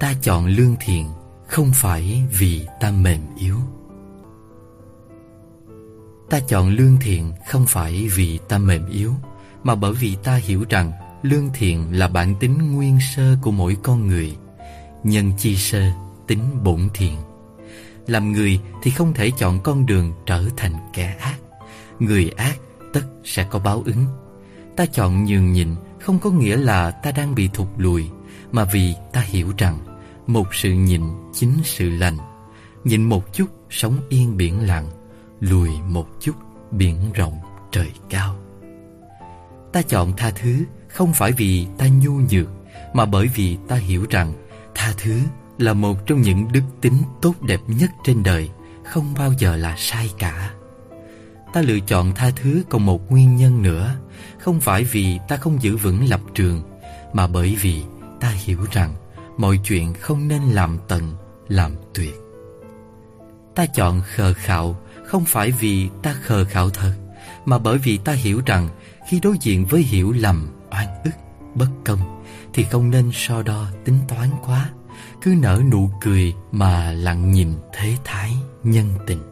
Ta chọn lương thiện không phải vì ta mềm yếu. Ta chọn lương thiện không phải vì ta mềm yếu Mà bởi vì ta hiểu rằng lương thiện là bản tính nguyên sơ của mỗi con người. Nhân chi sơ, tính bổn thiện. Làm người thì không thể chọn con đường trở thành kẻ ác. Người ác tất sẽ có báo ứng. Ta chọn nhường nhịn không có nghĩa là ta đang bị thụt lùi Mà vì ta hiểu rằng một sự nhịn chính sự lành Nhịn một chút sống yên biển lặng, Lùi một chút biển rộng trời cao. Ta chọn tha thứ không phải vì ta nhu nhược, Mà bởi vì ta hiểu rằng Tha thứ là một trong những đức tính tốt đẹp nhất trên đời, Không bao giờ là sai cả. Ta lựa chọn tha thứ còn một nguyên nhân nữa, Không phải vì ta không giữ vững lập trường, Mà bởi vì ta hiểu rằng Mọi chuyện không nên làm tận, làm tuyệt. Ta chọn khờ khạo Không phải vì ta khờ khạo thật Mà bởi vì ta hiểu rằng Khi đối diện với hiểu lầm, oan ức, bất công Thì không nên so đo tính toán quá Cứ nở nụ cười mà lặng nhìn thế thái nhân tình.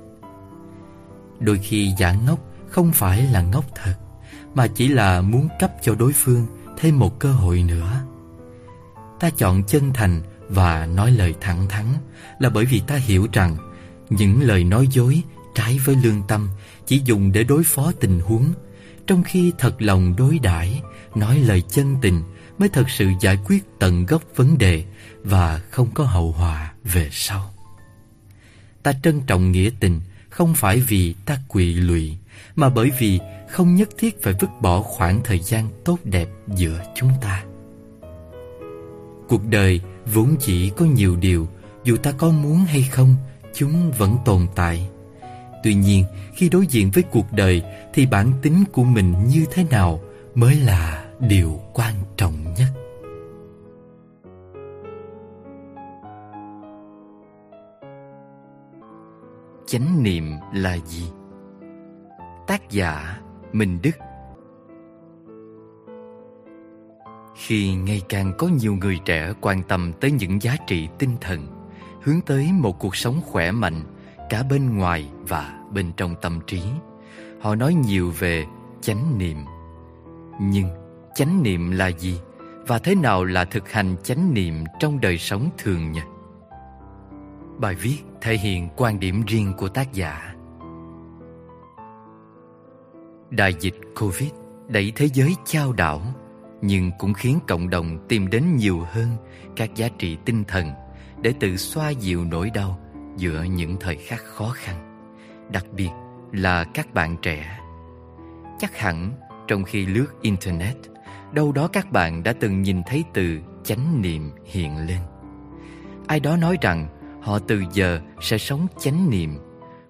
Đôi khi giả ngốc không phải là ngốc thật Mà chỉ là muốn cấp cho đối phương thêm một cơ hội nữa. Ta chọn chân thành và nói lời thẳng thắn Là bởi vì ta hiểu rằng Những lời nói dối trái với lương tâm Chỉ dùng để đối phó tình huống Trong khi thật lòng đối đãi, Nói lời chân tình Mới thật sự giải quyết tận gốc vấn đề Và không có hậu họa về sau Ta trân trọng nghĩa tình không phải vì ta quỵ lụy, mà bởi vì không nhất thiết phải vứt bỏ khoảng thời gian tốt đẹp giữa chúng ta. Cuộc đời vốn chỉ có nhiều điều, dù ta có muốn hay không, chúng vẫn tồn tại. Tuy nhiên, khi đối diện với cuộc đời thì bản tính của mình như thế nào mới là điều quan trọng nhất. chánh niệm là gì tác giả minh đức khi ngày càng có nhiều người trẻ quan tâm tới những giá trị tinh thần, hướng tới một cuộc sống khỏe mạnh, cả bên ngoài và bên trong tâm trí. Họ nói nhiều về chánh niệm. Nhưng chánh niệm là gì? Và thế nào là thực hành chánh niệm trong đời sống thường nhật Bài viết thể hiện quan điểm riêng của tác giả. Đại dịch Covid đẩy thế giới chao đảo nhưng cũng khiến cộng đồng tìm đến nhiều hơn các giá trị tinh thần để tự xoa dịu nỗi đau giữa những thời khắc khó khăn, đặc biệt là các bạn trẻ. Chắc hẳn trong khi lướt internet, đâu đó các bạn đã từng nhìn thấy từ chánh niệm hiện lên. Ai đó nói rằng Họ từ giờ sẽ sống chánh niệm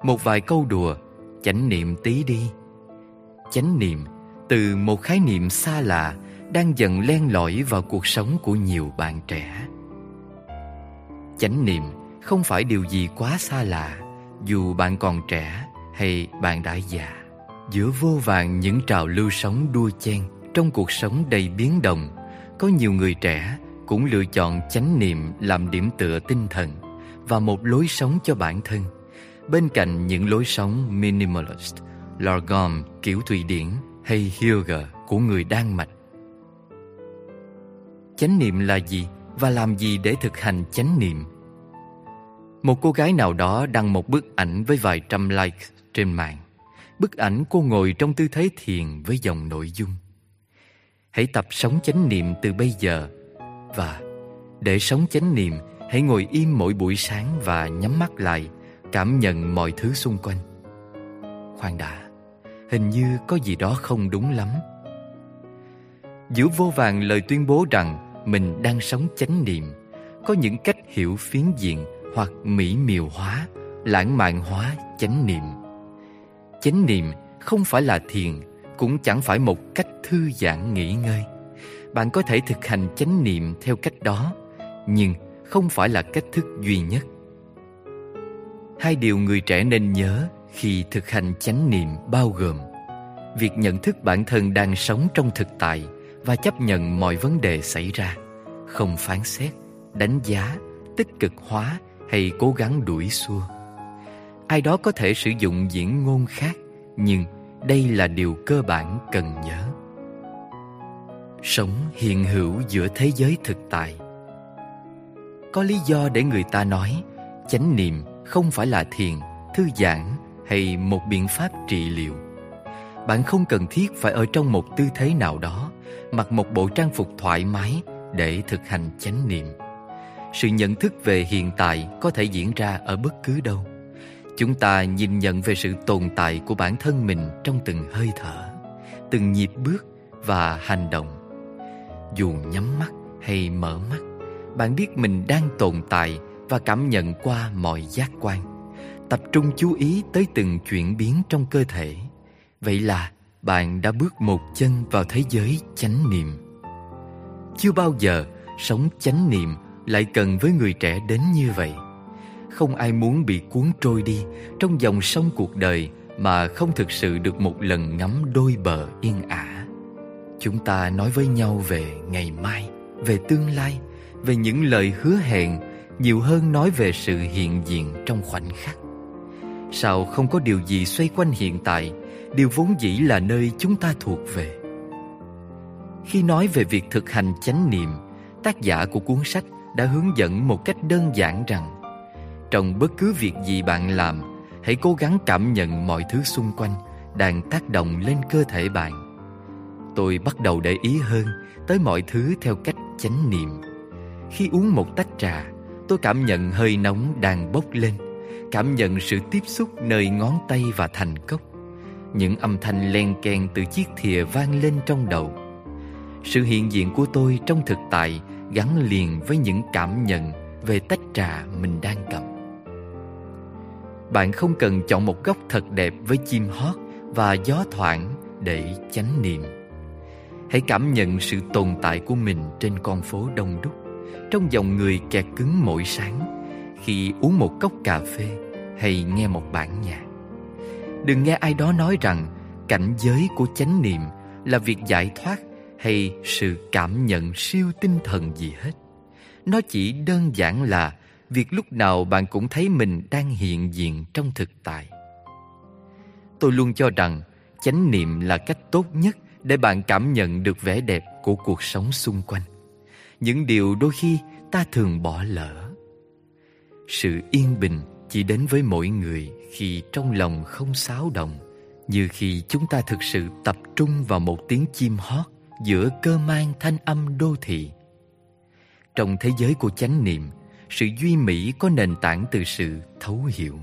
Một vài câu đùa Chánh niệm tí đi Chánh niệm từ một khái niệm xa lạ đang dần len lỏi vào cuộc sống của nhiều bạn trẻ Chánh niệm không phải điều gì quá xa lạ Dù bạn còn trẻ hay bạn đã già Giữa vô vàng những trào lưu sống đua chen Trong cuộc sống đầy biến động Có nhiều người trẻ cũng lựa chọn chánh niệm làm điểm tựa tinh thần và một lối sống cho bản thân bên cạnh những lối sống minimalist, Lorgom kiểu Thụy Điển hay Hyoga của người Đan Mạch. Chánh niệm là gì và làm gì để thực hành chánh niệm? Một cô gái nào đó đăng một bức ảnh với vài trăm like trên mạng. Bức ảnh cô ngồi trong tư thế thiền với dòng nội dung. Hãy tập sống chánh niệm từ bây giờ và để sống chánh niệm, Hãy ngồi im mỗi buổi sáng và nhắm mắt lại, Cảm nhận mọi thứ xung quanh Khoan đã, Hình như có gì đó không đúng lắm Giữa vô vàng lời tuyên bố rằng mình đang sống chánh niệm, Có những cách hiểu phiến diện Hoặc mỹ miều hóa, Lãng mạn hóa chánh niệm. Chánh niệm không phải là thiền, Cũng chẳng phải một cách thư giãn nghỉ ngơi. Bạn có thể thực hành chánh niệm theo cách đó, Nhưng không phải là cách thức duy nhất. Hai điều người trẻ nên nhớ khi thực hành chánh niệm bao gồm việc nhận thức bản thân đang sống trong thực tại và chấp nhận mọi vấn đề xảy ra không phán xét đánh giá tích cực hóa hay cố gắng đuổi xua. Ai đó có thể sử dụng diễn ngôn khác, nhưng đây là điều cơ bản cần nhớ. Sống hiện hữu giữa thế giới thực tại. Có lý do để người ta nói chánh niệm không phải là thiền, thư giãn hay một biện pháp trị liệu. Bạn không cần thiết phải ở trong một tư thế nào đó, mặc một bộ trang phục thoải mái để thực hành chánh niệm. Sự nhận thức về hiện tại có thể diễn ra ở bất cứ đâu. Chúng ta nhìn nhận về sự tồn tại của bản thân mình trong từng hơi thở, từng nhịp bước và hành động. Dù nhắm mắt hay mở mắt, bạn biết mình đang tồn tại và cảm nhận qua mọi giác quan. Tập trung chú ý tới từng chuyển biến trong cơ thể. Vậy là bạn đã bước một chân vào thế giới chánh niệm. Chưa bao giờ sống chánh niệm lại cần với người trẻ đến như vậy. Không ai muốn bị cuốn trôi đi trong dòng sông cuộc đời mà không thực sự được một lần ngắm đôi bờ yên ả. Chúng ta nói với nhau về ngày mai, về tương lai, về những lời hứa hẹn nhiều hơn nói về sự hiện diện trong khoảnh khắc. Sao không có điều gì xoay quanh hiện tại, điều vốn dĩ là nơi chúng ta thuộc về. Khi nói về việc thực hành chánh niệm, tác giả của cuốn sách đã hướng dẫn một cách đơn giản rằng trong bất cứ việc gì bạn làm, hãy cố gắng cảm nhận mọi thứ xung quanh đang tác động lên cơ thể bạn. Tôi bắt đầu để ý hơn tới mọi thứ theo cách chánh niệm. Khi uống một tách trà, tôi cảm nhận hơi nóng đang bốc lên, cảm nhận sự tiếp xúc nơi ngón tay và thành cốc. Những âm thanh len keng từ chiếc thìa vang lên trong đầu. Sự hiện diện của tôi trong thực tại gắn liền với những cảm nhận về tách trà mình đang cầm. Bạn không cần chọn một góc thật đẹp với chim hót và gió thoảng để chánh niệm. Hãy cảm nhận sự tồn tại của mình trên con phố đông đúc, trong dòng người kẹt cứng mỗi sáng, khi uống một cốc cà phê hay nghe một bản nhạc. Đừng nghe ai đó nói rằng cảnh giới của chánh niệm là việc giải thoát hay sự cảm nhận siêu tinh thần gì hết. Nó chỉ đơn giản là việc lúc nào bạn cũng thấy mình đang hiện diện trong thực tại. Tôi luôn cho rằng chánh niệm là cách tốt nhất để bạn cảm nhận được vẻ đẹp của cuộc sống xung quanh. Những điều đôi khi ta thường bỏ lỡ. Sự yên bình chỉ đến với mỗi người khi trong lòng không xáo động, như khi chúng ta thực sự tập trung vào một tiếng chim hót giữa cơ mang thanh âm đô thị. Trong thế giới của chánh niệm, sự duy mỹ có nền tảng từ sự thấu hiểu.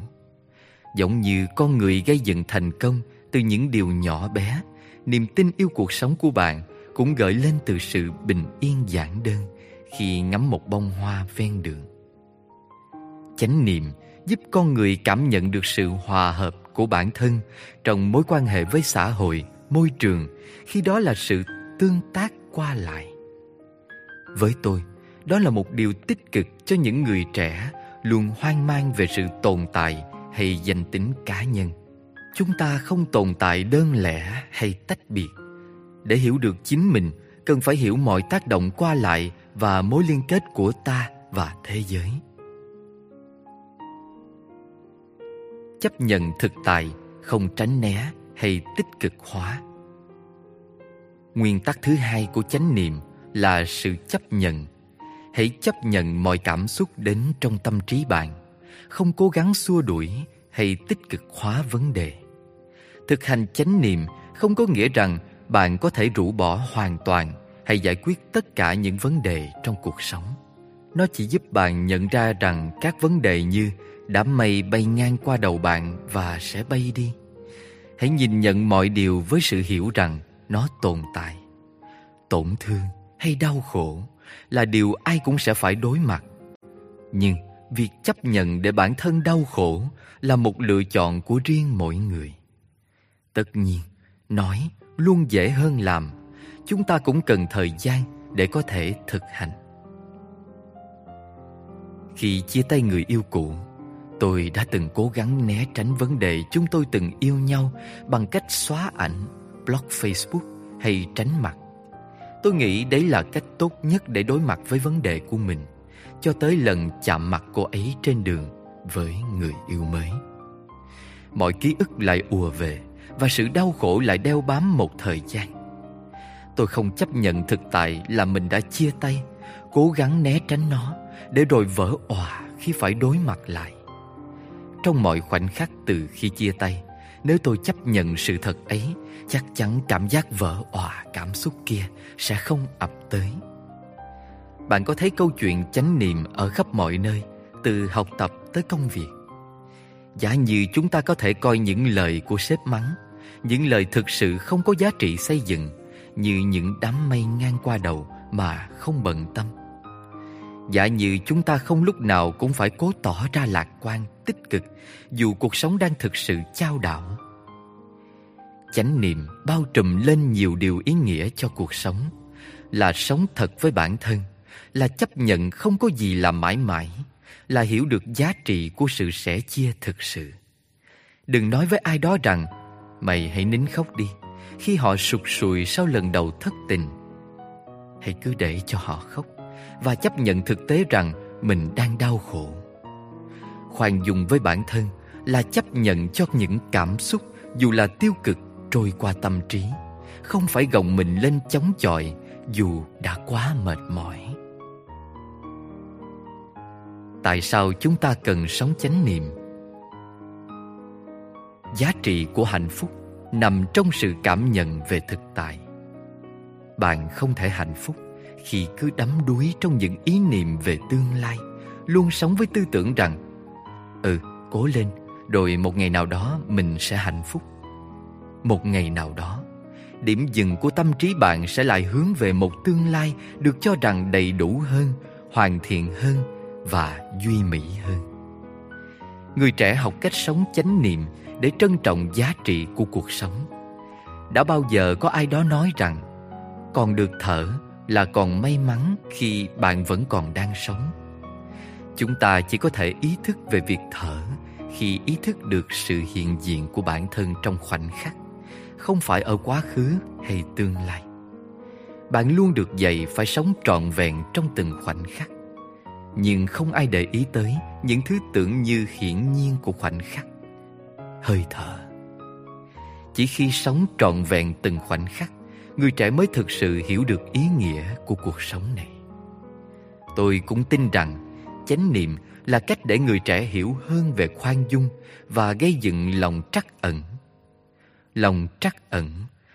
Giống như con người gây dựng thành công từ những điều nhỏ bé, niềm tin yêu cuộc sống của bạn cũng gợi lên từ sự bình yên giản đơn khi ngắm một bông hoa ven đường. Chánh niệm giúp con người cảm nhận được sự hòa hợp của bản thân trong mối quan hệ với xã hội, môi trường, khi đó là sự tương tác qua lại. Với tôi, đó là một điều tích cực cho những người trẻ luôn hoang mang về sự tồn tại hay danh tính cá nhân. Chúng ta không tồn tại đơn lẻ hay tách biệt. Để hiểu được chính mình, cần phải hiểu mọi tác động qua lại và mối liên kết của ta và thế giới. Chấp nhận thực tại, không tránh né hay tích cực hóa. Nguyên tắc thứ hai của chánh niệm là sự chấp nhận. Hãy chấp nhận mọi cảm xúc đến trong tâm trí bạn, không cố gắng xua đuổi hay tích cực hóa vấn đề. Thực hành chánh niệm không có nghĩa rằng bạn có thể rũ bỏ hoàn toàn hay giải quyết tất cả những vấn đề trong cuộc sống. Nó chỉ giúp bạn nhận ra rằng các vấn đề như đám mây bay ngang qua đầu bạn và sẽ bay đi. Hãy nhìn nhận mọi điều với sự hiểu rằng nó tồn tại. Tổn thương hay đau khổ là điều ai cũng sẽ phải đối mặt. Nhưng việc chấp nhận để bản thân đau khổ là một lựa chọn của riêng mỗi người. Tất nhiên, nói luôn dễ hơn làm. Chúng ta cũng cần thời gian để có thể thực hành. Khi chia tay người yêu cũ, tôi đã từng cố gắng né tránh vấn đề chúng tôi từng yêu nhau bằng cách xóa ảnh, block Facebook hay tránh mặt. Tôi nghĩ đấy là cách tốt nhất để đối mặt với vấn đề của mình, cho tới lần chạm mặt cô ấy trên đường với người yêu mới. Mọi ký ức lại ùa về và sự đau khổ lại đeo bám một thời gian. Tôi không chấp nhận thực tại là mình đã chia tay, cố gắng né tránh nó để rồi vỡ òa khi phải đối mặt lại. Trong mọi khoảnh khắc từ khi chia tay, nếu tôi chấp nhận sự thật ấy, chắc chắn cảm giác vỡ òa cảm xúc kia sẽ không ập tới. Bạn có thấy câu chuyện chánh niệm ở khắp mọi nơi, từ học tập tới công việc. Giả như chúng ta có thể coi những lời của sếp mắng, những lời thực sự không có giá trị xây dựng, như những đám mây ngang qua đầu mà không bận tâm. Giả như chúng ta không lúc nào cũng phải cố tỏ ra lạc quan, tích cực, dù cuộc sống đang thực sự chao đảo. Chánh niệm bao trùm lên nhiều điều ý nghĩa cho cuộc sống, là sống thật với bản thân, là chấp nhận không có gì là mãi mãi, là hiểu được giá trị của sự sẻ chia thực sự. Đừng nói với ai đó rằng Mày hãy nín khóc đi Khi họ sụt sùi sau lần đầu thất tình Hãy cứ để cho họ khóc và chấp nhận thực tế rằng Mình đang đau khổ. Khoan dung với bản thân Là chấp nhận cho những cảm xúc, Dù là tiêu cực, trôi qua tâm trí. Không phải gồng mình lên chống chọi, Dù đã quá mệt mỏi. Tại sao chúng ta cần sống chánh niệm? Giá trị của hạnh phúc nằm trong sự cảm nhận về thực tại. Bạn không thể hạnh phúc khi cứ đắm đuối trong những ý niệm về tương lai, luôn sống với tư tưởng rằng ừ cố lên, rồi một ngày nào đó mình sẽ hạnh phúc một ngày nào đó, điểm dừng của tâm trí bạn sẽ lại hướng về một tương lai được cho rằng đầy đủ hơn, hoàn thiện hơn và duy mỹ hơn người trẻ học cách sống chánh niệm để trân trọng giá trị của cuộc sống. Đã bao giờ có ai đó nói rằng còn được thở là còn may mắn khi bạn vẫn còn đang sống. Chúng ta chỉ có thể ý thức về việc thở khi ý thức được sự hiện diện của bản thân trong khoảnh khắc, không phải ở quá khứ hay tương lai. Bạn luôn được dạy phải sống trọn vẹn trong từng khoảnh khắc. Nhưng không ai để ý tới những thứ tưởng như hiển nhiên của khoảnh khắc hơi thở chỉ khi sống trọn vẹn từng khoảnh khắc người trẻ mới thực sự hiểu được ý nghĩa của cuộc sống này. Tôi cũng tin rằng chánh niệm là cách để người trẻ hiểu hơn về khoan dung và gây dựng lòng trắc ẩn. Lòng trắc ẩn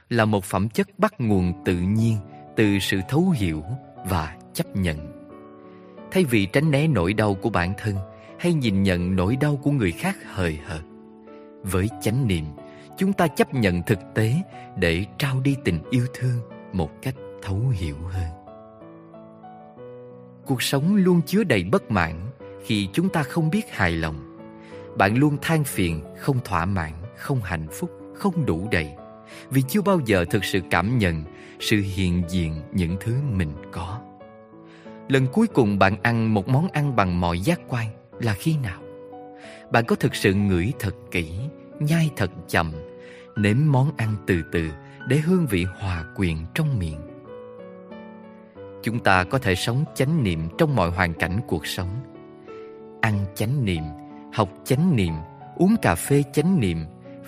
là một phẩm chất bắt nguồn tự nhiên từ sự thấu hiểu và chấp nhận. Thay vì tránh né nỗi đau của bản thân hay nhìn nhận nỗi đau của người khác hời hợt với chánh niệm, chúng ta chấp nhận thực tế để trao đi tình yêu thương một cách thấu hiểu hơn. Cuộc sống luôn chứa đầy bất mãn khi chúng ta không biết hài lòng. Bạn luôn than phiền, không thỏa mãn, không hạnh phúc, không đủ đầy vì chưa bao giờ thực sự cảm nhận sự hiện diện những thứ mình có. Lần cuối cùng bạn ăn một món ăn bằng mọi giác quan là khi nào? bạn có thực sự ngửi thật kỹ, nhai thật chậm, nếm món ăn từ từ để hương vị hòa quyện trong miệng. Chúng ta có thể sống chánh niệm trong mọi hoàn cảnh cuộc sống. Ăn chánh niệm, học chánh niệm, uống cà phê chánh niệm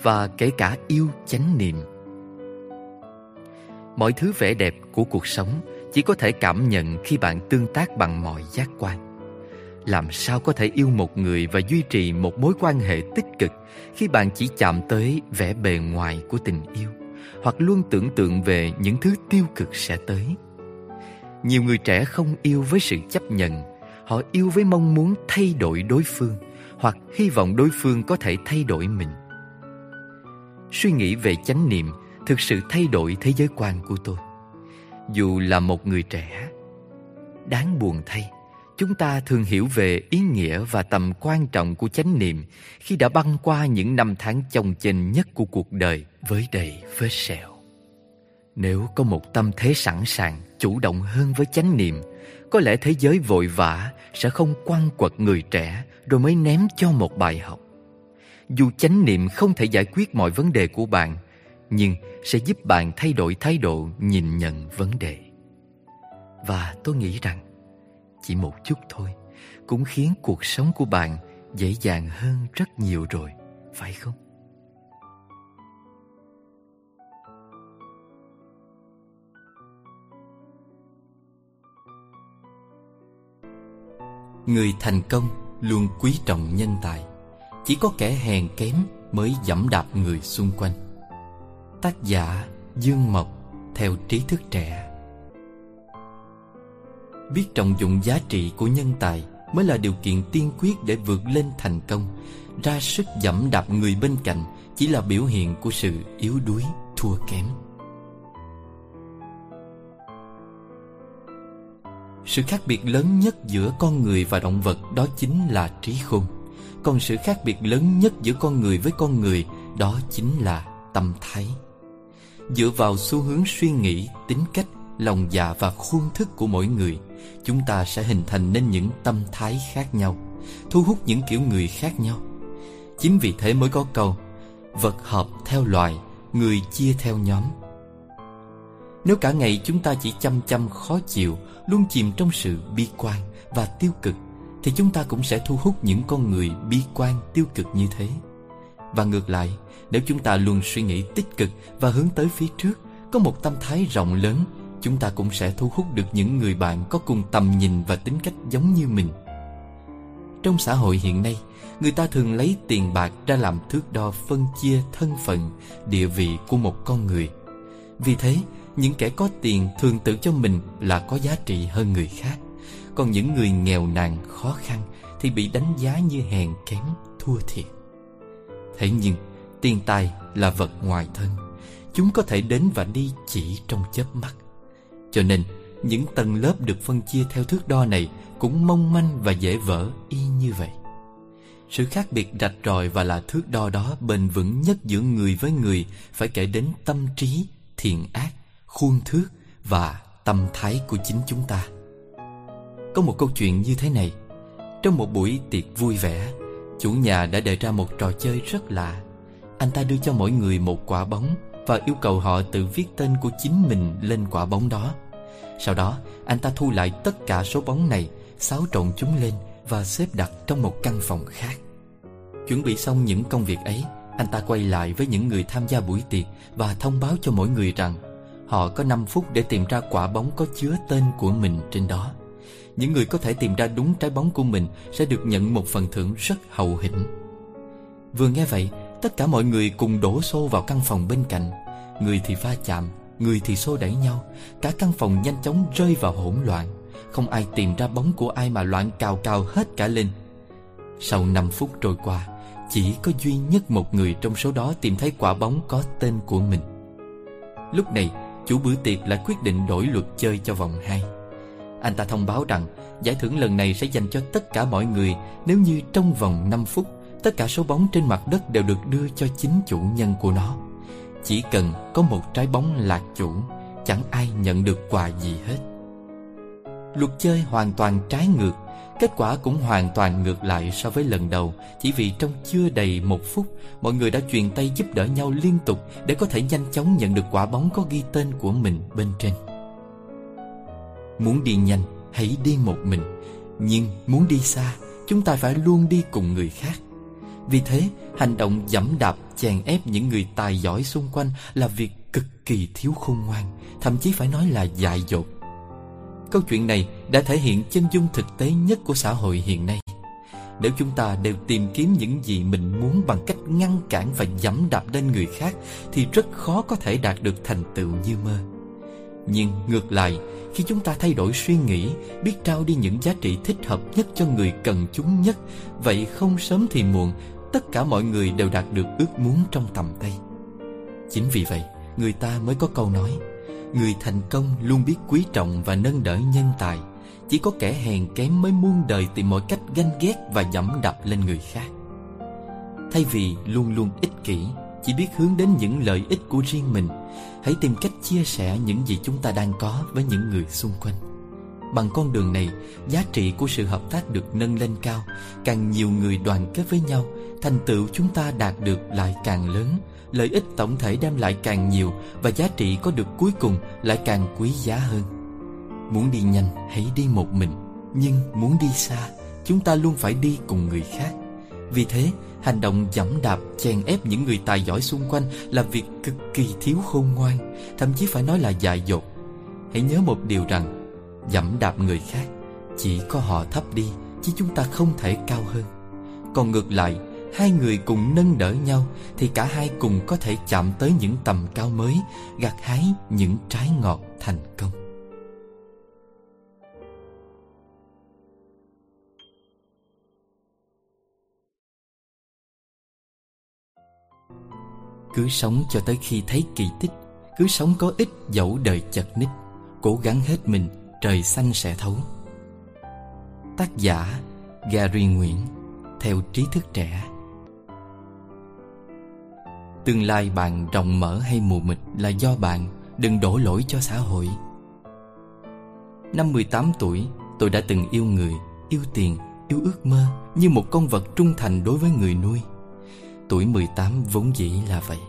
và kể cả yêu chánh niệm. Mọi thứ vẻ đẹp của cuộc sống chỉ có thể cảm nhận khi bạn tương tác bằng mọi giác quan làm sao có thể yêu một người và duy trì một mối quan hệ tích cực khi bạn chỉ chạm tới vẻ bề ngoài của tình yêu hoặc luôn tưởng tượng về những thứ tiêu cực sẽ tới? Nhiều người trẻ không yêu với sự chấp nhận, họ yêu với mong muốn thay đổi đối phương hoặc hy vọng đối phương có thể thay đổi mình. Suy nghĩ về chánh niệm thực sự thay đổi thế giới quan của tôi. Dù là một người trẻ, đáng buồn thay chúng ta thường hiểu về ý nghĩa và tầm quan trọng của chánh niệm khi đã băng qua những năm tháng chồng chênh nhất của cuộc đời với đầy vết sẹo. Nếu có một tâm thế sẵn sàng, chủ động hơn với chánh niệm, có lẽ thế giới vội vã sẽ không quăng quật người trẻ rồi mới ném cho một bài học. Dù chánh niệm không thể giải quyết mọi vấn đề của bạn, nhưng sẽ giúp bạn thay đổi thái độ nhìn nhận vấn đề. Và tôi nghĩ rằng chỉ một chút thôi cũng khiến cuộc sống của bạn dễ dàng hơn rất nhiều rồi, phải không? Người thành công luôn quý trọng nhân tài Chỉ có kẻ hèn kém mới dẫm đạp người xung quanh Tác giả Dương Mộc theo trí thức trẻ Biết trọng dụng giá trị của nhân tài Mới là điều kiện tiên quyết để vượt lên thành công. Ra sức dẫm đạp người bên cạnh Chỉ là biểu hiện của sự yếu đuối, thua kém. Sự khác biệt lớn nhất giữa con người và động vật đó chính là trí khôn. Còn sự khác biệt lớn nhất giữa con người với con người đó chính là tâm thái. Dựa vào xu hướng suy nghĩ, tính cách, lòng dạ và khuôn thức của mỗi người Chúng ta sẽ hình thành nên những tâm thái khác nhau Thu hút những kiểu người khác nhau. Chính vì thế mới có câu Vật hợp theo loài, người chia theo nhóm. Nếu cả ngày chúng ta chỉ chăm chăm khó chịu Luôn chìm trong sự bi quan và tiêu cực Thì chúng ta cũng sẽ thu hút những con người bi quan tiêu cực như thế. Và ngược lại Nếu chúng ta luôn suy nghĩ tích cực và hướng tới phía trước Có một tâm thái rộng lớn Chúng ta cũng sẽ thu hút được những người bạn có cùng tầm nhìn và tính cách giống như mình. Trong xã hội hiện nay Người ta thường lấy tiền bạc ra làm thước đo phân chia thân phận, địa vị của một con người. Vì thế, những kẻ có tiền thường tự cho mình là có giá trị hơn người khác. Còn những người nghèo nàn, khó khăn Thì bị đánh giá như hèn kém, thua thiệt. Thế nhưng, tiền tài là vật ngoài thân. Chúng có thể đến và đi chỉ trong chớp mắt. Cho nên, những tầng lớp được phân chia theo thước đo này Cũng mong manh và dễ vỡ y như vậy. Sự khác biệt rạch ròi và là thước đo đó bền vững nhất giữa người với người phải kể đến tâm trí, thiện ác khuôn thước và tâm thái của chính chúng ta. Có một câu chuyện như thế này. Trong một buổi tiệc vui vẻ Chủ nhà đã đề ra một trò chơi rất lạ. Anh ta đưa cho mỗi người một quả bóng Và yêu cầu họ tự viết tên của chính mình lên quả bóng đó. Sau đó, anh ta thu lại tất cả số bóng này, Xáo trộn chúng lên Và xếp đặt trong một căn phòng khác. Chuẩn bị xong những công việc ấy, Anh ta quay lại với những người tham gia buổi tiệc Và thông báo cho mỗi người rằng Họ có 5 phút để tìm ra quả bóng có chứa tên của mình trên đó. Những người có thể tìm ra đúng trái bóng của mình Sẽ được nhận một phần thưởng rất hậu hĩnh. Vừa nghe vậy, Tất cả mọi người cùng đổ xô vào căn phòng bên cạnh. Người thì va chạm Người thì xô đẩy nhau, Cả căn phòng nhanh chóng rơi vào hỗn loạn Không ai tìm ra bóng của ai mà loạn cào cào hết cả lên Sau 5 phút trôi qua, Chỉ có duy nhất một người trong số đó tìm thấy quả bóng có tên của mình Lúc này, chủ bữa tiệc lại quyết định đổi luật chơi cho vòng 2. Anh ta thông báo rằng, giải thưởng lần này sẽ dành cho tất cả mọi người, nếu như trong vòng 5 phút, tất cả số bóng trên mặt đất đều được đưa cho chính chủ nhân của nó. Chỉ cần có một trái bóng lạc chủ, chẳng ai nhận được quà gì hết. Luật chơi hoàn toàn trái ngược Kết quả cũng hoàn toàn ngược lại so với lần đầu. Chỉ vì trong chưa đầy một phút Mọi người đã truyền tay giúp đỡ nhau liên tục Để có thể nhanh chóng nhận được quả bóng có ghi tên của mình bên trên. Muốn đi nhanh, hãy đi một mình. Nhưng muốn đi xa, chúng ta phải luôn đi cùng người khác. Vì thế, hành động dẫm đạp, chèn ép những người tài giỏi xung quanh Là việc cực kỳ thiếu khôn ngoan Thậm chí phải nói là dại dột. Câu chuyện này đã thể hiện chân dung thực tế nhất của xã hội hiện nay. Nếu chúng ta đều tìm kiếm những gì mình muốn bằng cách ngăn cản và dẫm đạp lên người khác Thì rất khó có thể đạt được thành tựu như mơ. Nhưng ngược lại, khi chúng ta thay đổi suy nghĩ Biết trao đi những giá trị thích hợp nhất cho người cần chúng nhất Vậy không sớm thì muộn Tất cả mọi người đều đạt được ước muốn trong tầm tay. Chính vì vậy, người ta mới có câu nói Người thành công luôn biết quý trọng và nâng đỡ nhân tài Chỉ có kẻ hèn kém mới muôn đời tìm mọi cách ganh ghét và dẫm đạp lên người khác. Thay vì luôn luôn ích kỷ Chỉ biết hướng đến những lợi ích của riêng mình Hãy tìm cách chia sẻ những gì chúng ta đang có với những người xung quanh. Bằng con đường này, giá trị của sự hợp tác được nâng lên cao. Càng nhiều người đoàn kết với nhau Thành tựu chúng ta đạt được lại càng lớn. Lợi ích tổng thể đem lại càng nhiều và giá trị có được cuối cùng lại càng quý giá hơn. Muốn đi nhanh hãy đi một mình, Nhưng muốn đi xa Chúng ta luôn phải đi cùng người khác. Vì thế hành động dẫm đạp chèn ép những người tài giỏi xung quanh Là việc cực kỳ thiếu khôn ngoan Thậm chí phải nói là dại dột. Hãy nhớ một điều rằng Dẫm đạp người khác, Chỉ có họ thấp đi, Chứ chúng ta không thể cao hơn. Còn ngược lại, Hai người cùng nâng đỡ nhau, Thì cả hai cùng có thể chạm tới những tầm cao mới, Gặt hái những trái ngọt thành công. Cứ sống cho tới khi thấy kỳ tích, Cứ sống có ích dẫu đời chật ních, Cố gắng hết mình Trời xanh sẽ thấu. Tác giả Gary Nguyễn, Theo trí thức trẻ. Tương lai bạn rộng mở hay mù mịt là do bạn, Đừng đổ lỗi cho xã hội. Năm 18 tuổi, Tôi đã từng yêu người, Yêu tiền, Yêu ước mơ Như một con vật trung thành đối với người nuôi. Tuổi 18 vốn dĩ là vậy.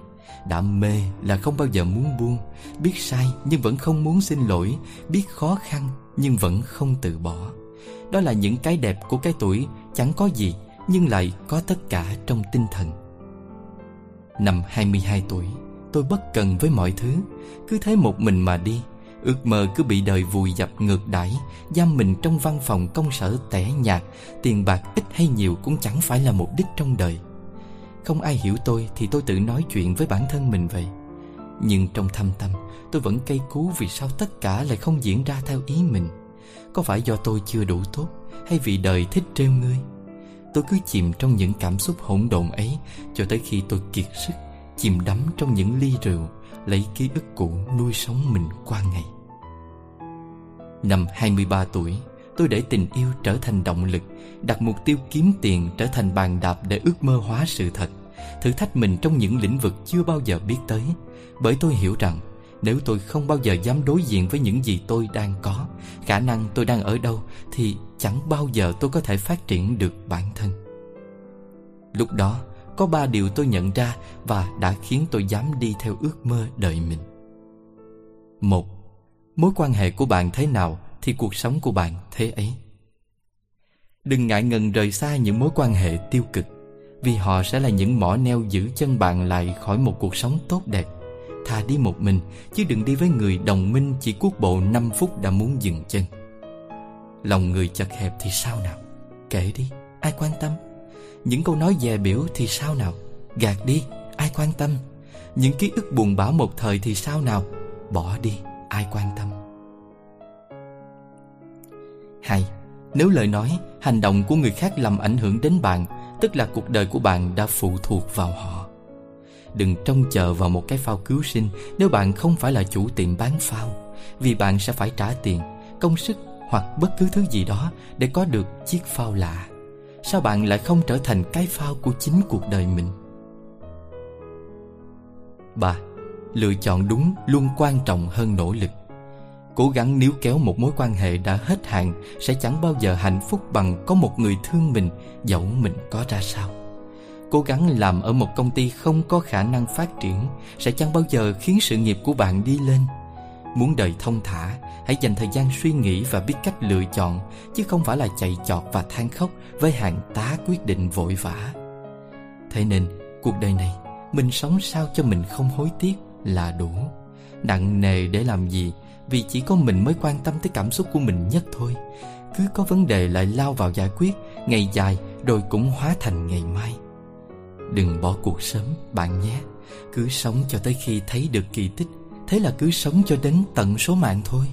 Đam mê là không bao giờ muốn buông. Biết sai nhưng vẫn không muốn xin lỗi. Biết khó khăn nhưng vẫn không từ bỏ. Đó là những cái đẹp của cái tuổi, Chẳng có gì nhưng lại có tất cả trong tinh thần. Năm 22 tuổi, Tôi bất cần với mọi thứ. Cứ thế một mình mà đi. Ước mơ cứ bị đời vùi dập ngược đãi. Giam mình trong văn phòng công sở tẻ nhạt. Tiền bạc ít hay nhiều cũng chẳng phải là mục đích trong đời. Không ai hiểu tôi thì tôi tự nói chuyện với bản thân mình vậy. Nhưng trong thâm tâm, tôi vẫn cây cú vì sao tất cả lại không diễn ra theo ý mình. Có phải do tôi chưa đủ tốt Hay vì đời thích trêu ngươi? Tôi cứ chìm trong những cảm xúc hỗn độn ấy Cho tới khi tôi kiệt sức, Chìm đắm trong những ly rượu, Lấy ký ức cũ nuôi sống mình qua ngày. Năm 23 tuổi Tôi để tình yêu trở thành động lực, Đặt mục tiêu kiếm tiền trở thành bàn đạp Để ước mơ hóa sự thật. Thử thách mình trong những lĩnh vực chưa bao giờ biết tới. Bởi tôi hiểu rằng, Nếu tôi không bao giờ dám đối diện với những gì tôi đang có, Khả năng tôi đang ở đâu Thì chẳng bao giờ tôi có thể phát triển được bản thân. Lúc đó, có ba điều tôi nhận ra Và đã khiến tôi dám đi theo ước mơ đời mình. Một, Mối quan hệ của bạn thế nào? Thì cuộc sống của bạn thế ấy. Đừng ngại ngần rời xa những mối quan hệ tiêu cực Vì họ sẽ là những mỏ neo giữ chân bạn lại khỏi một cuộc sống tốt đẹp. Thà đi một mình Chứ đừng đi với người đồng minh chỉ cuốc bộ 5 phút đã muốn dừng chân. Lòng người chật hẹp thì sao nào? Kể đi, ai quan tâm? Những câu nói dè biểu thì sao nào? Gạt đi, ai quan tâm? Những ký ức buồn bã một thời thì sao nào? Bỏ đi, ai quan tâm? Hai, nếu lời nói, hành động của người khác làm ảnh hưởng đến bạn Tức là cuộc đời của bạn đã phụ thuộc vào họ. Đừng trông chờ vào một cái phao cứu sinh Nếu bạn không phải là chủ tiệm bán phao Vì bạn sẽ phải trả tiền Công sức hoặc bất cứ thứ gì đó để có được chiếc phao lạ. Sao bạn lại không trở thành cái phao của chính cuộc đời mình? Ba lựa chọn đúng luôn quan trọng hơn nỗ lực cố gắng níu kéo một mối quan hệ đã hết hạn sẽ chẳng bao giờ hạnh phúc bằng có một người thương mình, dẫu mình có ra sao. Cố gắng làm ở một công ty không có khả năng phát triển sẽ chẳng bao giờ khiến sự nghiệp của bạn đi lên. Muốn đời thông thả, hãy dành thời gian suy nghĩ và biết cách lựa chọn, chứ không phải là chạy chọt và than khóc với hàng tá quyết định vội vã. Thế nên, cuộc đời này, mình sống sao cho mình không hối tiếc là đủ. Nặng nề để làm gì vì chỉ có mình mới quan tâm tới cảm xúc của mình nhất thôi. Cứ có vấn đề lại lao vào giải quyết ngày dài rồi cũng hóa thành ngày mai. Đừng bỏ cuộc sớm bạn nhé. Cứ sống cho tới khi thấy được kỳ tích. Thế là cứ sống cho đến tận số mạng thôi.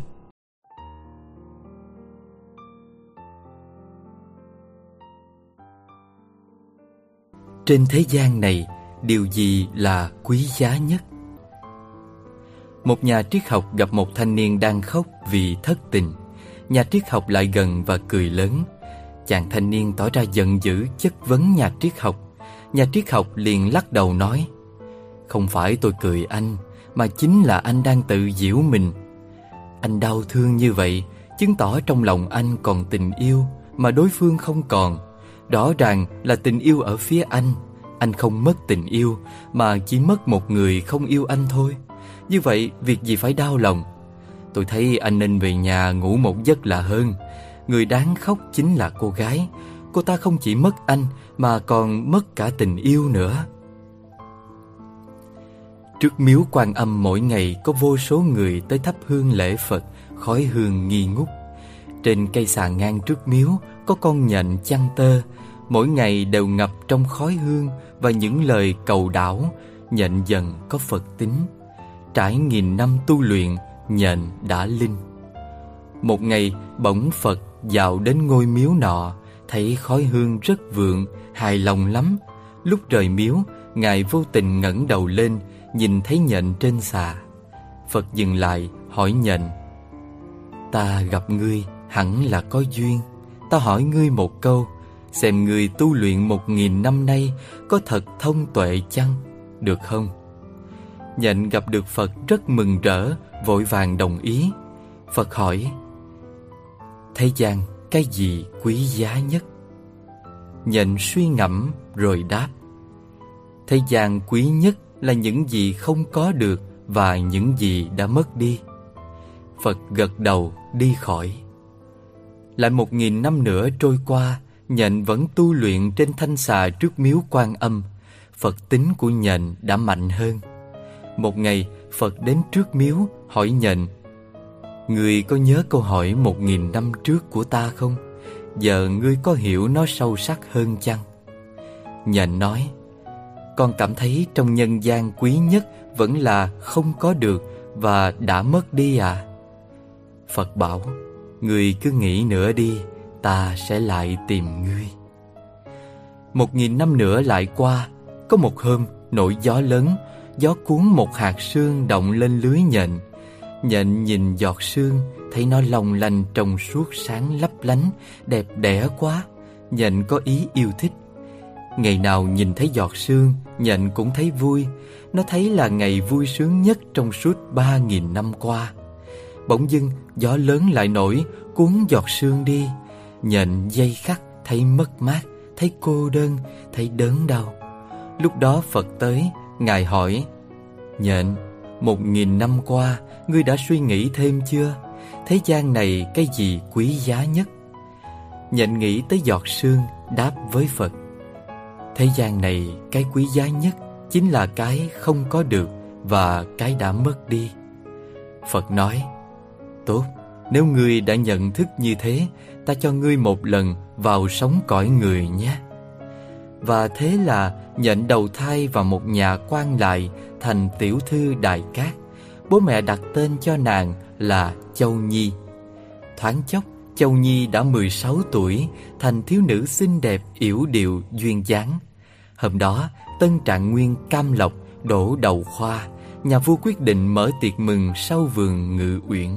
Trên thế gian này, điều gì là quý giá nhất? Một nhà triết học gặp một thanh niên đang khóc vì thất tình. Nhà triết học lại gần và cười lớn. Chàng thanh niên tỏ ra giận dữ chất vấn nhà triết học. Nhà triết học liền lắc đầu nói Không phải tôi cười anh, mà chính là anh đang tự giễu mình. Anh đau thương như vậy, chứng tỏ trong lòng anh còn tình yêu mà đối phương không còn Rõ ràng là tình yêu ở phía anh Anh không mất tình yêu Mà chỉ mất một người không yêu anh thôi như vậy, việc gì phải đau lòng? Tôi thấy anh nên về nhà ngủ một giấc là hơn. Người đáng khóc chính là cô gái. Cô ta không chỉ mất anh, Mà còn mất cả tình yêu nữa. Trước miếu quan âm mỗi ngày, Có vô số người tới thắp hương lễ Phật, Khói hương nghi ngút. Trên cây xà ngang trước miếu, Có con nhện chăn tơ. Mỗi ngày đều ngập trong khói hương Và những lời cầu đảo Nhện dần có Phật tính. Trải nghìn năm tu luyện, Nhện đã linh. Một ngày, bỗng Phật vào đến ngôi miếu nọ, Thấy khói hương rất vượng, Hài lòng lắm. Lúc rời miếu, Ngài vô tình ngẩng đầu lên, Nhìn thấy nhện trên xà. Phật dừng lại, hỏi nhện, Ta gặp ngươi hẳn là có duyên. Ta hỏi ngươi một câu, Xem ngươi tu luyện một nghìn năm nay Có thật thông tuệ chăng? Được không? Nhện gặp được Phật rất mừng rỡ, Vội vàng đồng ý. Phật hỏi, Thế gian cái gì quý giá nhất? Nhện suy ngẫm rồi đáp, Thế gian quý nhất là những gì không có được Và những gì đã mất đi. Phật gật đầu đi khỏi. Lại một nghìn năm nữa trôi qua Nhện vẫn tu luyện trên thanh xà trước miếu quan âm. Phật tính của nhện đã mạnh hơn. Một ngày, Phật đến trước miếu, hỏi nhện, Người có nhớ câu hỏi một nghìn năm trước của ta không? Giờ ngươi có hiểu nó sâu sắc hơn chăng? Nhện nói, Con cảm thấy trong nhân gian quý nhất Vẫn là không có được Và đã mất đi à Phật bảo, Người cứ nghĩ nữa đi, Ta sẽ lại tìm ngươi Một nghìn năm nữa lại qua, Có một hôm nổi gió lớn Gió cuốn một hạt sương động lên lưới nhện. Nhện nhìn giọt sương, Thấy nó lòng lành trong suốt sáng lấp lánh, Đẹp đẽ quá. Nhện có ý yêu thích. Ngày nào nhìn thấy giọt sương, Nhện cũng thấy vui. Nó thấy là ngày vui sướng nhất Trong suốt ba nghìn năm qua. Bỗng dưng, gió lớn lại nổi, Cuốn giọt sương đi. Nhện dây khắc, thấy mất mát, Thấy cô đơn, Thấy đớn đau. Lúc đó Phật tới Ngài hỏi, Nhện, Một nghìn năm qua, Ngươi đã suy nghĩ thêm chưa? Thế gian này cái gì quý giá nhất? Nhện nghĩ tới giọt sương Đáp với Phật, Thế gian này cái quý giá nhất Chính là cái không có được Và cái đã mất đi. Phật nói, Tốt, Nếu ngươi đã nhận thức như thế, Ta cho ngươi một lần vào sống cõi người nhé. Và thế là nhận đầu thai vào một nhà quan lại Thành tiểu thư Đại Cát. Bố mẹ đặt tên cho nàng là Châu Nhi. Thoáng chốc Châu Nhi đã 16 tuổi Thành thiếu nữ xinh đẹp, yểu điệu, duyên dáng. Hôm đó Tân Trạng Nguyên cam lộc đổ đầu khoa. Nhà vua quyết định mở tiệc mừng sau vườn ngự uyển.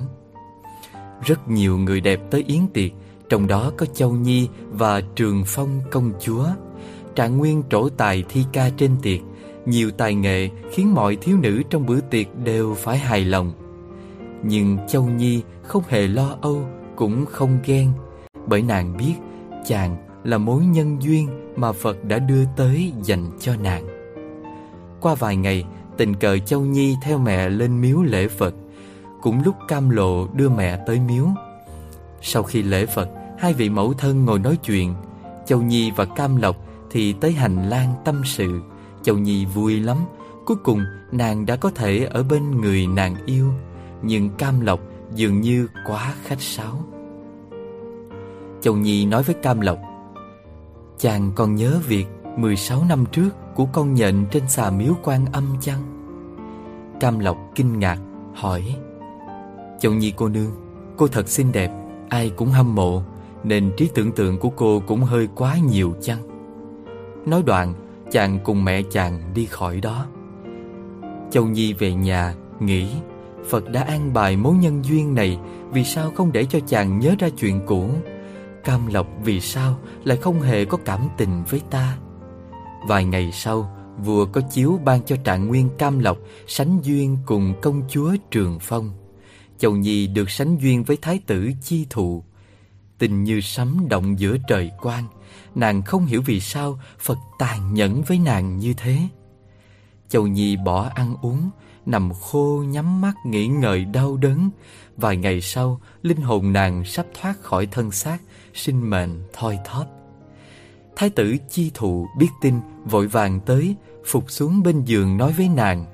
Rất nhiều người đẹp tới yến tiệc Trong đó có Châu Nhi và Trường Phong công chúa. Trạng Nguyên trổ tài thi ca trên tiệc nhiều tài nghệ khiến mọi thiếu nữ trong bữa tiệc đều phải hài lòng. Nhưng Châu Nhi không hề lo âu, cũng không ghen, bởi nàng biết chàng là mối nhân duyên mà Phật đã đưa tới dành cho nàng. Qua vài ngày, tình cờ Châu Nhi theo mẹ lên miếu lễ Phật, cũng lúc Cam Lộ đưa mẹ tới miếu. Sau khi lễ Phật, hai vị mẫu thân ngồi nói chuyện, Châu Nhi và Cam Lộc thì tới hành lang tâm sự. Châu Nhi vui lắm Cuối cùng, nàng đã có thể ở bên người nàng yêu Nhưng Cam Lộc dường như quá khách sáo Châu Nhi nói với Cam Lộc, Chàng còn nhớ việc 16 năm trước của con nhện trên xà miếu quan âm chăng? Cam Lộc kinh ngạc hỏi, Châu Nhi cô nương, Cô thật xinh đẹp, Ai cũng hâm mộ, Nên trí tưởng tượng của cô cũng hơi quá nhiều chăng Nói đoạn, Chàng cùng mẹ chàng đi khỏi đó. Châu Nhi về nhà, Nghĩ, Phật đã an bài mối nhân duyên này, Vì sao không để cho chàng nhớ ra chuyện cũ? Cam Lộc vì sao Lại không hề có cảm tình với ta? Vài ngày sau, Vua có chiếu ban cho trạng nguyên Cam Lộc Sánh duyên cùng công chúa Trường Phong. Châu Nhi được sánh duyên với thái tử Chi Thụ. Tình như sấm động giữa trời quang Nàng không hiểu vì sao Phật tàn nhẫn với nàng như thế. Châu Nhi bỏ ăn uống, Nằm khô nhắm mắt nghĩ ngợi đau đớn. Vài ngày sau, Linh hồn nàng sắp thoát khỏi thân xác, Sinh mệnh thoi thóp. Thái tử chi thụ biết tin, Vội vàng tới, Phục xuống bên giường nói với nàng.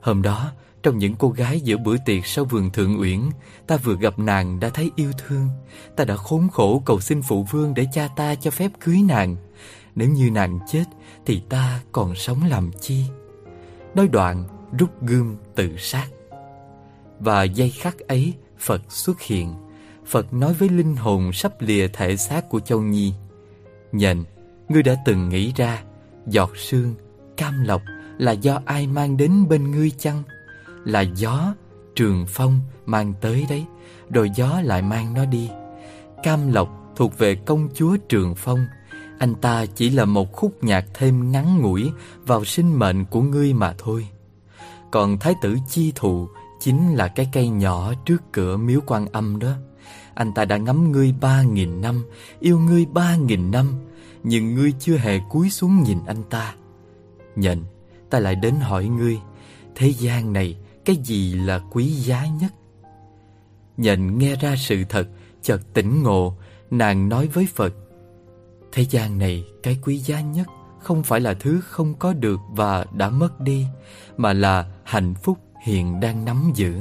Hôm đó trong những cô gái giữa bữa tiệc sau vườn thượng uyển Ta vừa gặp nàng đã thấy yêu thương. Ta đã khốn khổ cầu xin phụ vương Để cha ta cho phép cưới nàng. Nếu như nàng chết Thì ta còn sống làm chi? Nói đoạn rút gươm tự sát. Và giây khắc ấy Phật xuất hiện. Phật nói với linh hồn sắp lìa thể xác của Châu Nhi. Nhận Ngươi đã từng nghĩ ra Giọt sương, cam lộc Là do ai mang đến bên ngươi chăng? Là gió, trường phong mang tới đấy Rồi gió lại mang nó đi. Cam lộc thuộc về công chúa trường phong. Anh ta chỉ là một khúc nhạc thêm ngắn ngủi Vào sinh mệnh của ngươi mà thôi. Còn thái tử chi thụ Chính là cái cây nhỏ trước cửa miếu quan âm đó. Anh ta đã ngắm ngươi ba nghìn năm Yêu ngươi ba nghìn năm Nhưng ngươi chưa hề cúi xuống nhìn anh ta. Nhận Ta lại đến hỏi ngươi Thế gian này cái gì là quý giá nhất? Nhận nghe ra sự thật, Chợt tỉnh ngộ, Nàng nói với Phật, Thế gian này cái quý giá nhất Không phải là thứ không có được và đã mất đi, Mà là hạnh phúc hiện đang nắm giữ.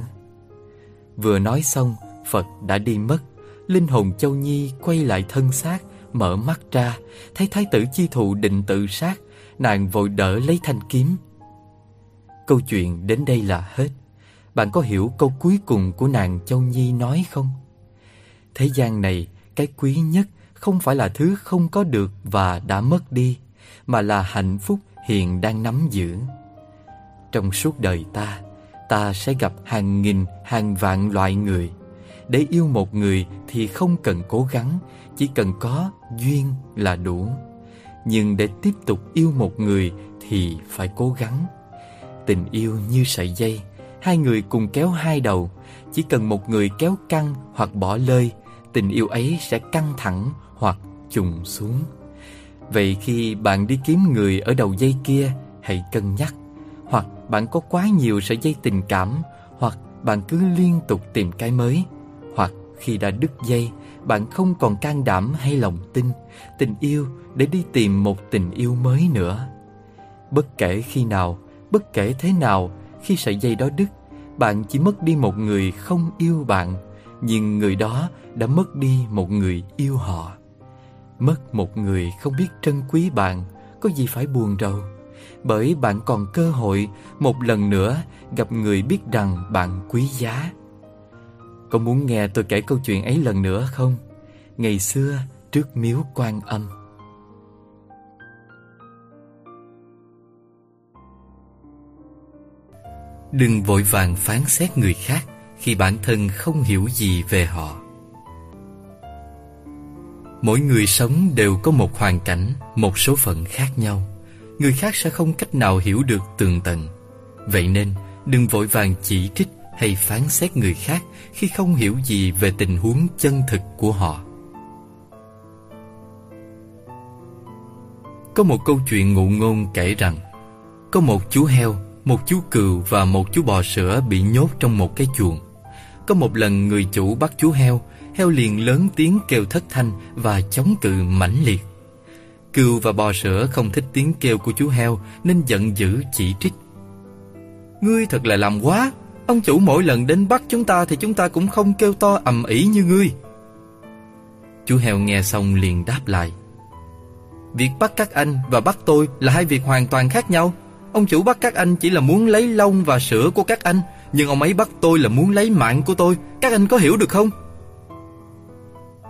Vừa nói xong, Phật đã đi mất. Linh hồn Châu Nhi quay lại thân xác, Mở mắt ra, Thấy thái tử chi thụ định tự sát, Nàng vội đỡ lấy thanh kiếm Câu chuyện đến đây là hết. Bạn có hiểu câu cuối cùng của nàng Châu Nhi nói không? Thế gian này, Cái quý nhất Không phải là thứ không có được Và đã mất đi, Mà là hạnh phúc hiện đang nắm giữ. Trong suốt đời ta Ta sẽ gặp hàng nghìn, hàng vạn loại người. Để yêu một người Thì không cần cố gắng, Chỉ cần có duyên là đủ. Nhưng để tiếp tục yêu một người Thì phải cố gắng. Tình yêu như sợi dây. Hai người cùng kéo hai đầu. Chỉ cần một người kéo căng hoặc bỏ lơi, Tình yêu ấy sẽ căng thẳng hoặc trùng xuống. Vậy khi bạn đi kiếm người ở đầu dây kia, Hãy cân nhắc. Hoặc bạn có quá nhiều sợi dây tình cảm, Hoặc bạn cứ liên tục tìm cái mới. Hoặc khi đã đứt dây, Bạn không còn can đảm hay lòng tin, Tình yêu để đi tìm một tình yêu mới nữa. Bất kể khi nào Bất kể thế nào, Khi sợi dây đó đứt, Bạn chỉ mất đi một người không yêu bạn, Nhưng người đó đã mất đi một người yêu họ. Mất một người không biết trân quý bạn, Có gì phải buồn đâu. Bởi bạn còn cơ hội Một lần nữa gặp người biết rằng bạn quý giá. Có muốn nghe tôi kể câu chuyện ấy lần nữa không? Ngày xưa trước miếu quan âm. Đừng vội vàng phán xét người khác Khi bản thân không hiểu gì về họ. Mỗi người sống đều có một hoàn cảnh, một số phận khác nhau. Người khác sẽ không cách nào hiểu được tường tận. Vậy nên đừng vội vàng chỉ trích hay phán xét người khác Khi không hiểu gì về tình huống chân thực của họ. Có một câu chuyện ngụ ngôn kể rằng Có một chú heo, một chú cừu và một chú bò sữa bị nhốt trong một cái chuồng Có một lần người chủ bắt chú heo heo liền lớn tiếng kêu thất thanh và chống cự mãnh liệt. Cừu và bò sữa không thích tiếng kêu của chú heo nên giận dữ chỉ trích. Ngươi thật là làm quá, ông chủ mỗi lần đến bắt chúng ta thì chúng ta cũng không kêu to ầm ĩ như ngươi. Chú heo nghe xong liền đáp lại. Việc bắt các anh và bắt tôi là hai việc hoàn toàn khác nhau. Ông chủ bắt các anh chỉ là muốn lấy lông và sữa của các anh, nhưng ông ấy bắt tôi là muốn lấy mạng của tôi. Các anh có hiểu được không?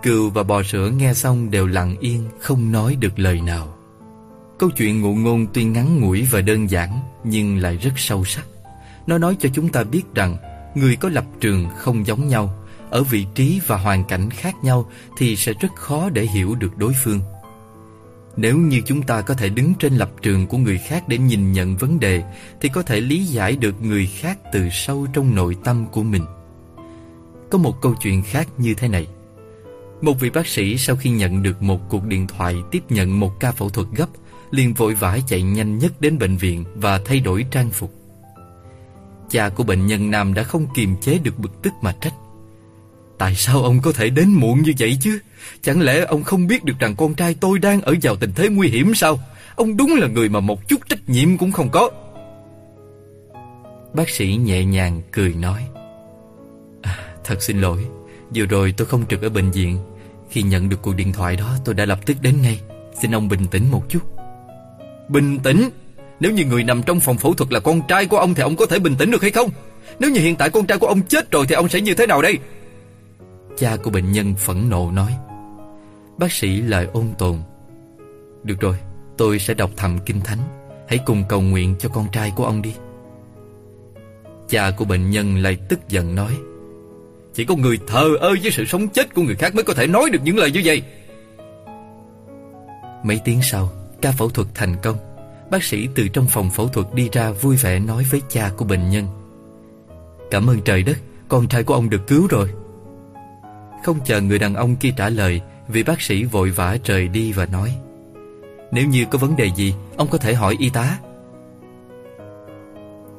Cừu và bò sữa nghe xong đều lặng yên Không nói được lời nào Câu chuyện ngụ ngôn tuy ngắn ngủi và đơn giản Nhưng lại rất sâu sắc Nó nói cho chúng ta biết rằng Người có lập trường không giống nhau Ở vị trí và hoàn cảnh khác nhau Thì sẽ rất khó để hiểu được đối phương nếu như chúng ta có thể đứng trên lập trường của người khác Để nhìn nhận vấn đề Thì có thể lý giải được người khác từ sâu trong nội tâm của mình. Có một câu chuyện khác như thế này. Một vị bác sĩ sau khi nhận được một cuộc điện thoại tiếp nhận một ca phẫu thuật gấp, liền vội vã chạy nhanh nhất đến bệnh viện và thay đổi trang phục. Cha của bệnh nhân nam đã không kiềm chế được bực tức mà trách. Tại sao ông có thể đến muộn như vậy chứ? Chẳng lẽ ông không biết được rằng con trai tôi đang ở vào tình thế nguy hiểm sao? Ông đúng là người mà một chút trách nhiệm cũng không có. Bác sĩ nhẹ nhàng cười nói à, Thật xin lỗi. Vừa rồi tôi không trực ở bệnh viện. Khi nhận được cuộc điện thoại đó tôi đã lập tức đến ngay. Xin ông bình tĩnh một chút. Bình tĩnh? Nếu như người nằm trong phòng phẫu thuật là con trai của ông Thì ông có thể bình tĩnh được hay không? Nếu như hiện tại con trai của ông chết rồi Thì ông sẽ như thế nào đây? Cha của bệnh nhân phẫn nộ nói, Bác sĩ lời ôn tồn. Được rồi, Tôi sẽ đọc thầm kinh thánh. Hãy cùng cầu nguyện cho con trai của ông đi. Cha của bệnh nhân lại tức giận nói, Chỉ có người thờ ơ với sự sống chết của người khác Mới có thể nói được những lời như vậy. Mấy tiếng sau, Ca phẫu thuật thành công. Bác sĩ từ trong phòng phẫu thuật đi ra vui vẻ nói với cha của bệnh nhân, Cảm ơn trời đất, Con trai của ông được cứu rồi. Không chờ người đàn ông kia trả lời, Vị bác sĩ vội vã trời đi và nói, Nếu như có vấn đề gì, Ông có thể hỏi y tá.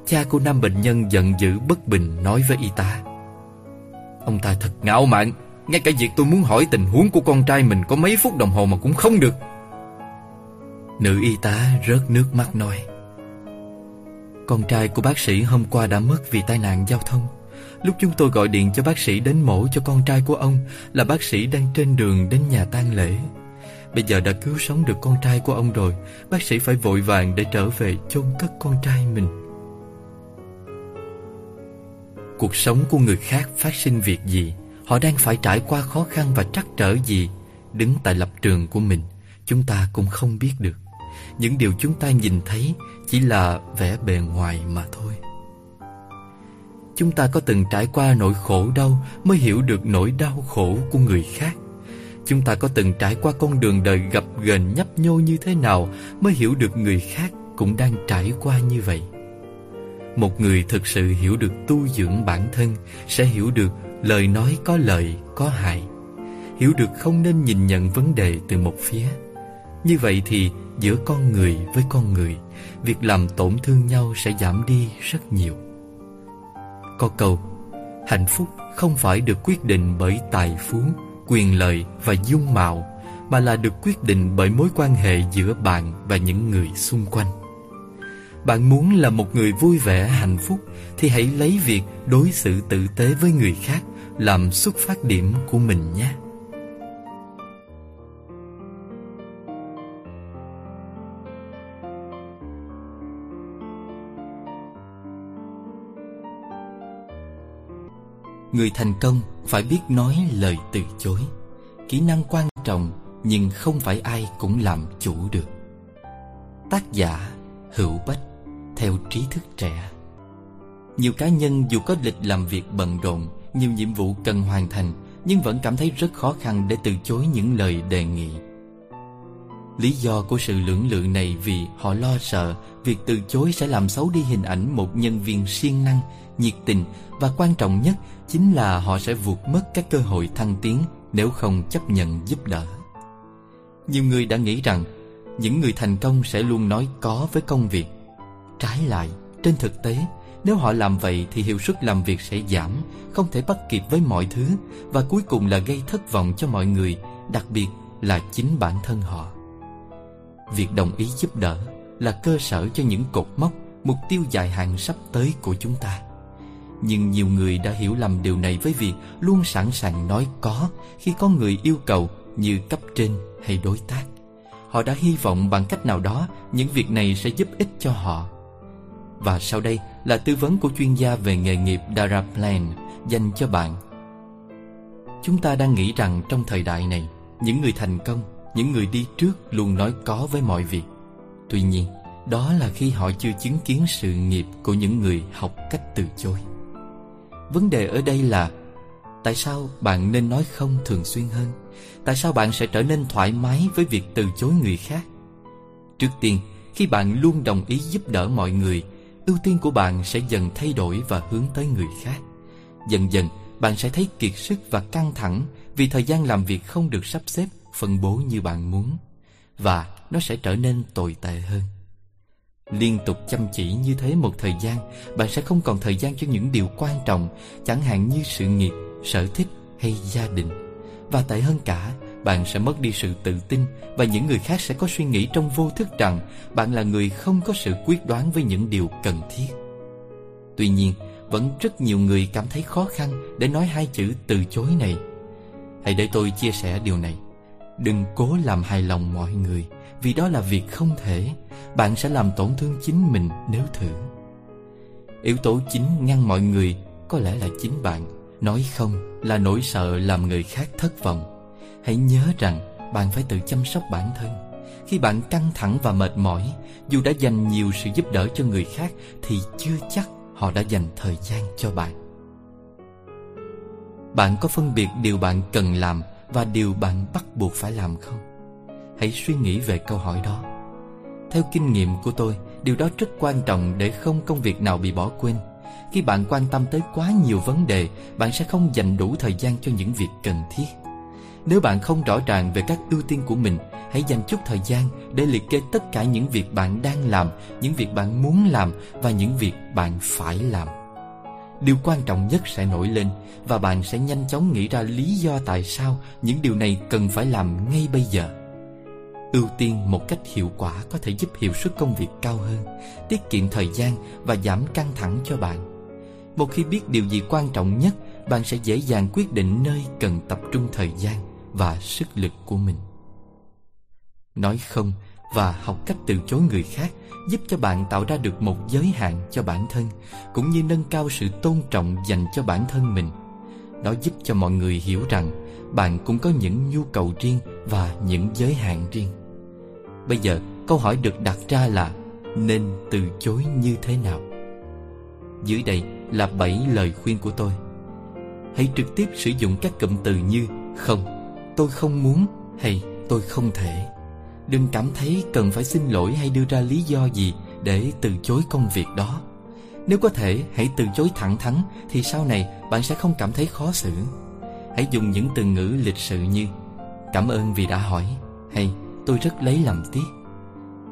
Cha của nam bệnh nhân giận dữ bất bình nói với y tá, Ông ta thật ngạo mạn, Ngay cả việc tôi muốn hỏi tình huống của con trai mình Có mấy phút đồng hồ mà cũng không được. Nữ y tá rớt nước mắt nói, Con trai của bác sĩ hôm qua đã mất vì tai nạn giao thông. Lúc chúng tôi gọi điện cho bác sĩ đến mổ cho con trai của ông, Là bác sĩ đang trên đường đến nhà tang lễ. Bây giờ đã cứu sống được con trai của ông rồi, Bác sĩ phải vội vàng để trở về chôn cất con trai mình. Cuộc sống của người khác phát sinh việc gì, Họ đang phải trải qua khó khăn và trắc trở gì, Đứng tại lập trường của mình, Chúng ta cũng không biết được. Những điều chúng ta nhìn thấy chỉ là vẻ bề ngoài mà thôi chúng ta có từng trải qua nỗi khổ đau mới hiểu được nỗi đau khổ của người khác. Chúng ta có từng trải qua con đường đời gập ghềnh nhấp nhô như thế nào mới hiểu được người khác cũng đang trải qua như vậy. Một người thực sự hiểu được tu dưỡng bản thân sẽ hiểu được lời nói có lợi, có hại. Hiểu được không nên nhìn nhận vấn đề từ một phía. Như vậy thì giữa con người với con người, việc làm tổn thương nhau sẽ giảm đi rất nhiều có câu, hạnh phúc không phải được quyết định bởi tài phú, quyền lợi và dung mạo, mà là được quyết định bởi mối quan hệ giữa bạn và những người xung quanh. Bạn muốn là một người vui vẻ, hạnh phúc thì hãy lấy việc đối xử tử tế với người khác làm xuất phát điểm của mình nhé. Người thành công phải biết nói lời từ chối. Kỹ năng quan trọng nhưng không phải ai cũng làm chủ được. Tác giả Hữu Bách Theo trí thức trẻ. Nhiều cá nhân dù có lịch làm việc bận rộn Nhiều nhiệm vụ cần hoàn thành Nhưng vẫn cảm thấy rất khó khăn để từ chối những lời đề nghị. Lý do của sự lưỡng lự này vì họ lo sợ Việc từ chối sẽ làm xấu đi hình ảnh một nhân viên siêng năng, nhiệt tình Và quan trọng nhất chính là họ sẽ vụt mất các cơ hội thăng tiến nếu không chấp nhận giúp đỡ. Nhiều người đã nghĩ rằng những người thành công sẽ luôn nói có với công việc. Trái lại, trên thực tế, nếu họ làm vậy thì hiệu suất làm việc sẽ giảm, không thể bắt kịp với mọi thứ và cuối cùng là gây thất vọng cho mọi người, đặc biệt là chính bản thân họ. Việc đồng ý giúp đỡ là cơ sở cho những cột mốc, mục tiêu dài hạn sắp tới của chúng ta. Nhưng nhiều người đã hiểu lầm điều này với việc luôn sẵn sàng nói có khi có người yêu cầu như cấp trên hay đối tác. Họ đã hy vọng bằng cách nào đó những việc này sẽ giúp ích cho họ. Và sau đây là tư vấn của chuyên gia về nghề nghiệp Dara Plan dành cho bạn. Chúng ta đang nghĩ rằng trong thời đại này, những người thành công, những người đi trước luôn nói có với mọi việc. Tuy nhiên, đó là khi họ chưa chứng kiến sự nghiệp của những người học cách từ chối. Vấn đề ở đây là Tại sao bạn nên nói không thường xuyên hơn? Tại sao bạn sẽ trở nên thoải mái với việc từ chối người khác? Trước tiên, khi bạn luôn đồng ý giúp đỡ mọi người, ưu tiên của bạn sẽ dần thay đổi và hướng tới người khác. Dần dần, bạn sẽ thấy kiệt sức và căng thẳng vì thời gian làm việc không được sắp xếp, phân bố như bạn muốn. Và nó sẽ trở nên tồi tệ hơn. Liên tục chăm chỉ như thế một thời gian Bạn sẽ không còn thời gian cho những điều quan trọng Chẳng hạn như sự nghiệp, sở thích hay gia đình. Và tệ hơn cả Bạn sẽ mất đi sự tự tin Và những người khác sẽ có suy nghĩ trong vô thức rằng Bạn là người không có sự quyết đoán với những điều cần thiết. Tuy nhiên Vẫn rất nhiều người cảm thấy khó khăn Để nói hai chữ từ chối này. Hãy để tôi chia sẻ điều này. Đừng cố làm hài lòng mọi người Vì đó là việc không thể. Bạn sẽ làm tổn thương chính mình nếu thử. Yếu tố chính ngăn mọi người Có lẽ là chính bạn. Nói không là nỗi sợ làm người khác thất vọng. Hãy nhớ rằng Bạn phải tự chăm sóc bản thân. Khi bạn căng thẳng và mệt mỏi, Dù đã dành nhiều sự giúp đỡ cho người khác, Thì chưa chắc họ đã dành thời gian cho bạn. Bạn có phân biệt điều bạn cần làm và điều bạn bắt buộc phải làm không? Hãy suy nghĩ về câu hỏi đó. Theo kinh nghiệm của tôi, điều đó rất quan trọng để không công việc nào bị bỏ quên. Khi bạn quan tâm tới quá nhiều vấn đề, bạn sẽ không dành đủ thời gian cho những việc cần thiết. Nếu bạn không rõ ràng về các ưu tiên của mình, hãy dành chút thời gian để liệt kê tất cả những việc bạn đang làm, những việc bạn muốn làm và những việc bạn phải làm điều quan trọng nhất sẽ nổi lên và bạn sẽ nhanh chóng nghĩ ra lý do tại sao những điều này cần phải làm ngay bây giờ. Ưu tiên một cách hiệu quả có thể giúp hiệu suất công việc cao hơn, tiết kiệm thời gian và giảm căng thẳng cho bạn. Một khi biết điều gì quan trọng nhất, bạn sẽ dễ dàng quyết định nơi cần tập trung thời gian và sức lực của mình. Nói không và học cách từ chối người khác giúp cho bạn tạo ra được một giới hạn cho bản thân cũng như nâng cao sự tôn trọng dành cho bản thân mình nó giúp cho mọi người hiểu rằng bạn cũng có những nhu cầu riêng và những giới hạn riêng bây giờ câu hỏi được đặt ra là nên từ chối như thế nào dưới đây là bảy lời khuyên của tôi hãy trực tiếp sử dụng các cụm từ như không tôi không muốn hay tôi không thể Đừng cảm thấy cần phải xin lỗi hay đưa ra lý do gì để từ chối công việc đó. Nếu có thể, hãy từ chối thẳng thắn thì sau này bạn sẽ không cảm thấy khó xử. Hãy dùng những từ ngữ lịch sự như Cảm ơn vì đã hỏi hay tôi rất lấy làm tiếc.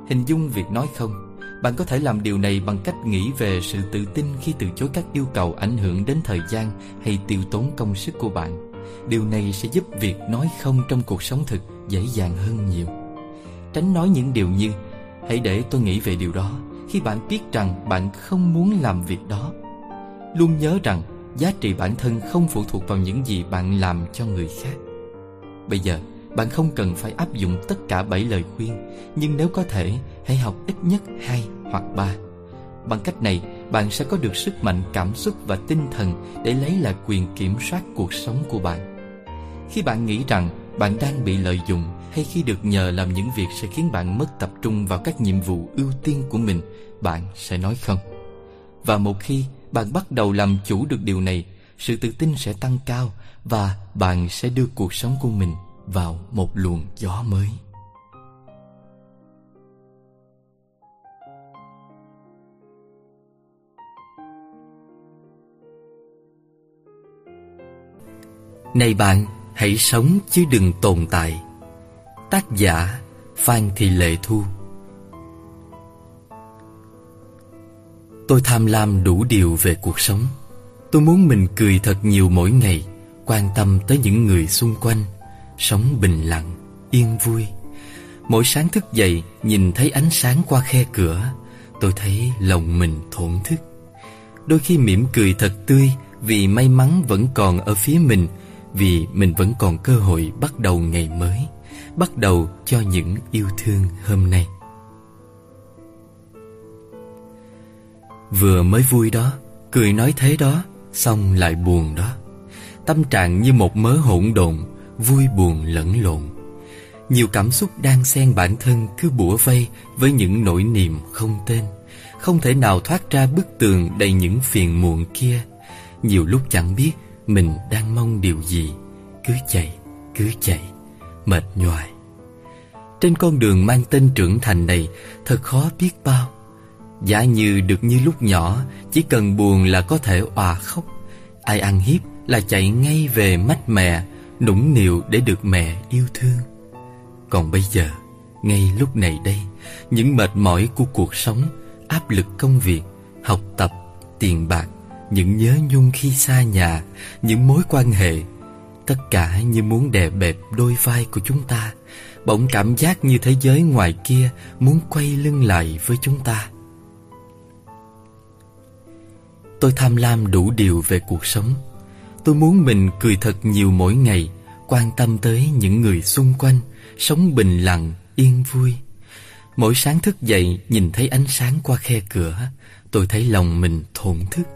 Hình dung việc nói không, bạn có thể làm điều này bằng cách nghĩ về sự tự tin khi từ chối các yêu cầu ảnh hưởng đến thời gian hay tiêu tốn công sức của bạn. Điều này sẽ giúp việc nói không trong cuộc sống thực dễ dàng hơn nhiều. Tránh nói những điều như Hãy để tôi nghĩ về điều đó Khi bạn biết rằng bạn không muốn làm việc đó Luôn nhớ rằng Giá trị bản thân không phụ thuộc vào những gì bạn làm cho người khác. Bây giờ bạn không cần phải áp dụng tất cả bảy lời khuyên Nhưng nếu có thể Hãy học ít nhất hai hoặc ba. Bằng cách này Bạn sẽ có được sức mạnh cảm xúc và tinh thần Để lấy lại quyền kiểm soát cuộc sống của bạn. Khi bạn nghĩ rằng bạn đang bị lợi dụng hay khi được nhờ làm những việc sẽ khiến bạn mất tập trung vào các nhiệm vụ ưu tiên của mình, bạn sẽ nói không. Và một khi bạn bắt đầu làm chủ được điều này, sự tự tin sẽ tăng cao và bạn sẽ đưa cuộc sống của mình vào một luồng gió mới. Này bạn, hãy sống chứ đừng tồn tại. Tác giả Phan Thị Lệ Thu Tôi tham lam đủ điều về cuộc sống. Tôi muốn mình cười thật nhiều mỗi ngày Quan tâm tới những người xung quanh Sống bình lặng, yên vui. Mỗi sáng thức dậy Nhìn thấy ánh sáng qua khe cửa Tôi thấy lòng mình thổn thức. Đôi khi mỉm cười thật tươi Vì may mắn vẫn còn ở phía mình Vì mình vẫn còn cơ hội bắt đầu ngày mới bắt đầu cho những yêu thương hôm nay. Vừa mới vui đó, cười nói thế đó, xong lại buồn đó. Tâm trạng như một mớ hỗn độn, vui buồn lẫn lộn. Nhiều cảm xúc đang xen bản thân cứ bủa vây với những nỗi niềm không tên, không thể nào thoát ra bức tường đầy những phiền muộn kia. Nhiều lúc chẳng biết mình đang mong điều gì, cứ chạy, cứ chạy mệt nhoài. Trên con đường mang tên trưởng thành này thật khó biết bao. Giả như được như lúc nhỏ, chỉ cần buồn là có thể òa khóc. Ai ăn hiếp là chạy ngay về mách mẹ, nũng nịu để được mẹ yêu thương. Còn bây giờ, ngay lúc này đây, những mệt mỏi của cuộc sống áp lực công việc, học tập, tiền bạc, những nhớ nhung khi xa nhà, những mối quan hệ, tất cả như muốn đè bẹp đôi vai của chúng ta, bỗng cảm giác như thế giới ngoài kia muốn quay lưng lại với chúng ta. Tôi tham lam đủ điều về cuộc sống. Tôi muốn mình cười thật nhiều mỗi ngày, quan tâm tới những người xung quanh, sống bình lặng, yên vui. Mỗi sáng thức dậy nhìn thấy ánh sáng qua khe cửa, tôi thấy lòng mình thổn thức.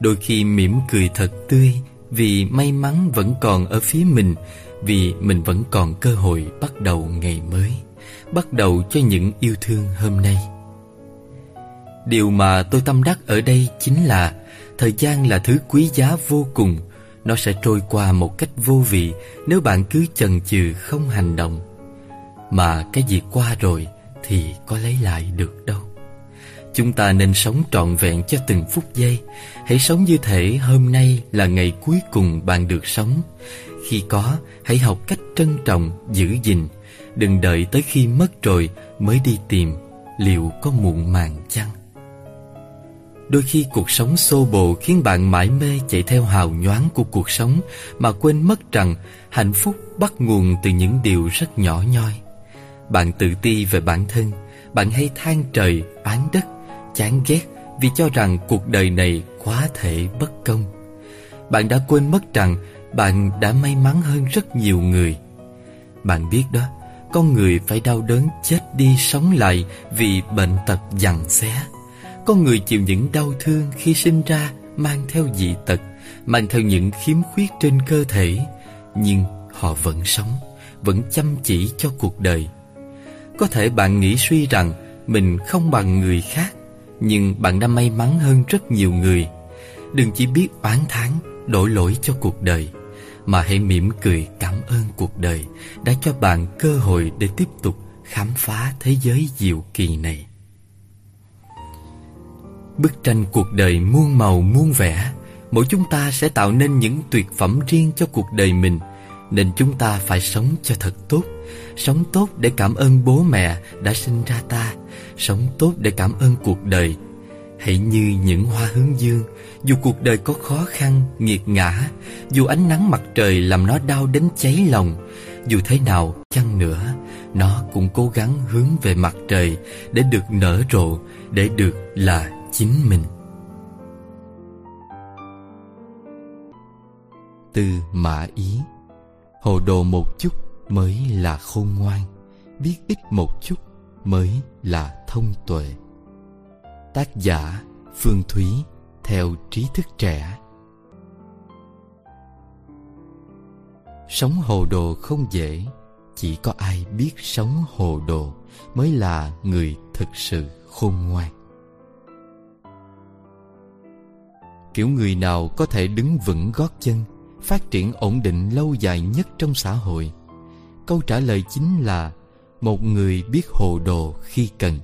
Đôi khi mỉm cười thật tươi vì may mắn vẫn còn ở phía mình, vì mình vẫn còn cơ hội bắt đầu ngày mới, bắt đầu cho những yêu thương hôm nay. Điều mà tôi tâm đắc ở đây chính là thời gian là thứ quý giá vô cùng, nó sẽ trôi qua một cách vô vị nếu bạn cứ chần chừ không hành động. Mà cái gì qua rồi thì có lấy lại được đâu. Chúng ta nên sống trọn vẹn cho từng phút giây Hãy sống như thể hôm nay là ngày cuối cùng bạn được sống Khi có, hãy học cách trân trọng, giữ gìn Đừng đợi tới khi mất rồi mới đi tìm Liệu có muộn màng chăng? Đôi khi cuộc sống xô bồ khiến bạn mãi mê chạy theo hào nhoáng của cuộc sống Mà quên mất rằng hạnh phúc bắt nguồn từ những điều rất nhỏ nhoi Bạn tự ti về bản thân Bạn hay than trời, oán đất chán ghét vì cho rằng cuộc đời này quá thể bất công. Bạn đã quên mất rằng bạn đã may mắn hơn rất nhiều người. Bạn biết đó, con người phải đau đớn chết đi sống lại vì bệnh tật dằn xé. Con người chịu những đau thương khi sinh ra mang theo dị tật, mang theo những khiếm khuyết trên cơ thể, nhưng họ vẫn sống, vẫn chăm chỉ cho cuộc đời. Có thể bạn nghĩ suy rằng mình không bằng người khác nhưng bạn đã may mắn hơn rất nhiều người Đừng chỉ biết oán thán đổ lỗi cho cuộc đời Mà hãy mỉm cười cảm ơn cuộc đời Đã cho bạn cơ hội để tiếp tục Khám phá thế giới diệu kỳ này Bức tranh cuộc đời muôn màu muôn vẻ. Mỗi chúng ta sẽ tạo nên những tuyệt phẩm riêng cho cuộc đời mình. Nên chúng ta phải sống cho thật tốt. Sống tốt để cảm ơn bố mẹ đã sinh ra ta. Sống tốt để cảm ơn cuộc đời. Hãy như những hoa hướng dương Dù cuộc đời có khó khăn, nghiệt ngã Dù ánh nắng mặt trời làm nó đau đến cháy lòng Dù thế nào chăng nữa Nó cũng cố gắng hướng về mặt trời Để được nở rộ Để được là chính mình. Từ Mã Ý, Hồ đồ một chút mới là khôn ngoan, biết ít một chút mới là thông tuệ. Tác giả phương thúy theo trí thức trẻ. Sống hồ đồ không dễ, chỉ có ai biết sống hồ đồ mới là người thực sự khôn ngoan. Kiểu người nào có thể đứng vững gót chân, phát triển ổn định lâu dài nhất trong xã hội? Câu trả lời chính là, một người biết hồ đồ khi cần.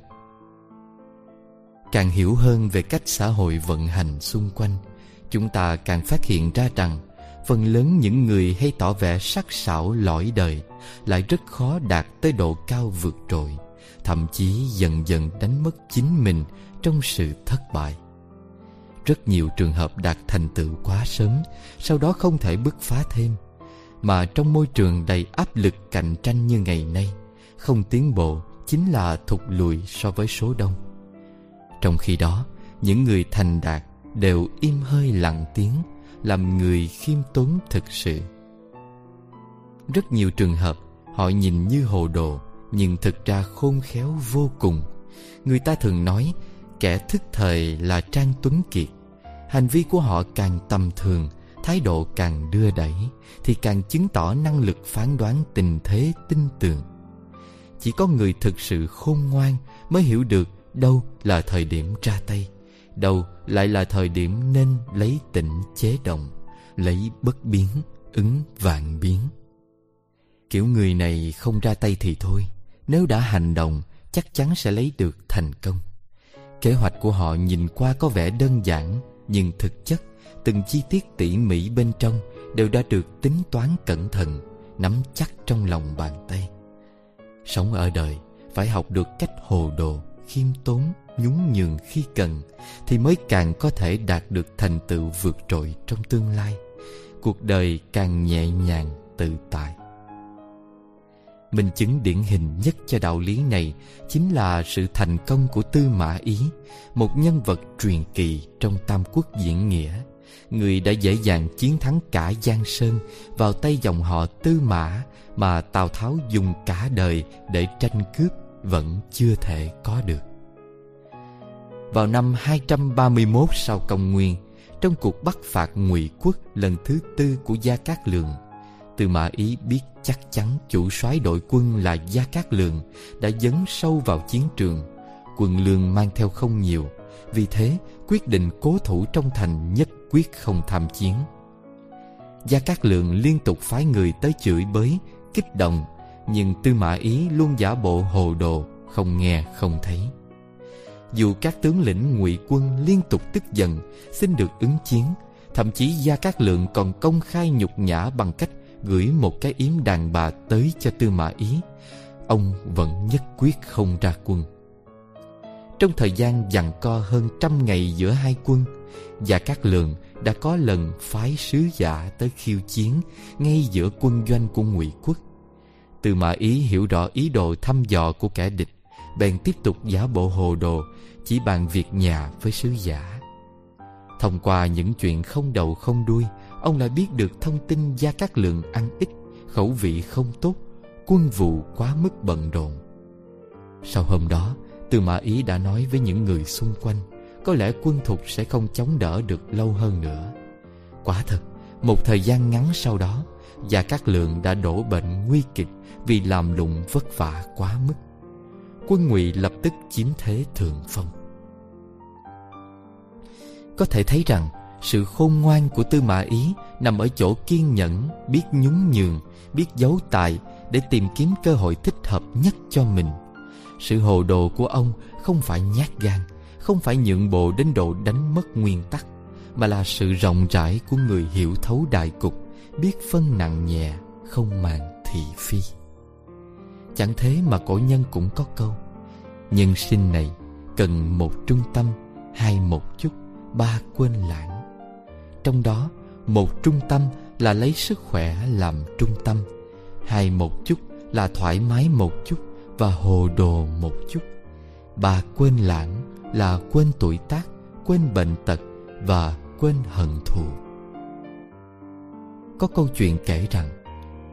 Càng hiểu hơn về cách xã hội vận hành xung quanh, chúng ta càng phát hiện ra rằng, phần lớn những người hay tỏ vẻ sắc sảo lõi đời lại rất khó đạt tới độ cao vượt trội, thậm chí dần dần đánh mất chính mình trong sự thất bại rất nhiều trường hợp đạt thành tựu quá sớm, sau đó không thể bứt phá thêm. Mà trong môi trường đầy áp lực cạnh tranh như ngày nay, không tiến bộ chính là thụt lùi so với số đông. Trong khi đó, những người thành đạt đều im hơi lặng tiếng, làm người khiêm tốn thực sự. Rất nhiều trường hợp, họ nhìn như hồ đồ, nhưng thực ra khôn khéo vô cùng. Người ta thường nói kẻ thức thời là trang tuấn kiệt. Hành vi của họ càng tầm thường, thái độ càng đưa đẩy, thì càng chứng tỏ năng lực phán đoán tình thế, tin tưởng. Chỉ có người thực sự khôn ngoan mới hiểu được đâu là thời điểm ra tay, đâu lại là thời điểm nên lấy tịnh chế động, lấy bất biến, ứng vạn biến. Kiểu người này không ra tay thì thôi, nếu đã hành động, chắc chắn sẽ lấy được thành công kế hoạch của họ nhìn qua có vẻ đơn giản nhưng thực chất từng chi tiết tỉ mỉ bên trong đều đã được tính toán cẩn thận nắm chắc trong lòng bàn tay. Sống ở đời phải học được cách hồ đồ khiêm tốn, nhún nhường khi cần Thì mới càng có thể đạt được thành tựu vượt trội trong tương lai. Cuộc đời càng nhẹ nhàng, tự tại. Minh chứng điển hình nhất cho đạo lý này Chính là sự thành công của Tư Mã Ý, Một nhân vật truyền kỳ trong Tam Quốc diễn nghĩa. Người đã dễ dàng chiến thắng cả Giang Sơn Vào tay dòng họ Tư Mã Mà Tào Tháo dùng cả đời để tranh cướp Vẫn chưa thể có được. Vào năm 231 sau công nguyên, Trong cuộc bắt phạt ngụy quốc lần thứ tư của Gia Cát Lượng Tư Mã Ý biết chắc chắn chủ soái đội quân là Gia Cát Lượng đã dấn sâu vào chiến trường. Quân lương mang theo không nhiều, vì thế quyết định cố thủ trong thành nhất quyết không tham chiến. Gia Cát Lượng liên tục phái người tới chửi bới, kích động, nhưng Tư Mã Ý luôn giả bộ hồ đồ, không nghe không thấy. Dù các tướng lĩnh ngụy quân liên tục tức giận, xin được ứng chiến, thậm chí Gia Cát Lượng còn công khai nhục nhã bằng cách gửi một cái yếm đàn bà tới cho Tư Mã Ý, ông vẫn nhất quyết không ra quân. Trong thời gian giằng co hơn trăm ngày giữa hai quân, và các lượng đã có lần phái sứ giả tới khiêu chiến ngay giữa quân doanh của Ngụy Quốc. Tư Mã Ý hiểu rõ ý đồ thăm dò của kẻ địch, bèn tiếp tục giả bộ hồ đồ, chỉ bàn việc nhà với sứ giả. Thông qua những chuyện không đầu không đuôi, ông lại biết được thông tin Gia Cát Lượng ăn ít, khẩu vị không tốt, quân vụ quá mức bận rộn. Sau hôm đó, Tư Mã Ý đã nói với những người xung quanh, có lẽ quân thục sẽ không chống đỡ được lâu hơn nữa. Quả thật, một thời gian ngắn sau đó, Gia Cát Lượng đã đổ bệnh nguy kịch vì làm lụng vất vả quá mức. Quân Ngụy lập tức chiếm thế thượng phong. Có thể thấy rằng sự khôn ngoan của Tư Mã Ý nằm ở chỗ kiên nhẫn, biết nhún nhường, biết giấu tài để tìm kiếm cơ hội thích hợp nhất cho mình. Sự hồ đồ của ông không phải nhát gan, không phải nhượng bộ đến độ đánh mất nguyên tắc, mà là sự rộng rãi của người hiểu thấu đại cục, biết phân nặng nhẹ, không màng thị phi. Chẳng thế mà cổ nhân cũng có câu Nhân sinh này cần một trung tâm, hai một chút, ba quên lãng trong đó, một trung tâm là lấy sức khỏe làm trung tâm. Hai một chút là thoải mái một chút và hồ đồ một chút. Ba quên lãng là quên tuổi tác, quên bệnh tật và quên hận thù. Có câu chuyện kể rằng,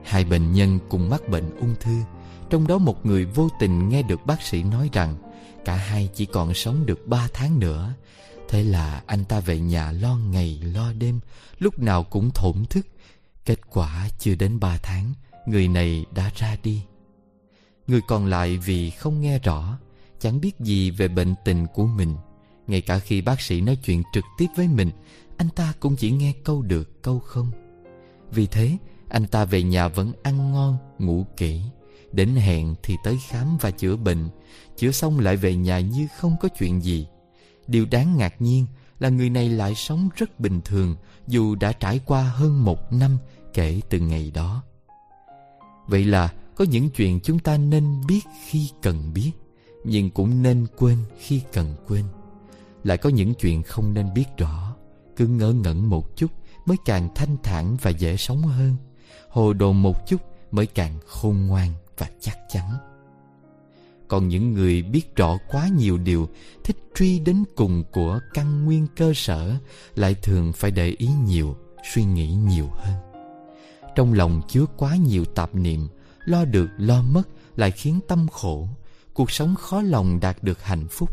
hai bệnh nhân cùng mắc bệnh ung thư, trong đó một người vô tình nghe được bác sĩ nói rằng cả hai chỉ còn sống được ba tháng nữa. Thế là anh ta về nhà lo ngày lo đêm Lúc nào cũng thổn thức. Kết quả chưa đến ba tháng Người này đã ra đi. Người còn lại vì không nghe rõ Chẳng biết gì về bệnh tình của mình. Ngay cả khi bác sĩ nói chuyện trực tiếp với mình Anh ta cũng chỉ nghe câu được câu không. Vì thế anh ta về nhà vẫn ăn ngon, ngủ kỹ. Đến hẹn thì tới khám và chữa bệnh. Chữa xong lại về nhà như không có chuyện gì. Điều đáng ngạc nhiên là người này lại sống rất bình thường dù đã trải qua hơn một năm kể từ ngày đó. Vậy là có những chuyện chúng ta nên biết khi cần biết, nhưng cũng nên quên khi cần quên. Lại có những chuyện không nên biết rõ, cứ ngỡ ngẩn một chút mới càng thanh thản và dễ sống hơn. Hồ đồ một chút mới càng khôn ngoan và chắc chắn. Còn những người biết rõ quá nhiều điều, Thích truy đến cùng của căn nguyên cơ sở, Lại thường phải để ý nhiều, Suy nghĩ nhiều hơn. Trong lòng chứa quá nhiều tạp niệm, Lo được lo mất Lại khiến tâm khổ. Cuộc sống khó lòng đạt được hạnh phúc.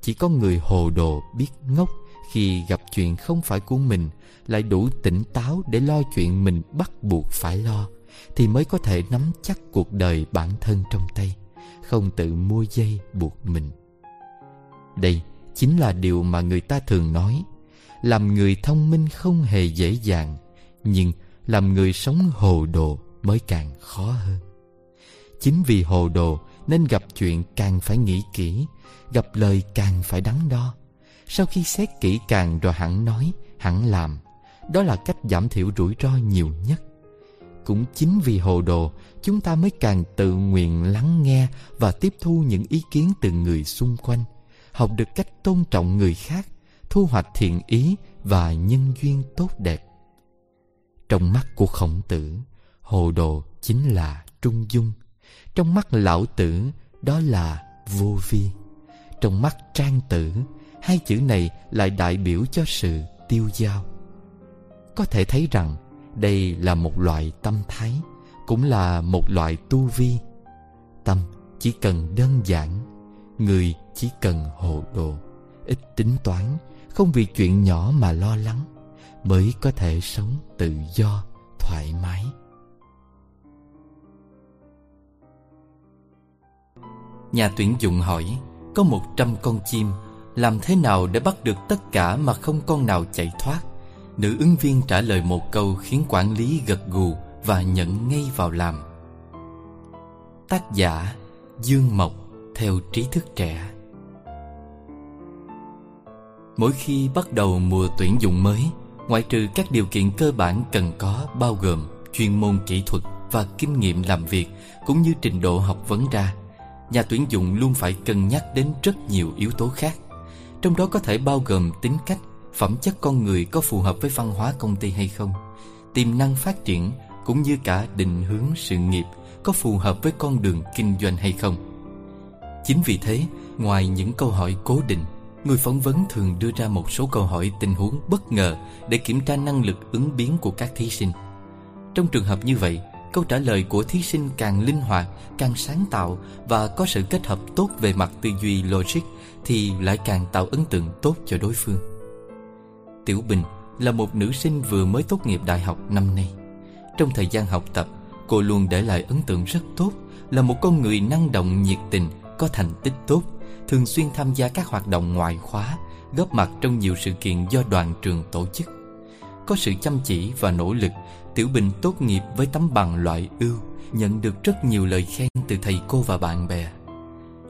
Chỉ có người hồ đồ biết ngốc Khi gặp chuyện không phải của mình, Lại đủ tỉnh táo để lo chuyện mình bắt buộc phải lo, Thì mới có thể nắm chắc cuộc đời bản thân trong tay không tự mua dây buộc mình. Đây chính là điều mà người ta thường nói, làm người thông minh không hề dễ dàng, nhưng làm người sống hồ đồ mới càng khó hơn. Chính vì hồ đồ nên gặp chuyện càng phải nghĩ kỹ, gặp lời càng phải đắn đo. Sau khi xét kỹ càng rồi hẳn nói, hẳn làm, đó là cách giảm thiểu rủi ro nhiều nhất. Cũng chính vì hồ đồ, Chúng ta mới càng tự nguyện lắng nghe Và tiếp thu những ý kiến từ người xung quanh, Học được cách tôn trọng người khác, Thu hoạch thiện ý Và nhân duyên tốt đẹp. Trong mắt của khổng tử, Hồ đồ chính là trung dung. Trong mắt lão tử, Đó là vô vi. Trong mắt trang tử, Hai chữ này lại đại biểu cho sự tiêu dao Có thể thấy rằng đây là một loại tâm thái Cũng là một loại tu vi. Tâm chỉ cần đơn giản Người chỉ cần hồ đồ Ít tính toán Không vì chuyện nhỏ mà lo lắng Mới có thể sống tự do, thoải mái. Nhà tuyển dụng hỏi Có một trăm con chim Làm thế nào để bắt được tất cả Mà không con nào chạy thoát? Nữ ứng viên trả lời một câu Khiến quản lý gật gù Và nhận ngay vào làm. Tác giả Dương Mộc, Theo trí thức trẻ. Mỗi khi bắt đầu mùa tuyển dụng mới, Ngoại trừ các điều kiện cơ bản cần có Bao gồm chuyên môn kỹ thuật Và kinh nghiệm làm việc Cũng như trình độ học vấn ra, Nhà tuyển dụng luôn phải cân nhắc đến rất nhiều yếu tố khác, Trong đó có thể bao gồm tính cách Phẩm chất con người có phù hợp với văn hóa công ty hay không Tiềm năng phát triển Cũng như cả định hướng sự nghiệp Có phù hợp với con đường kinh doanh hay không Chính vì thế Ngoài những câu hỏi cố định Người phỏng vấn thường đưa ra một số câu hỏi tình huống bất ngờ Để kiểm tra năng lực ứng biến của các thí sinh Trong trường hợp như vậy câu trả lời của thí sinh càng linh hoạt, càng sáng tạo và có sự kết hợp tốt về mặt tư duy logic thì lại càng tạo ấn tượng tốt cho đối phương. Tiểu Bình là một nữ sinh vừa mới tốt nghiệp đại học năm nay. Trong thời gian học tập, cô luôn để lại ấn tượng rất tốt, là một con người năng động nhiệt tình, có thành tích tốt, thường xuyên tham gia các hoạt động ngoại khóa, góp mặt trong nhiều sự kiện do đoàn trường tổ chức. Có sự chăm chỉ và nỗ lực Tiểu Bình tốt nghiệp với tấm bằng loại ưu Nhận được rất nhiều lời khen từ thầy cô và bạn bè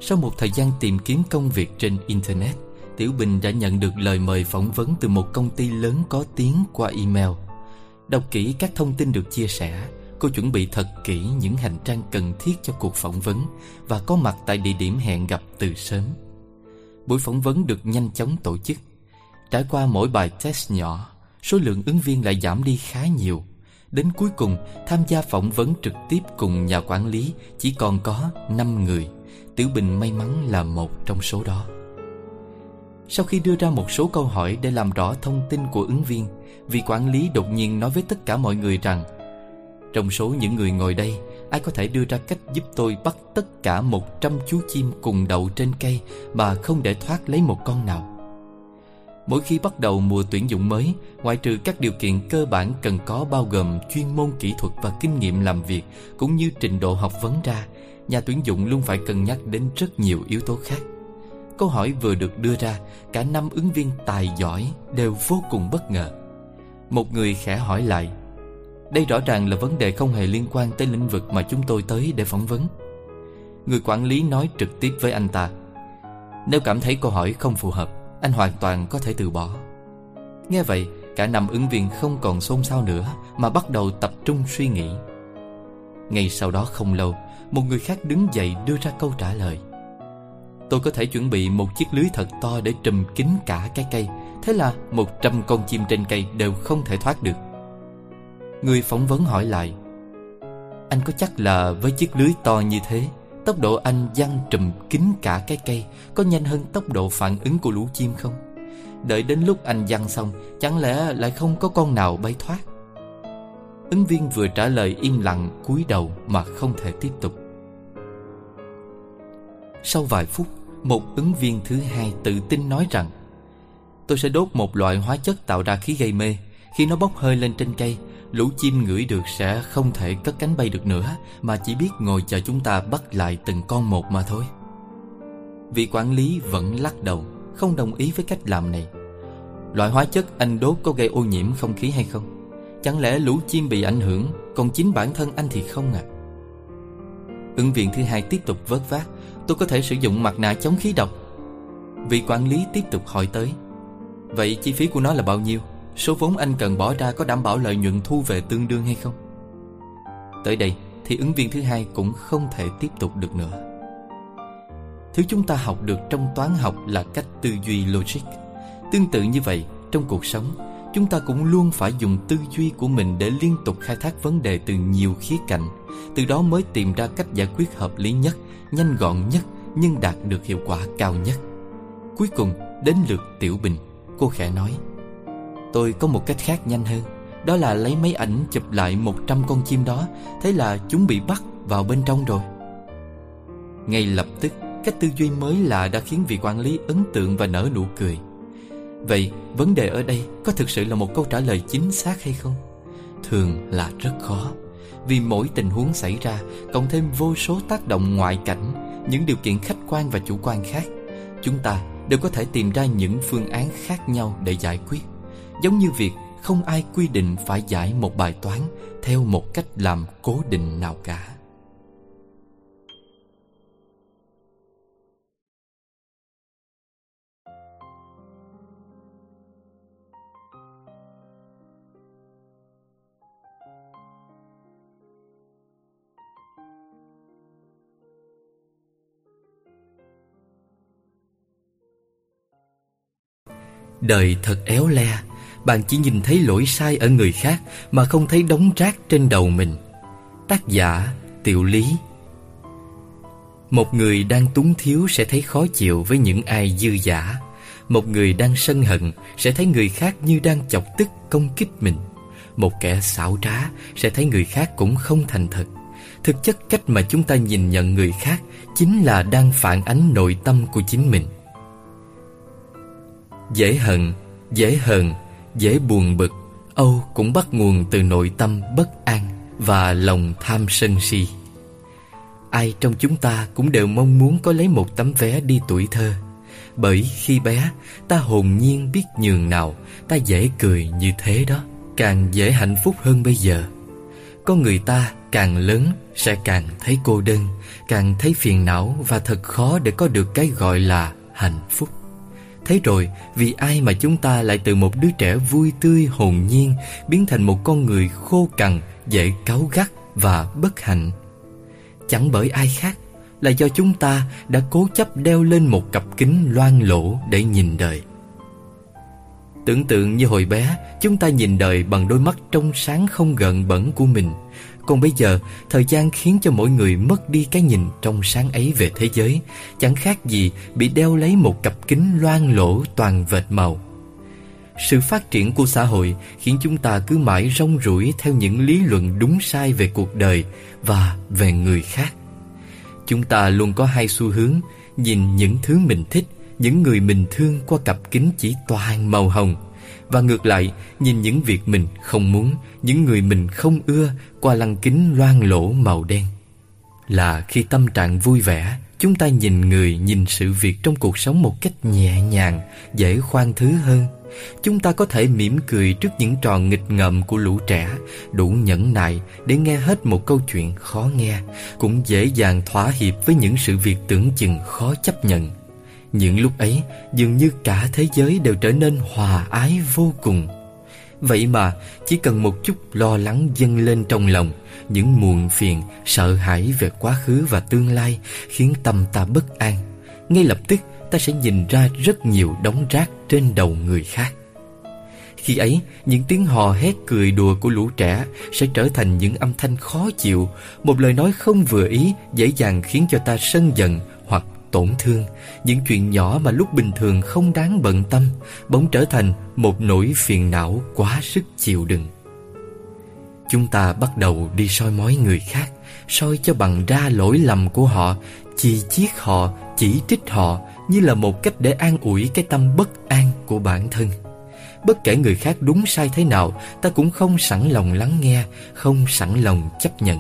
Sau một thời gian tìm kiếm công việc trên Internet Tiểu Bình đã nhận được lời mời phỏng vấn từ một công ty lớn có tiếng qua email. Đọc kỹ các thông tin được chia sẻ, Cô chuẩn bị thật kỹ những hành trang cần thiết cho cuộc phỏng vấn Và có mặt tại địa điểm hẹn gặp từ sớm. Buổi phỏng vấn được nhanh chóng tổ chức. Trải qua mỗi bài test nhỏ, Số lượng ứng viên lại giảm đi khá nhiều. Đến cuối cùng, tham gia phỏng vấn trực tiếp cùng nhà quản lý Chỉ còn có 5 người. Tiểu Bình may mắn là một trong số đó. Sau khi đưa ra một số câu hỏi để làm rõ thông tin của ứng viên Vị quản lý đột nhiên nói với tất cả mọi người rằng Trong số những người ngồi đây Ai có thể đưa ra cách giúp tôi bắt tất cả 100 chú chim cùng đậu trên cây Mà không để thoát lấy một con nào Mỗi khi bắt đầu mùa tuyển dụng mới, ngoại trừ các điều kiện cơ bản cần có bao gồm chuyên môn kỹ thuật và kinh nghiệm làm việc cũng như trình độ học vấn ra, nhà tuyển dụng luôn phải cân nhắc đến rất nhiều yếu tố khác. Câu hỏi vừa được đưa ra, cả năm ứng viên tài giỏi đều vô cùng bất ngờ. Một người khẽ hỏi lại, đây rõ ràng là vấn đề không hề liên quan tới lĩnh vực mà chúng tôi tới để phỏng vấn. Người quản lý nói trực tiếp với anh ta, nếu cảm thấy câu hỏi không phù hợp, anh hoàn toàn có thể từ bỏ Nghe vậy Cả năm ứng viên không còn xôn xao nữa Mà bắt đầu tập trung suy nghĩ Ngay sau đó không lâu Một người khác đứng dậy đưa ra câu trả lời Tôi có thể chuẩn bị một chiếc lưới thật to Để trùm kín cả cái cây. Thế là một trăm con chim trên cây Đều không thể thoát được. Người phỏng vấn hỏi lại, Anh có chắc là với chiếc lưới to như thế, Tốc độ anh văng trùm kín cả cái cây Có nhanh hơn tốc độ phản ứng của lũ chim không? Đợi đến lúc anh văng xong, Chẳng lẽ lại không có con nào bay thoát? Ứng viên vừa trả lời im lặng, cúi đầu mà không thể tiếp tục. Sau vài phút, Một ứng viên thứ hai tự tin nói rằng, Tôi sẽ đốt một loại hóa chất tạo ra khí gây mê. Khi nó bốc hơi lên trên cây, Lũ chim ngửi được sẽ không thể cất cánh bay được nữa, Mà chỉ biết ngồi chờ chúng ta bắt lại từng con một mà thôi. Vị quản lý vẫn lắc đầu, Không đồng ý với cách làm này. Loại hóa chất anh đốt có gây ô nhiễm không khí hay không? Chẳng lẽ lũ chim bị ảnh hưởng, Còn chính bản thân anh thì không à? Ứng viên thứ hai tiếp tục vớt vát Tôi có thể sử dụng mặt nạ chống khí độc. Vị quản lý tiếp tục hỏi tới. Vậy chi phí của nó là bao nhiêu? Số vốn anh cần bỏ ra có đảm bảo lợi nhuận thu về tương đương hay không? Tới đây thì ứng viên thứ hai cũng không thể tiếp tục được nữa. Thứ chúng ta học được trong toán học là cách tư duy logic. Tương tự như vậy, trong cuộc sống Chúng ta cũng luôn phải dùng tư duy của mình để liên tục khai thác vấn đề từ nhiều khía cạnh. Từ đó mới tìm ra cách giải quyết hợp lý nhất, nhanh gọn nhất Nhưng đạt được hiệu quả cao nhất. Cuối cùng, đến lượt Tiểu Bình. Cô khẽ nói Tôi có một cách khác nhanh hơn Đó là lấy máy ảnh chụp lại 100 con chim đó Thế là chúng bị bắt vào bên trong rồi. Ngay lập tức Cách tư duy mới lạ đã khiến vị quản lý ấn tượng và nở nụ cười. Vậy vấn đề ở đây có thực sự là một câu trả lời chính xác hay không? Thường là rất khó. Vì mỗi tình huống xảy ra, Cộng thêm vô số tác động ngoại cảnh, Những điều kiện khách quan và chủ quan khác, Chúng ta đều có thể tìm ra những phương án khác nhau để giải quyết. Giống như việc không ai quy định phải giải một bài toán Theo một cách làm cố định nào cả. Đời thật éo le, Bạn chỉ nhìn thấy lỗi sai ở người khác Mà không thấy đống rác trên đầu mình. Tác giả Tiểu Lý. Một người đang túng thiếu sẽ thấy khó chịu với những ai dư giả. Một người đang sân hận sẽ thấy người khác như đang chọc tức công kích mình. Một kẻ xảo trá sẽ thấy người khác cũng không thành thật. Thực chất cách mà chúng ta nhìn nhận người khác Chính là đang phản ánh nội tâm của chính mình. Dễ hận, dễ hờn, dễ buồn bực Âu cũng bắt nguồn từ nội tâm bất an Và lòng tham sân si. Ai trong chúng ta cũng đều mong muốn có lấy một tấm vé đi tuổi thơ. Bởi khi bé ta hồn nhiên biết nhường nào Ta dễ cười như thế đó Càng dễ hạnh phúc hơn bây giờ. Có người ta càng lớn sẽ càng thấy cô đơn Càng thấy phiền não và thật khó để có được cái gọi là hạnh phúc. Thế rồi vì ai mà chúng ta lại từ một đứa trẻ vui tươi hồn nhiên Biến thành một con người khô cằn, dễ cáu gắt và bất hạnh? Chẳng bởi ai khác Là do chúng ta đã cố chấp đeo lên một cặp kính loang lỗ để nhìn đời. Tưởng tượng như hồi bé Chúng ta nhìn đời bằng đôi mắt trong sáng không gợn bẩn của mình còn bây giờ, thời gian khiến cho mỗi người mất đi cái nhìn trong sáng ấy về thế giới, chẳng khác gì bị đeo lấy một cặp kính loang lỗ toàn vệt màu. Sự phát triển của xã hội khiến chúng ta cứ mãi rong ruổi theo những lý luận đúng sai về cuộc đời và về người khác. Chúng ta luôn có hai xu hướng, nhìn những thứ mình thích, những người mình thương qua cặp kính chỉ toàn màu hồng và ngược lại, nhìn những việc mình không muốn, những người mình không ưa qua lăng kính loang lỗ màu đen. Là khi tâm trạng vui vẻ, chúng ta nhìn người, nhìn sự việc trong cuộc sống một cách nhẹ nhàng, dễ khoan thứ hơn. Chúng ta có thể mỉm cười trước những trò nghịch ngợm của lũ trẻ, đủ nhẫn nại để nghe hết một câu chuyện khó nghe, cũng dễ dàng thỏa hiệp với những sự việc tưởng chừng khó chấp nhận. Những lúc ấy dường như cả thế giới đều trở nên hòa ái vô cùng. Vậy mà chỉ cần một chút lo lắng dâng lên trong lòng Những muộn phiền, sợ hãi về quá khứ và tương lai Khiến tâm ta bất an. Ngay lập tức ta sẽ nhìn ra rất nhiều đống rác trên đầu người khác. Khi ấy, những tiếng hò hét cười đùa của lũ trẻ sẽ trở thành những âm thanh khó chịu, một lời nói không vừa ý dễ dàng khiến cho ta sân giận tổn thương. Những chuyện nhỏ mà lúc bình thường không đáng bận tâm Bỗng trở thành một nỗi phiền não quá sức chịu đựng. Chúng ta bắt đầu đi soi mói người khác soi cho bằng ra lỗi lầm của họ Chỉ chiết họ, chỉ trích họ Như là một cách để an ủi cái tâm bất an của bản thân. Bất kể người khác đúng sai thế nào Ta cũng không sẵn lòng lắng nghe Không sẵn lòng chấp nhận.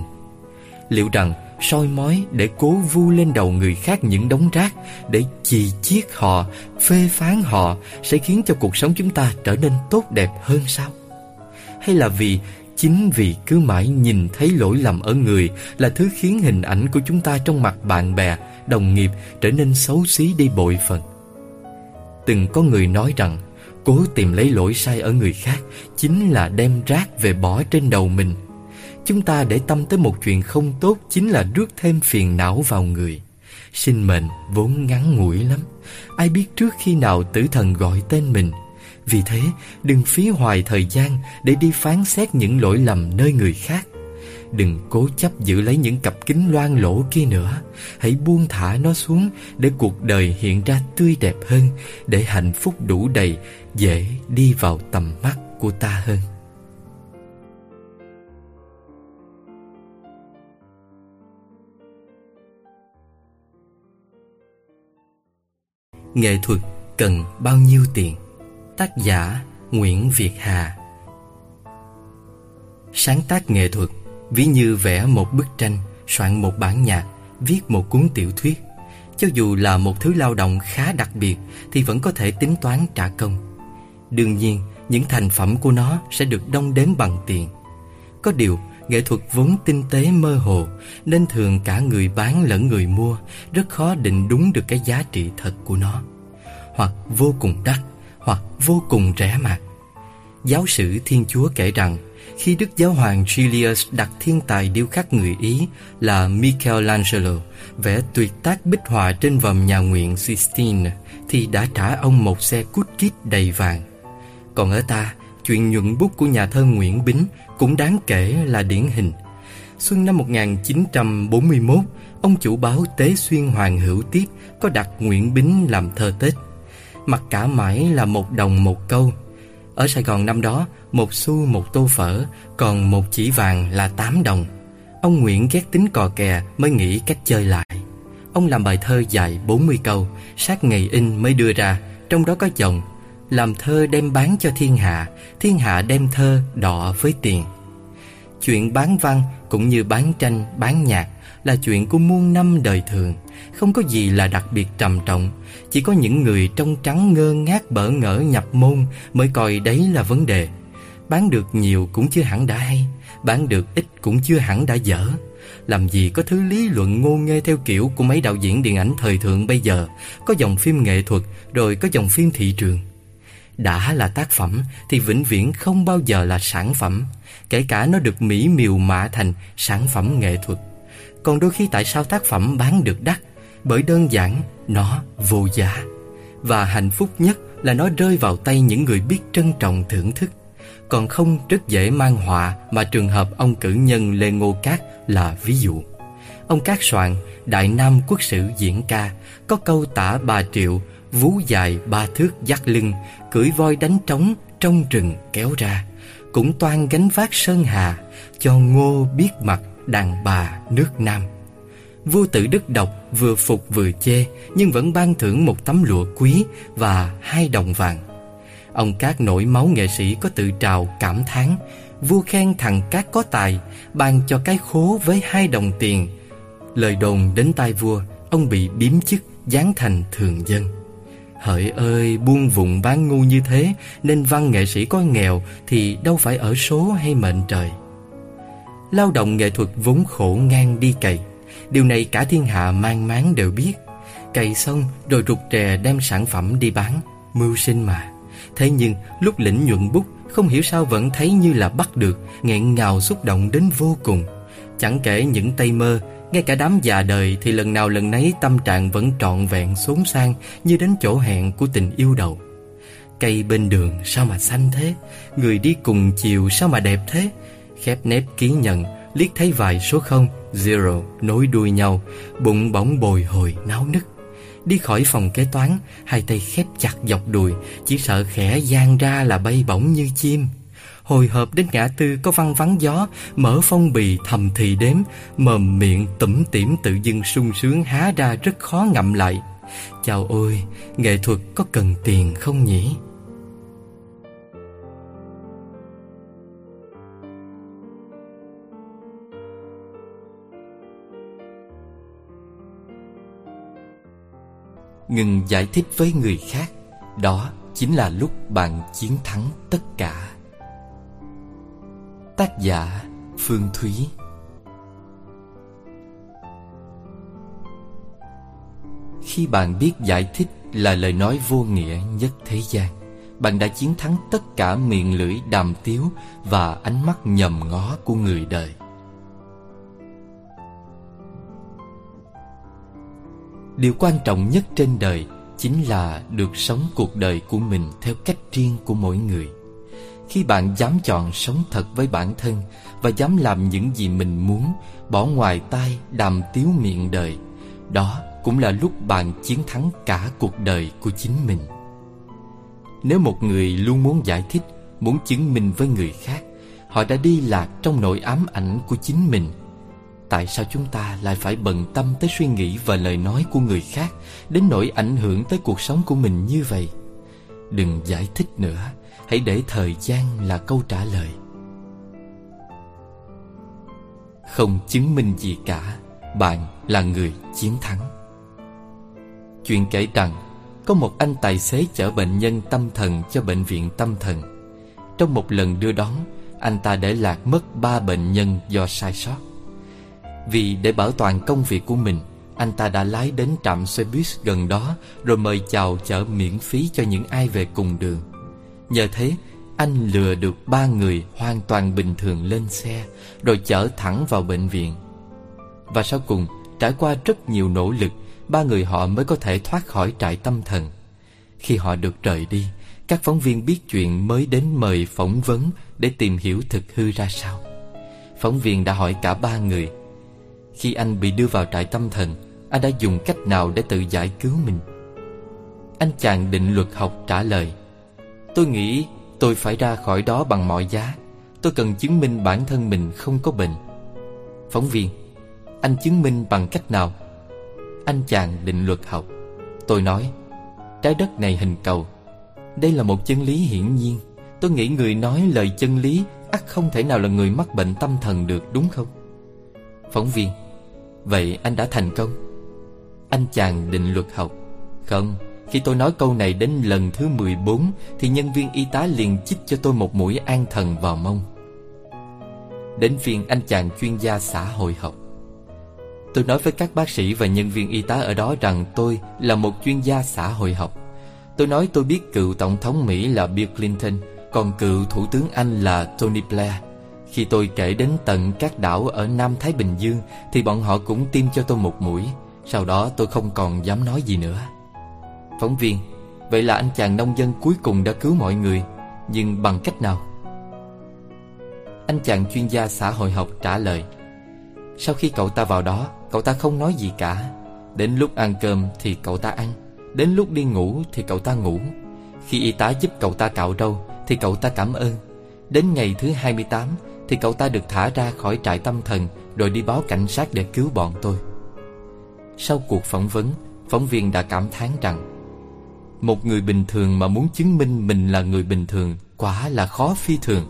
Liệu rằng soi mói để cố vu lên đầu người khác những đống rác để chì chiết họ, phê phán họ sẽ khiến cho cuộc sống chúng ta trở nên tốt đẹp hơn sao? Hay là vì chính vì cứ mãi nhìn thấy lỗi lầm ở người là thứ khiến hình ảnh của chúng ta trong mặt bạn bè, đồng nghiệp trở nên xấu xí đi bội phần? Từng có người nói rằng cố tìm lấy lỗi sai ở người khác chính là đem rác về bỏ trên đầu mình Chúng ta để tâm tới một chuyện không tốt Chính là rước thêm phiền não vào người. Sinh mệnh vốn ngắn ngủi lắm. Ai biết trước khi nào tử thần gọi tên mình. Vì thế, đừng phí hoài thời gian Để đi phán xét những lỗi lầm nơi người khác. Đừng cố chấp giữ lấy những cặp kính loang lỗ kia nữa. Hãy buông thả nó xuống Để cuộc đời hiện ra tươi đẹp hơn, Để hạnh phúc đủ đầy, Dễ đi vào tầm mắt của ta hơn. Nghệ thuật cần bao nhiêu tiền? Tác giả Nguyễn Việt Hà Sáng tác nghệ thuật ví như vẽ một bức tranh, soạn một bản nhạc, viết một cuốn tiểu thuyết. Cho dù là một thứ lao động khá đặc biệt thì vẫn có thể tính toán trả công. Đương nhiên, những thành phẩm của nó sẽ được đong đếm bằng tiền. Có điều, nghệ thuật vốn tinh tế mơ hồ nên thường cả người bán lẫn người mua rất khó định đúng được cái giá trị thật của nó. Hoặc vô cùng đắt, hoặc vô cùng rẻ mạt. Giáo sử Thiên Chúa kể rằng khi Đức Giáo hoàng Julius đặt thiên tài điêu khắc người Ý là Michelangelo vẽ tuyệt tác bích họa trên vòm nhà nguyện Sistine thì đã trả ông một xe cút kít đầy vàng. Còn ở ta, chuyện nhuận bút của nhà thơ Nguyễn Bính cũng đáng kể là điển hình. Xuân năm 1941, ông chủ báo Tế Xuyên Hoàng Hữu Tiếp có đặt Nguyễn Bính làm thơ Tết. Mặc cả mãi là một đồng một câu. Ở Sài Gòn năm đó, một xu một tô phở, còn một chỉ vàng là 8 đồng. Ông Nguyễn ghét tính cò kè mới nghĩ cách chơi lại. Ông làm bài thơ dài 40 câu, sát ngày in mới đưa ra, trong đó có dòng làm thơ đem bán cho thiên hạ, thiên hạ đem thơ đọ với tiền. Chuyện bán văn cũng như bán tranh, bán nhạc là chuyện của muôn năm đời thường, không có gì là đặc biệt trầm trọng, chỉ có những người trong trắng ngơ ngác bỡ ngỡ nhập môn mới coi đấy là vấn đề. Bán được nhiều cũng chưa hẳn đã hay Bán được ít cũng chưa hẳn đã dở Làm gì có thứ lý luận ngô nghê theo kiểu của mấy đạo diễn điện ảnh thời thượng bây giờ Có dòng phim nghệ thuật rồi có dòng phim thị trường đã là tác phẩm thì vĩnh viễn không bao giờ là sản phẩm, Kể cả nó được mỹ miều mạ thành sản phẩm nghệ thuật. Còn đôi khi tại sao tác phẩm bán được đắt? Bởi đơn giản, nó vô giá. Và hạnh phúc nhất là nó rơi vào tay những người biết trân trọng thưởng thức. Còn không rất dễ mang họa mà trường hợp ông cử nhân Lê Ngô Cát là ví dụ. Ông Cát soạn, Đại Nam Quốc sử diễn ca, có câu tả bà Triệu, vú dài ba thước dắt lưng cưỡi voi đánh trống trong rừng kéo ra, cũng toan gánh vác sơn hà cho ngô biết mặt đàn bà nước Nam. Vua tử Đức độc vừa phục vừa chê, nhưng vẫn ban thưởng một tấm lụa quý và hai đồng vàng. Ông Cát nổi máu nghệ sĩ có tự trào cảm thán, Vua khen thằng Cát có tài, Ban cho cái khố với hai đồng tiền Lời đồn đến tai vua, Ông bị biếm chức, giáng thành thường dân Hỡi ơi, buông vùng bán ngu như thế, Nên văn nghệ sĩ có nghèo Thì đâu phải ở số hay mệnh trời. Lao động nghệ thuật vốn khổ ngang đi cày. Điều này cả thiên hạ mang máng đều biết. Cày xong rồi rụt rè đem sản phẩm đi bán, Mưu sinh mà. Thế nhưng, lúc lĩnh nhuận bút, Không hiểu sao vẫn thấy như là bắt được, nghẹn ngào xúc động đến vô cùng. Chẳng kể những tay mơ ngay cả đám già đời Thì lần nào lần nấy tâm trạng vẫn trọn vẹn xốn sang Như đến chỗ hẹn của tình yêu đầu. Cây bên đường sao mà xanh thế? Người đi cùng chiều sao mà đẹp thế? Khép nép ký nhận, Liếc thấy vài số không, Zero, nối đuôi nhau, Bụng bỗng bồi hồi náo nức. Đi khỏi phòng kế toán, Hai tay khép chặt dọc đùi, Chỉ sợ khẽ gian ra là bay bổng như chim. Hồi hộp đến ngã tư có văng vắng gió Mở phong bì thầm thì đếm Mồm miệng tủm tỉm tự dưng sung sướng há ra rất khó ngậm lại Chào ôi, nghệ thuật có cần tiền không nhỉ? ngừng giải thích với người khác đó chính là lúc bạn chiến thắng tất cả Tác giả Phương Thúy. Khi bạn biết giải thích là lời nói vô nghĩa nhất thế gian, Bạn đã chiến thắng tất cả miệng lưỡi đàm tiếu Và ánh mắt nhầm ngó của người đời. Điều quan trọng nhất trên đời Chính là được sống cuộc đời của mình theo cách riêng của mỗi người. Khi bạn dám chọn sống thật với bản thân Và dám làm những gì mình muốn, Bỏ ngoài tai đàm tiếu miệng đời, Đó cũng là lúc bạn chiến thắng cả cuộc đời của chính mình. Nếu một người luôn muốn giải thích, Muốn chứng minh với người khác, Họ đã đi lạc trong nỗi ám ảnh của chính mình. Tại sao chúng ta lại phải bận tâm tới suy nghĩ và lời nói của người khác Đến nỗi ảnh hưởng tới cuộc sống của mình như vậy? Đừng giải thích nữa. Hãy để thời gian là câu trả lời. Không chứng minh gì cả, Bạn là người chiến thắng. Chuyện kể rằng, Có một anh tài xế chở bệnh nhân tâm thần cho bệnh viện tâm thần. Trong một lần đưa đón, Anh ta để lạc mất ba bệnh nhân do sai sót. Vì để bảo toàn công việc của mình, Anh ta đã lái đến trạm xe buýt gần đó Rồi mời chào chở miễn phí cho những ai về cùng đường. Nhờ thế, anh lừa được ba người hoàn toàn bình thường lên xe, Rồi chở thẳng vào bệnh viện. Và sau cùng, trải qua rất nhiều nỗ lực, Ba người họ mới có thể thoát khỏi trại tâm thần. Khi họ được rời đi, Các phóng viên biết chuyện mới đến mời phỏng vấn Để tìm hiểu thực hư ra sao. Phóng viên đã hỏi cả ba người, khi anh bị đưa vào trại tâm thần, Anh đã dùng cách nào để tự giải cứu mình? Anh chàng định luật học trả lời Tôi nghĩ tôi phải ra khỏi đó bằng mọi giá. Tôi cần chứng minh bản thân mình không có bệnh. Phóng viên, Anh chứng minh bằng cách nào? Anh chàng định luật học. Tôi nói, Trái đất này hình cầu. Đây là một chân lý hiển nhiên. Tôi nghĩ người nói lời chân lý ắt không thể nào là người mắc bệnh tâm thần được, đúng không? Phóng viên, Vậy anh đã thành công. Anh chàng định luật học. Không. Khi tôi nói câu này đến lần thứ 14 Thì nhân viên y tá liền chích cho tôi một mũi an thần vào mông. Đến phiên anh chàng chuyên gia xã hội học. Tôi nói với các bác sĩ và nhân viên y tá ở đó rằng tôi là một chuyên gia xã hội học. Tôi nói tôi biết cựu Tổng thống Mỹ là Bill Clinton, Còn cựu Thủ tướng Anh là Tony Blair. Khi tôi kể đến tận các đảo ở Nam Thái Bình Dương, Thì bọn họ cũng tiêm cho tôi một mũi. Sau đó tôi không còn dám nói gì nữa. Phóng viên. Vậy là anh chàng nông dân cuối cùng đã cứu mọi người, Nhưng bằng cách nào? Anh chàng chuyên gia xã hội học trả lời, Sau khi cậu ta vào đó, Cậu ta không nói gì cả. Đến lúc ăn cơm thì cậu ta ăn, Đến lúc đi ngủ thì cậu ta ngủ. Khi y tá giúp cậu ta cạo râu Thì cậu ta cảm ơn. Đến ngày thứ 28 thì cậu ta được thả ra khỏi trại tâm thần Rồi đi báo cảnh sát để cứu bọn tôi. Sau cuộc phỏng vấn, Phóng viên đã cảm thán rằng một người bình thường mà muốn chứng minh mình là người bình thường Quả là khó phi thường.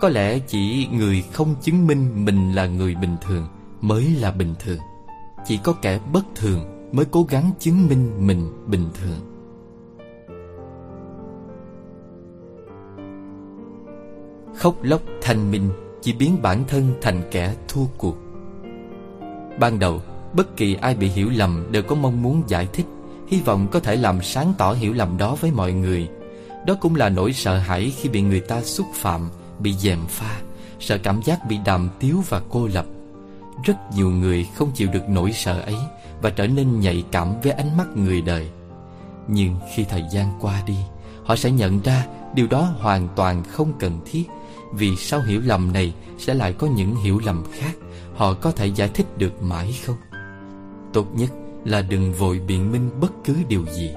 Có lẽ chỉ người không chứng minh mình là người bình thường Mới là bình thường. Chỉ có kẻ bất thường mới cố gắng chứng minh mình bình thường. Khóc lóc thanh minh chỉ biến bản thân thành kẻ thua cuộc. Ban đầu, bất kỳ ai bị hiểu lầm đều có mong muốn giải thích hy vọng có thể làm sáng tỏ hiểu lầm đó với mọi người. Đó cũng là nỗi sợ hãi khi bị người ta xúc phạm, bị dèm pha, sợ cảm giác bị đàm tiếu và cô lập. Rất nhiều người không chịu được nỗi sợ ấy và trở nên nhạy cảm với ánh mắt người đời. Nhưng khi thời gian qua đi, họ sẽ nhận ra điều đó hoàn toàn không cần thiết, vì sau hiểu lầm này sẽ lại có những hiểu lầm khác Họ có thể giải thích được mãi không? Tốt nhất là đừng vội biện minh bất cứ điều gì.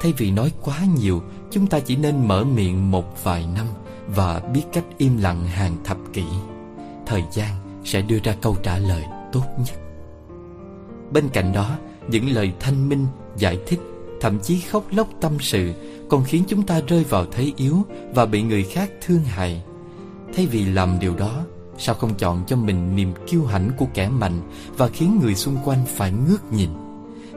Thay vì nói quá nhiều Chúng ta chỉ nên mở miệng một vài năm Và biết cách im lặng hàng thập kỷ. Thời gian sẽ đưa ra câu trả lời tốt nhất. Bên cạnh đó Những lời thanh minh, giải thích Thậm chí khóc lóc tâm sự Còn khiến chúng ta rơi vào thế yếu Và bị người khác thương hại. Thay vì làm điều đó Sao không chọn cho mình niềm kiêu hãnh của kẻ mạnh Và khiến người xung quanh phải ngước nhìn?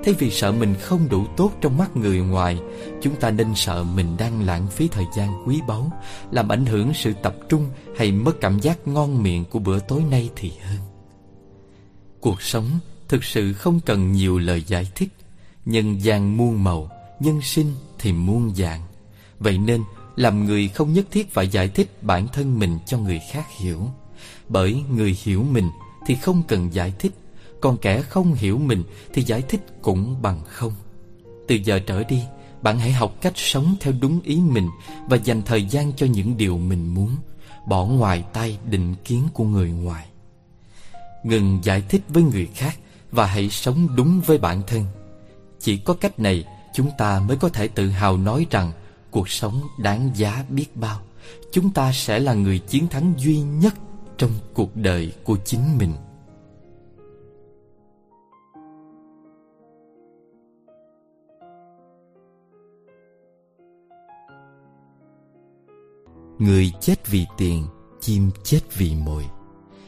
Thay vì sợ mình không đủ tốt trong mắt người ngoài Chúng ta nên sợ mình đang lãng phí thời gian quý báu Làm ảnh hưởng sự tập trung hay mất cảm giác ngon miệng của bữa tối nay thì hơn. Cuộc sống thực sự không cần nhiều lời giải thích. Nhân gian muôn màu, nhân sinh thì muôn dạng. Vậy nên làm người không nhất thiết phải giải thích bản thân mình cho người khác hiểu. Bởi người hiểu mình thì không cần giải thích còn kẻ không hiểu mình Thì giải thích cũng bằng không. Từ giờ trở đi, Bạn hãy học cách sống theo đúng ý mình Và dành thời gian cho những điều mình muốn, Bỏ ngoài tay định kiến của người ngoài. Ngừng giải thích với người khác Và hãy sống đúng với bản thân. Chỉ có cách này, Chúng ta mới có thể tự hào nói rằng Cuộc sống đáng giá biết bao. Chúng ta sẽ là người chiến thắng duy nhất Trong cuộc đời của chính mình. Người chết vì tiền, Chim chết vì mồi.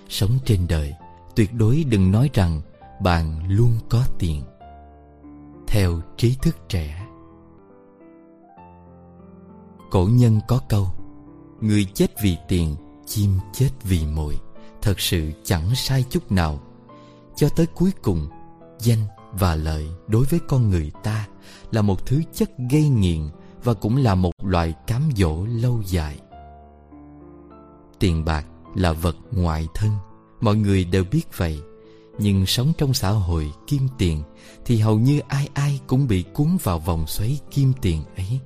Sống trên đời, Tuyệt đối đừng nói rằng Bạn luôn có tiền. Theo trí thức trẻ. Cổ nhân có câu, Người chết vì tiền, Chim chết vì mồi. Thật sự chẳng sai chút nào. Cho tới cuối cùng, Danh và lợi đối với con người ta Là một thứ chất gây nghiện Và cũng là một loại cám dỗ lâu dài. Tiền bạc là vật ngoại thân. Mọi người đều biết vậy Nhưng sống trong xã hội kim tiền Thì hầu như ai ai cũng bị cuốn vào vòng xoáy kim tiền ấy.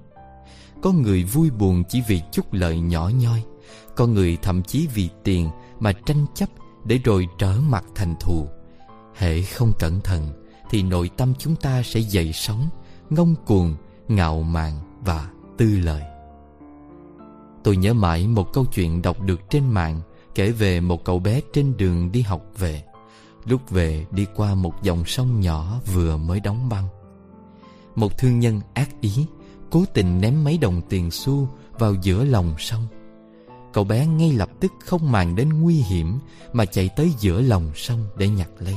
Có người vui buồn chỉ vì chút lợi nhỏ nhoi Có người thậm chí vì tiền mà tranh chấp Để rồi trở mặt thành thù. Hệ không cẩn thận Thì nội tâm chúng ta sẽ dậy sóng Ngông cuồng, ngạo mạn và tư lợi. Tôi nhớ mãi một câu chuyện đọc được trên mạng Kể về một cậu bé trên đường đi học về. Lúc về đi qua một dòng sông nhỏ vừa mới đóng băng. Một thương nhân ác ý Cố tình ném mấy đồng tiền xu vào giữa lòng sông. Cậu bé ngay lập tức không màng đến nguy hiểm Mà chạy tới giữa lòng sông để nhặt lấy.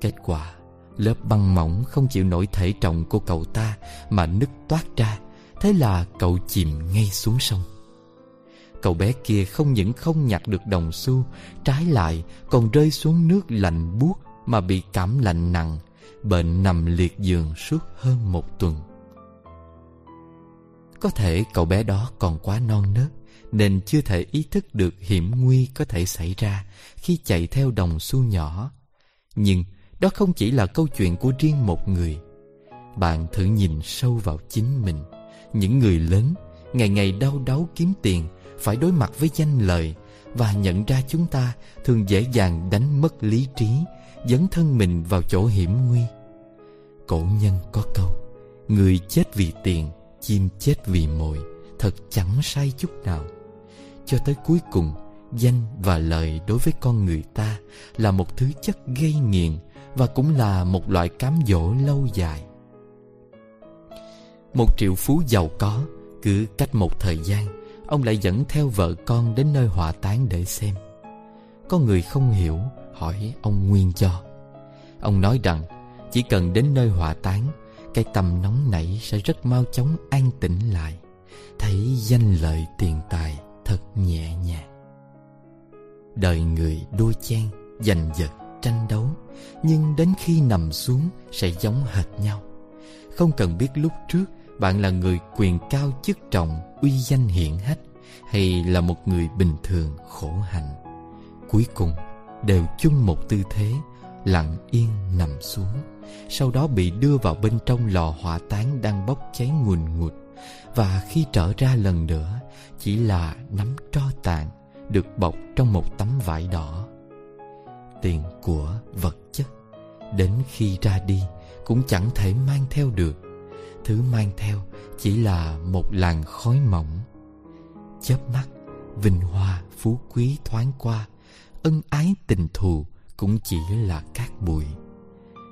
Kết quả, Lớp băng mỏng không chịu nổi thể trọng của cậu ta Mà nứt toát ra. Thế là cậu chìm ngay xuống sông. Cậu bé kia không những không nhặt được đồng xu, Trái lại còn rơi xuống nước lạnh buốt Mà bị cảm lạnh nặng, Bệnh nằm liệt giường suốt hơn một tuần. Có thể cậu bé đó còn quá non nớt, Nên chưa thể ý thức được hiểm nguy có thể xảy ra Khi chạy theo đồng xu nhỏ. Nhưng đó không chỉ là câu chuyện của riêng một người. Bạn thử nhìn sâu vào chính mình những người lớn, ngày ngày đau đáu kiếm tiền, phải đối mặt với danh lợi và nhận ra chúng ta thường dễ dàng đánh mất lý trí, dấn thân mình vào chỗ hiểm nguy. Cổ nhân có câu, người chết vì tiền, chim chết vì mồi, thật chẳng sai chút nào. Cho tới cuối cùng, danh và lợi đối với con người ta là một thứ chất gây nghiện và cũng là một loại cám dỗ lâu dài một triệu phú giàu có Cứ cách một thời gian Ông lại dẫn theo vợ con đến nơi hỏa táng để xem. Có người không hiểu Hỏi ông nguyên cho. Ông nói rằng Chỉ cần đến nơi hỏa táng Cái tâm nóng nảy sẽ rất mau chóng an tĩnh lại. Thấy danh lợi tiền tài Thật nhẹ nhàng. Đời người đua chen Giành giật, tranh đấu Nhưng đến khi nằm xuống Sẽ giống hệt nhau. Không cần biết lúc trước bạn là người quyền cao chức trọng, uy danh hiển hách hay là một người bình thường khổ hạnh? Cuối cùng, đều chung một tư thế, lặng yên nằm xuống, sau đó bị đưa vào bên trong lò hỏa táng đang bốc cháy ngùn ngụt. Và khi trở ra lần nữa, chỉ là nắm tro tàn được bọc trong một tấm vải đỏ. Tiền của vật chất, đến khi ra đi, cũng chẳng thể mang theo được thứ mang theo chỉ là một làn khói mỏng. Chớp mắt, vinh hoa phú quý thoáng qua, ân ái tình thù cũng chỉ là cát bụi.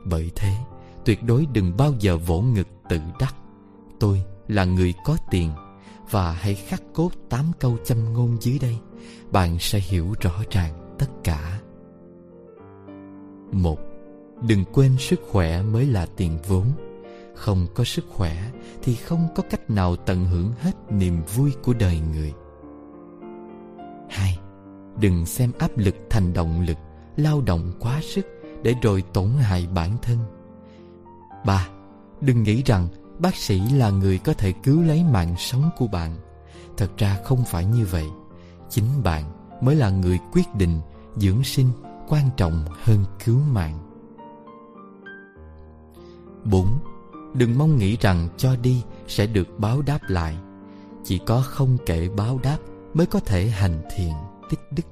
Bởi thế, tuyệt đối đừng bao giờ vỗ ngực tự đắc. Tôi là người có tiền, và hãy khắc cốt tám câu châm ngôn dưới đây, bạn sẽ hiểu rõ ràng tất cả. Một, đừng quên sức khỏe mới là tiền vốn không có sức khỏe thì không có cách nào tận hưởng hết niềm vui của đời người. Hai, đừng xem áp lực thành động lực, lao động quá sức để rồi tổn hại bản thân. Ba, đừng nghĩ rằng bác sĩ là người có thể cứu lấy mạng sống của bạn. Thật ra không phải như vậy. Chính bạn mới là người quyết định dưỡng sinh quan trọng hơn cứu mạng. 4. Đừng mong nghĩ rằng cho đi sẽ được báo đáp lại. Chỉ có không kể báo đáp mới có thể hành thiện tích đức.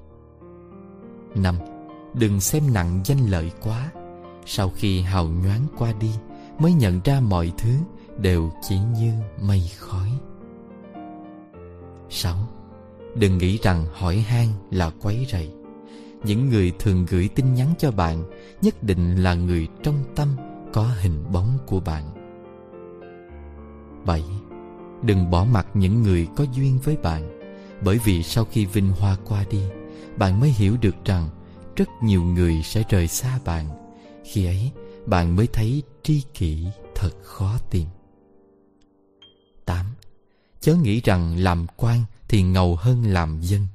Năm, Đừng xem nặng danh lợi quá. Sau khi hào nhoáng qua đi, Mới nhận ra mọi thứ đều chỉ như mây khói. 6. Đừng nghĩ rằng hỏi han là quấy rầy. Những người thường gửi tin nhắn cho bạn Nhất định là người trong tâm có hình bóng của bạn. 7. Đừng bỏ mặt những người có duyên với bạn, Bởi vì sau khi vinh hoa qua đi, Bạn mới hiểu được rằng Rất nhiều người sẽ rời xa bạn Khi ấy, bạn mới thấy tri kỷ thật khó tìm 8. Chớ nghĩ rằng làm quan thì ngầu hơn làm dân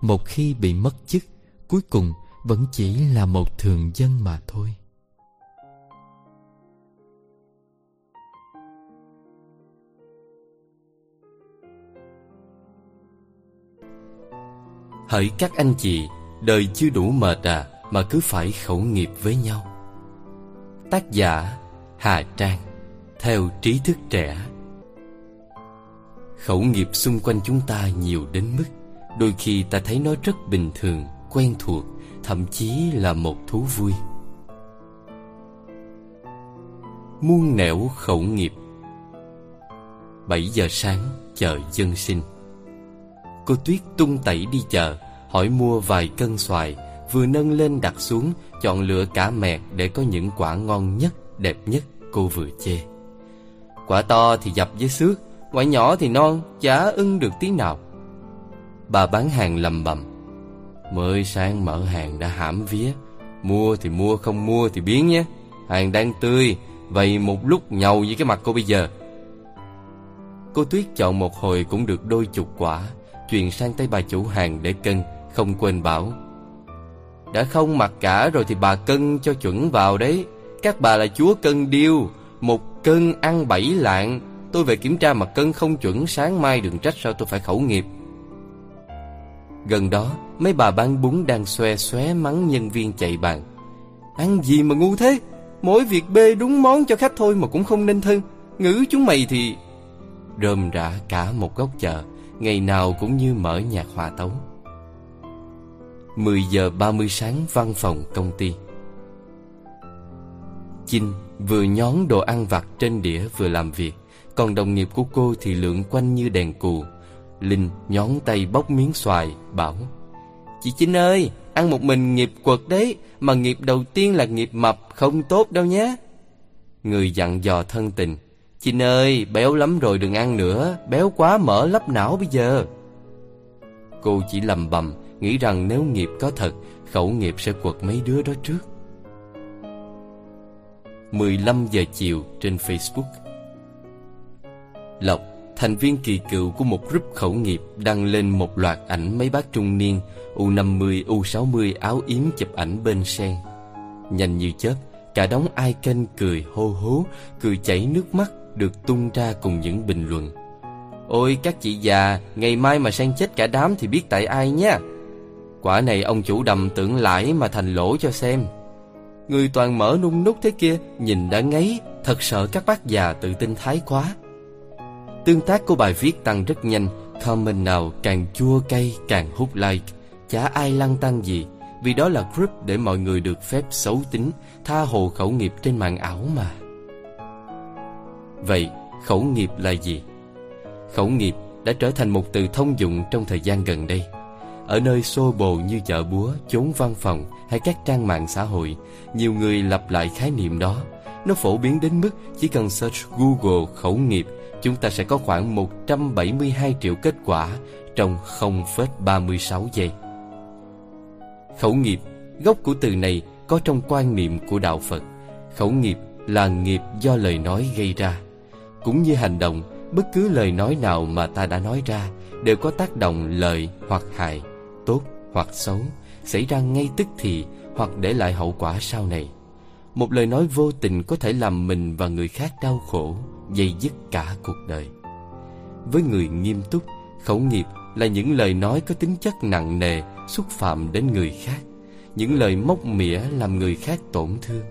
Một khi bị mất chức, Cuối cùng vẫn chỉ là một thường dân mà thôi Hỡi các anh chị, Đời chưa đủ mệt à Mà cứ phải khẩu nghiệp với nhau. Tác giả Hà Trang, Theo trí thức trẻ. Khẩu nghiệp xung quanh chúng ta nhiều đến mức Đôi khi ta thấy nó rất bình thường, Quen thuộc, Thậm chí là một thú vui. Muôn nẻo khẩu nghiệp. 7 giờ sáng, chợ dân sinh. Cô Tuyết tung tẩy đi chợ, Hỏi mua vài cân xoài, Vừa nâng lên đặt xuống, Chọn lựa cả mẹt để có những quả ngon nhất, Đẹp nhất cô vừa chê. Quả to thì dập với xước, Quả nhỏ thì non, Chả ưng được tí nào. Bà bán hàng lầm bầm, Mới sáng mở hàng đã hãm vía, Mua thì mua, không mua thì biến nhé, Hàng đang tươi, Vậy một lúc nhầu với cái mặt cô bây giờ. Cô Tuyết chọn một hồi cũng được đôi chục quả. Chuyển sang tay bà chủ hàng để cân, Không quên bảo. Đã không mặc cả rồi thì bà cân cho chuẩn vào đấy. Các bà là chúa cân điêu, Một cân ăn bảy lạng. Tôi về kiểm tra mà cân không chuẩn, Sáng mai đừng trách sao tôi phải khẩu nghiệp. Gần đó, Mấy bà bán bún đang xoe xóe mắng nhân viên chạy bàn. Ăn gì mà ngu thế? Mỗi việc bê đúng món cho khách thôi mà cũng không nên thân. Ngữ chúng mày thì Rơm rã cả một góc chợ. Ngày nào cũng như mở nhạc hòa tấu. 10 giờ 30 sáng văn phòng công ty. Chinh vừa nhón đồ ăn vặt trên đĩa vừa làm việc, Còn đồng nghiệp của cô thì lượn quanh như đèn cù. Linh nhón tay bóc miếng xoài, Bảo, Chị Chinh ơi, Ăn một mình nghiệp quật đấy, Mà nghiệp đầu tiên là nghiệp mập Không tốt đâu nhé. Người dặn dò thân tình. Chinh ơi béo lắm rồi đừng ăn nữa Béo quá mỡ lấp não bây giờ. Cô chỉ lầm bầm Nghĩ rằng nếu nghiệp có thật Khẩu nghiệp sẽ quật mấy đứa đó trước. 15 giờ chiều trên Facebook. Lộc thành viên kỳ cựu của một group khẩu nghiệp đăng lên một loạt ảnh mấy bác trung niên U50, U60 áo yếm chụp ảnh bên sen. Nhanh như chớp, cả đống kênh cười hô hố, cười chảy nước mắt được tung ra cùng những bình luận. Ôi các chị già, ngày mai mà sang chết cả đám thì biết tại ai nhé Quả này ông chủ đầm tưởng lãi mà thành lỗ cho xem. Người toàn mở nung nút thế kia, nhìn đã ngấy, thật sợ các bác già tự tin thái quá. Tương tác của bài viết tăng rất nhanh Comment nào càng chua cay càng hút like Chả ai lăng tăng gì Vì đó là group để mọi người được phép xấu tính Tha hồ khẩu nghiệp trên mạng ảo mà Vậy khẩu nghiệp là gì? Khẩu nghiệp đã trở thành một từ thông dụng trong thời gian gần đây Ở nơi xô bồ như chợ búa, chốn văn phòng hay các trang mạng xã hội Nhiều người lặp lại khái niệm đó Nó phổ biến đến mức chỉ cần search Google khẩu nghiệp chúng ta sẽ có khoảng 172 triệu kết quả trong 0,36 giây. Khẩu nghiệp, gốc của từ này có trong quan niệm của đạo Phật. Khẩu nghiệp là nghiệp do lời nói gây ra. Cũng như hành động, bất cứ lời nói nào mà ta đã nói ra đều có tác động lợi hoặc hại, tốt hoặc xấu, xảy ra ngay tức thì hoặc để lại hậu quả sau này. Một lời nói vô tình có thể làm mình và người khác đau khổ, dây dứt cả cuộc đời. Với người nghiêm túc, khẩu nghiệp là những lời nói có tính chất nặng nề, xúc phạm đến người khác. những lời móc mỉa làm người khác tổn thương.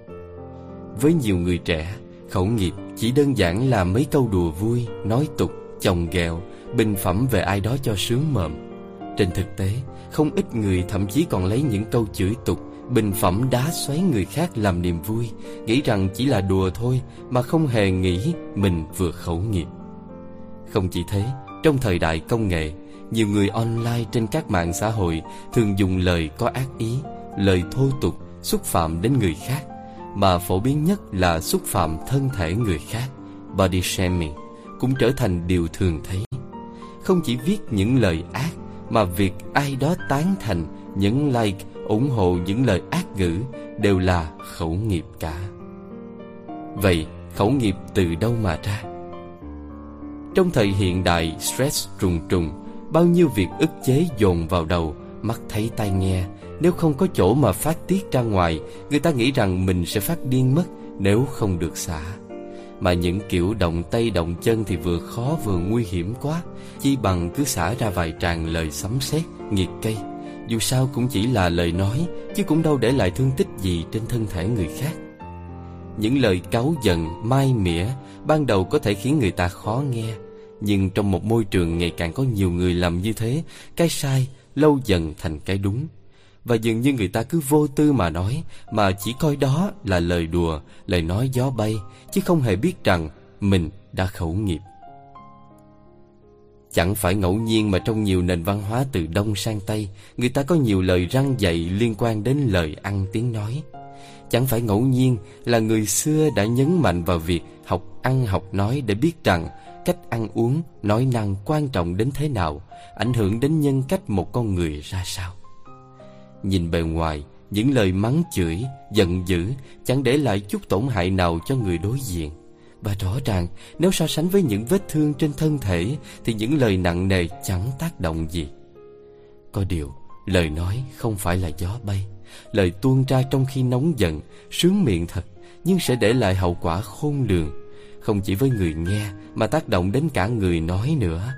Với nhiều người trẻ, khẩu nghiệp chỉ đơn giản là mấy câu đùa vui, nói tục, chồng ghẹo, bình phẩm về ai đó cho sướng mồm. Trên thực tế, không ít người thậm chí còn lấy những câu chửi tục, bình phẩm đá xoáy người khác làm niềm vui, nghĩ rằng chỉ là đùa thôi mà không hề nghĩ mình vừa khẩu nghiệp. Không chỉ thế, trong thời đại công nghệ, nhiều người online trên các mạng xã hội thường dùng lời có ác ý, lời thô tục, xúc phạm đến người khác, mà phổ biến nhất là xúc phạm thân thể người khác, body shaming, cũng trở thành điều thường thấy. Không chỉ viết những lời ác, mà việc ai đó tán thành, những like, ủng hộ những lời ác ngữ đều là khẩu nghiệp cả. Vậy, khẩu nghiệp từ đâu mà ra? Trong thời hiện đại stress trùng trùng, bao nhiêu việc ức chế dồn vào đầu, mắt thấy tai nghe, nếu không có chỗ mà phát tiết ra ngoài, người ta nghĩ rằng mình sẽ phát điên mất nếu không được xả. Mà những kiểu động tay động chân thì vừa khó vừa nguy hiểm quá, chi bằng cứ xả ra vài tràng lời sấm sét, nghiệt cây. Dù sao cũng chỉ là lời nói, chứ cũng đâu để lại thương tích gì trên thân thể người khác. Những lời cáu giận, mai mỉa ban đầu có thể khiến người ta khó nghe, nhưng trong một môi trường ngày càng có nhiều người làm như thế, cái sai lâu dần thành cái đúng. Và dường như người ta cứ vô tư mà nói, mà chỉ coi đó là lời đùa, lời nói gió bay, chứ không hề biết rằng mình đã khẩu nghiệp. Chẳng phải ngẫu nhiên mà trong nhiều nền văn hóa từ Đông sang Tây, người ta có nhiều lời răng dạy liên quan đến lời ăn tiếng nói. Chẳng phải ngẫu nhiên là người xưa đã nhấn mạnh vào việc học ăn học nói để biết rằng cách ăn uống, nói năng quan trọng đến thế nào, ảnh hưởng đến nhân cách một con người ra sao. Nhìn bề ngoài, những lời mắng chửi, giận dữ chẳng để lại chút tổn hại nào cho người đối diện. Và rõ ràng, nếu so sánh với những vết thương trên thân thể thì những lời nặng nề chẳng tác động gì. Có điều, lời nói không phải là gió bay. Lời tuôn ra trong khi nóng giận, sướng miệng thật, nhưng sẽ để lại hậu quả khôn lường không chỉ với người nghe mà tác động đến cả người nói nữa.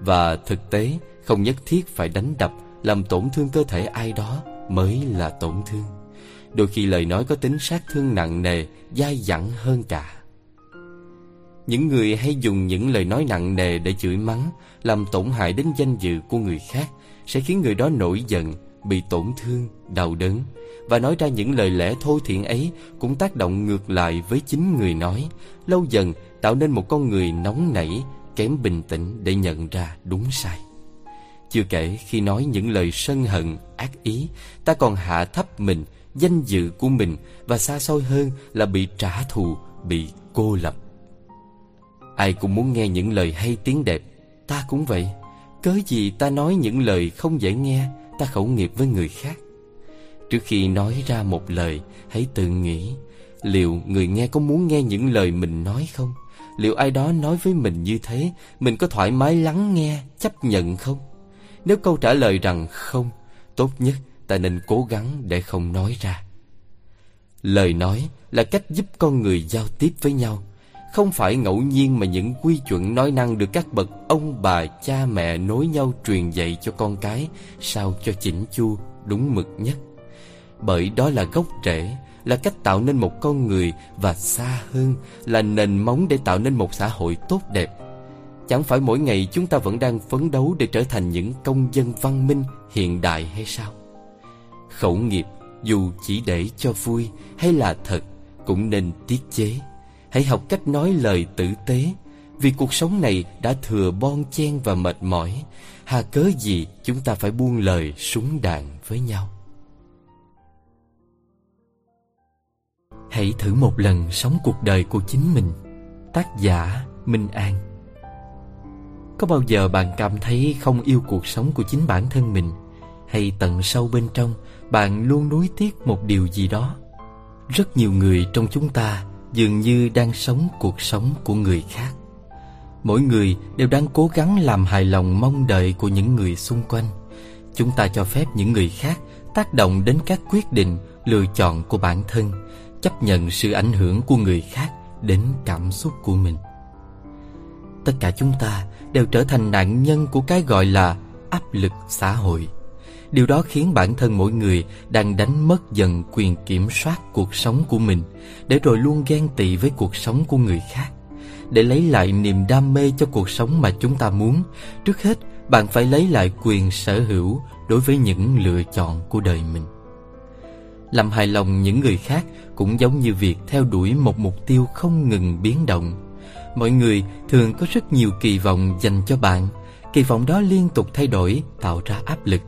Và thực tế không nhất thiết phải đánh đập làm tổn thương cơ thể ai đó mới là tổn thương. Đôi khi lời nói có tính sát thương nặng nề, dai dẳng hơn cả. Những người hay dùng những lời nói nặng nề để chửi mắng, làm tổn hại đến danh dự của người khác sẽ khiến người đó nổi giận, bị tổn thương, đau đớn và nói ra những lời lẽ thô thiện ấy cũng tác động ngược lại với chính người nói, lâu dần tạo nên một con người nóng nảy, kém bình tĩnh để nhận ra đúng sai. Chưa kể khi nói những lời sân hận, ác ý, ta còn hạ thấp mình, danh dự của mình và xa xôi hơn là bị trả thù, bị cô lập. Ai cũng muốn nghe những lời hay tiếng đẹp, ta cũng vậy. Cớ gì ta nói những lời không dễ nghe, ta khẩu nghiệp với người khác. Trước khi nói ra một lời, hãy tự nghĩ liệu người nghe có muốn nghe những lời mình nói không? Liệu ai đó nói với mình như thế, mình có thoải mái lắng nghe, chấp nhận không? Nếu câu trả lời rằng không, tốt nhất ta nên cố gắng để không nói ra. Lời nói là cách giúp con người giao tiếp với nhau. Không phải ngẫu nhiên mà những quy chuẩn nói năng được các bậc ông bà cha mẹ nối nhau truyền dạy cho con cái sao cho chỉnh chu, đúng mực nhất bởi đó là gốc rễ, là cách tạo nên một con người và xa hơn là nền móng để tạo nên một xã hội tốt đẹp. Chẳng phải mỗi ngày chúng ta vẫn đang phấn đấu để trở thành những công dân văn minh, hiện đại hay sao? Khẩu nghiệp, dù chỉ để cho vui hay là thật, cũng nên tiết chế. Hãy học cách nói lời tử tế, vì cuộc sống này đã thừa bon chen và mệt mỏi. Hà cớ gì chúng ta phải buông lời súng đạn với nhau? Hãy thử một lần sống cuộc đời của chính mình Tác giả Minh An có bao giờ bạn cảm thấy không yêu cuộc sống của chính bản thân mình? Hay tận sâu bên trong Bạn luôn nuối tiếc một điều gì đó? Rất nhiều người trong chúng ta Dường như đang sống cuộc sống của người khác. Mỗi người đều đang cố gắng làm hài lòng mong đợi của những người xung quanh. Chúng ta cho phép những người khác tác động đến các quyết định, lựa chọn của bản thân chấp nhận sự ảnh hưởng của người khác đến cảm xúc của mình. Tất cả chúng ta đều trở thành nạn nhân của cái gọi là áp lực xã hội Điều đó khiến bản thân mỗi người đang đánh mất dần quyền kiểm soát cuộc sống của mình để rồi luôn ghen tị với cuộc sống của người khác. Để lấy lại niềm đam mê cho cuộc sống mà chúng ta muốn, trước hết bạn phải lấy lại quyền sở hữu đối với những lựa chọn của đời mình. Làm hài lòng những người khác cũng giống như việc theo đuổi một mục tiêu không ngừng biến động. Mọi người thường có rất nhiều kỳ vọng dành cho bạn. Kỳ vọng đó liên tục thay đổi, tạo ra áp lực.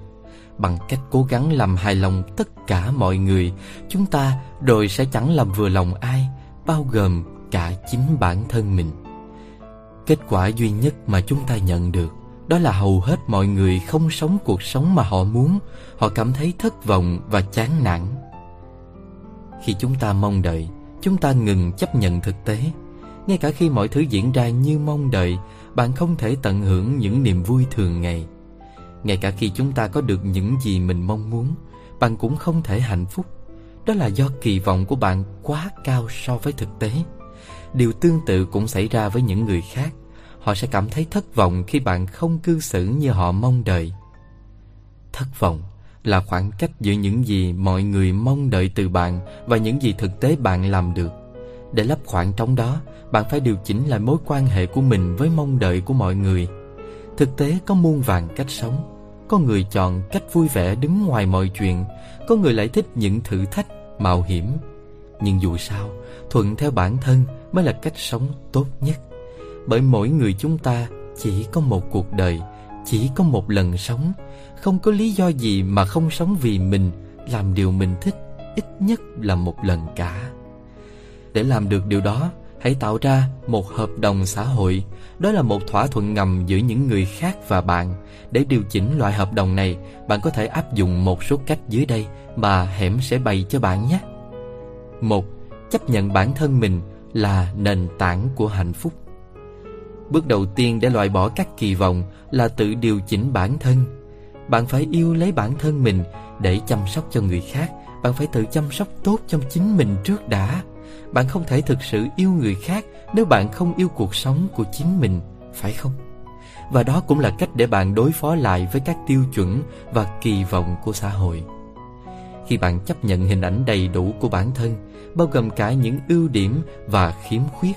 Bằng cách cố gắng làm hài lòng tất cả mọi người, chúng ta rồi sẽ chẳng làm vừa lòng ai, bao gồm cả chính bản thân mình. Kết quả duy nhất mà chúng ta nhận được đó là hầu hết mọi người không sống cuộc sống mà họ muốn, họ cảm thấy thất vọng và chán nản. Khi chúng ta mong đợi, chúng ta ngừng chấp nhận thực tế. Ngay cả khi mọi thứ diễn ra như mong đợi, bạn không thể tận hưởng những niềm vui thường ngày. Ngay cả khi chúng ta có được những gì mình mong muốn, bạn cũng không thể hạnh phúc. Đó là do kỳ vọng của bạn quá cao so với thực tế. Điều tương tự cũng xảy ra với những người khác. Họ sẽ cảm thấy thất vọng khi bạn không cư xử như họ mong đợi. Thất vọng là khoảng cách giữa những gì mọi người mong đợi từ bạn và những gì thực tế bạn làm được. Để lấp khoảng trống đó, bạn phải điều chỉnh lại mối quan hệ của mình với mong đợi của mọi người. Thực tế có muôn vàng cách sống. Có người chọn cách vui vẻ đứng ngoài mọi chuyện, có người lại thích những thử thách, mạo hiểm. Nhưng dù sao, thuận theo bản thân mới là cách sống tốt nhất. Bởi mỗi người chúng ta chỉ có một cuộc đời, chỉ có một lần sống, không có lý do gì mà không sống vì mình, làm điều mình thích ít nhất là một lần cả. Để làm được điều đó, hãy tạo ra một hợp đồng xã hội. Đó là một thỏa thuận ngầm giữa những người khác và bạn. Để điều chỉnh loại hợp đồng này, bạn có thể áp dụng một số cách dưới đây mà Hẻm sẽ bày cho bạn nhé. Một, chấp nhận bản thân mình là nền tảng của hạnh phúc. Bước đầu tiên để loại bỏ các kỳ vọng là tự điều chỉnh bản thân. Bạn phải yêu lấy bản thân mình để chăm sóc cho người khác. Bạn phải tự chăm sóc tốt cho chính mình trước đã. Bạn không thể thực sự yêu người khác nếu bạn không yêu cuộc sống của chính mình, phải không? Và đó cũng là cách để bạn đối phó lại với các tiêu chuẩn và kỳ vọng của xã hội. Khi bạn chấp nhận hình ảnh đầy đủ của bản thân, bao gồm cả những ưu điểm và khiếm khuyết,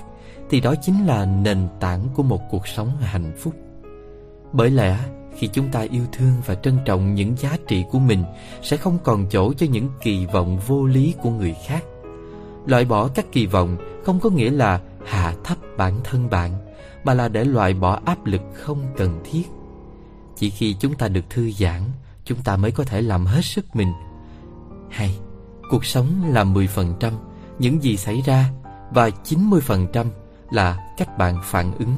thì đó chính là nền tảng của một cuộc sống hạnh phúc. Bởi lẽ, khi chúng ta yêu thương và trân trọng những giá trị của mình, sẽ không còn chỗ cho những kỳ vọng vô lý của người khác. Loại bỏ các kỳ vọng không có nghĩa là hạ thấp bản thân bạn, mà là để loại bỏ áp lực không cần thiết. Chỉ khi chúng ta được thư giãn, chúng ta mới có thể làm hết sức mình. Hay, cuộc sống là 10%, những gì xảy ra và 90% là cách bạn phản ứng.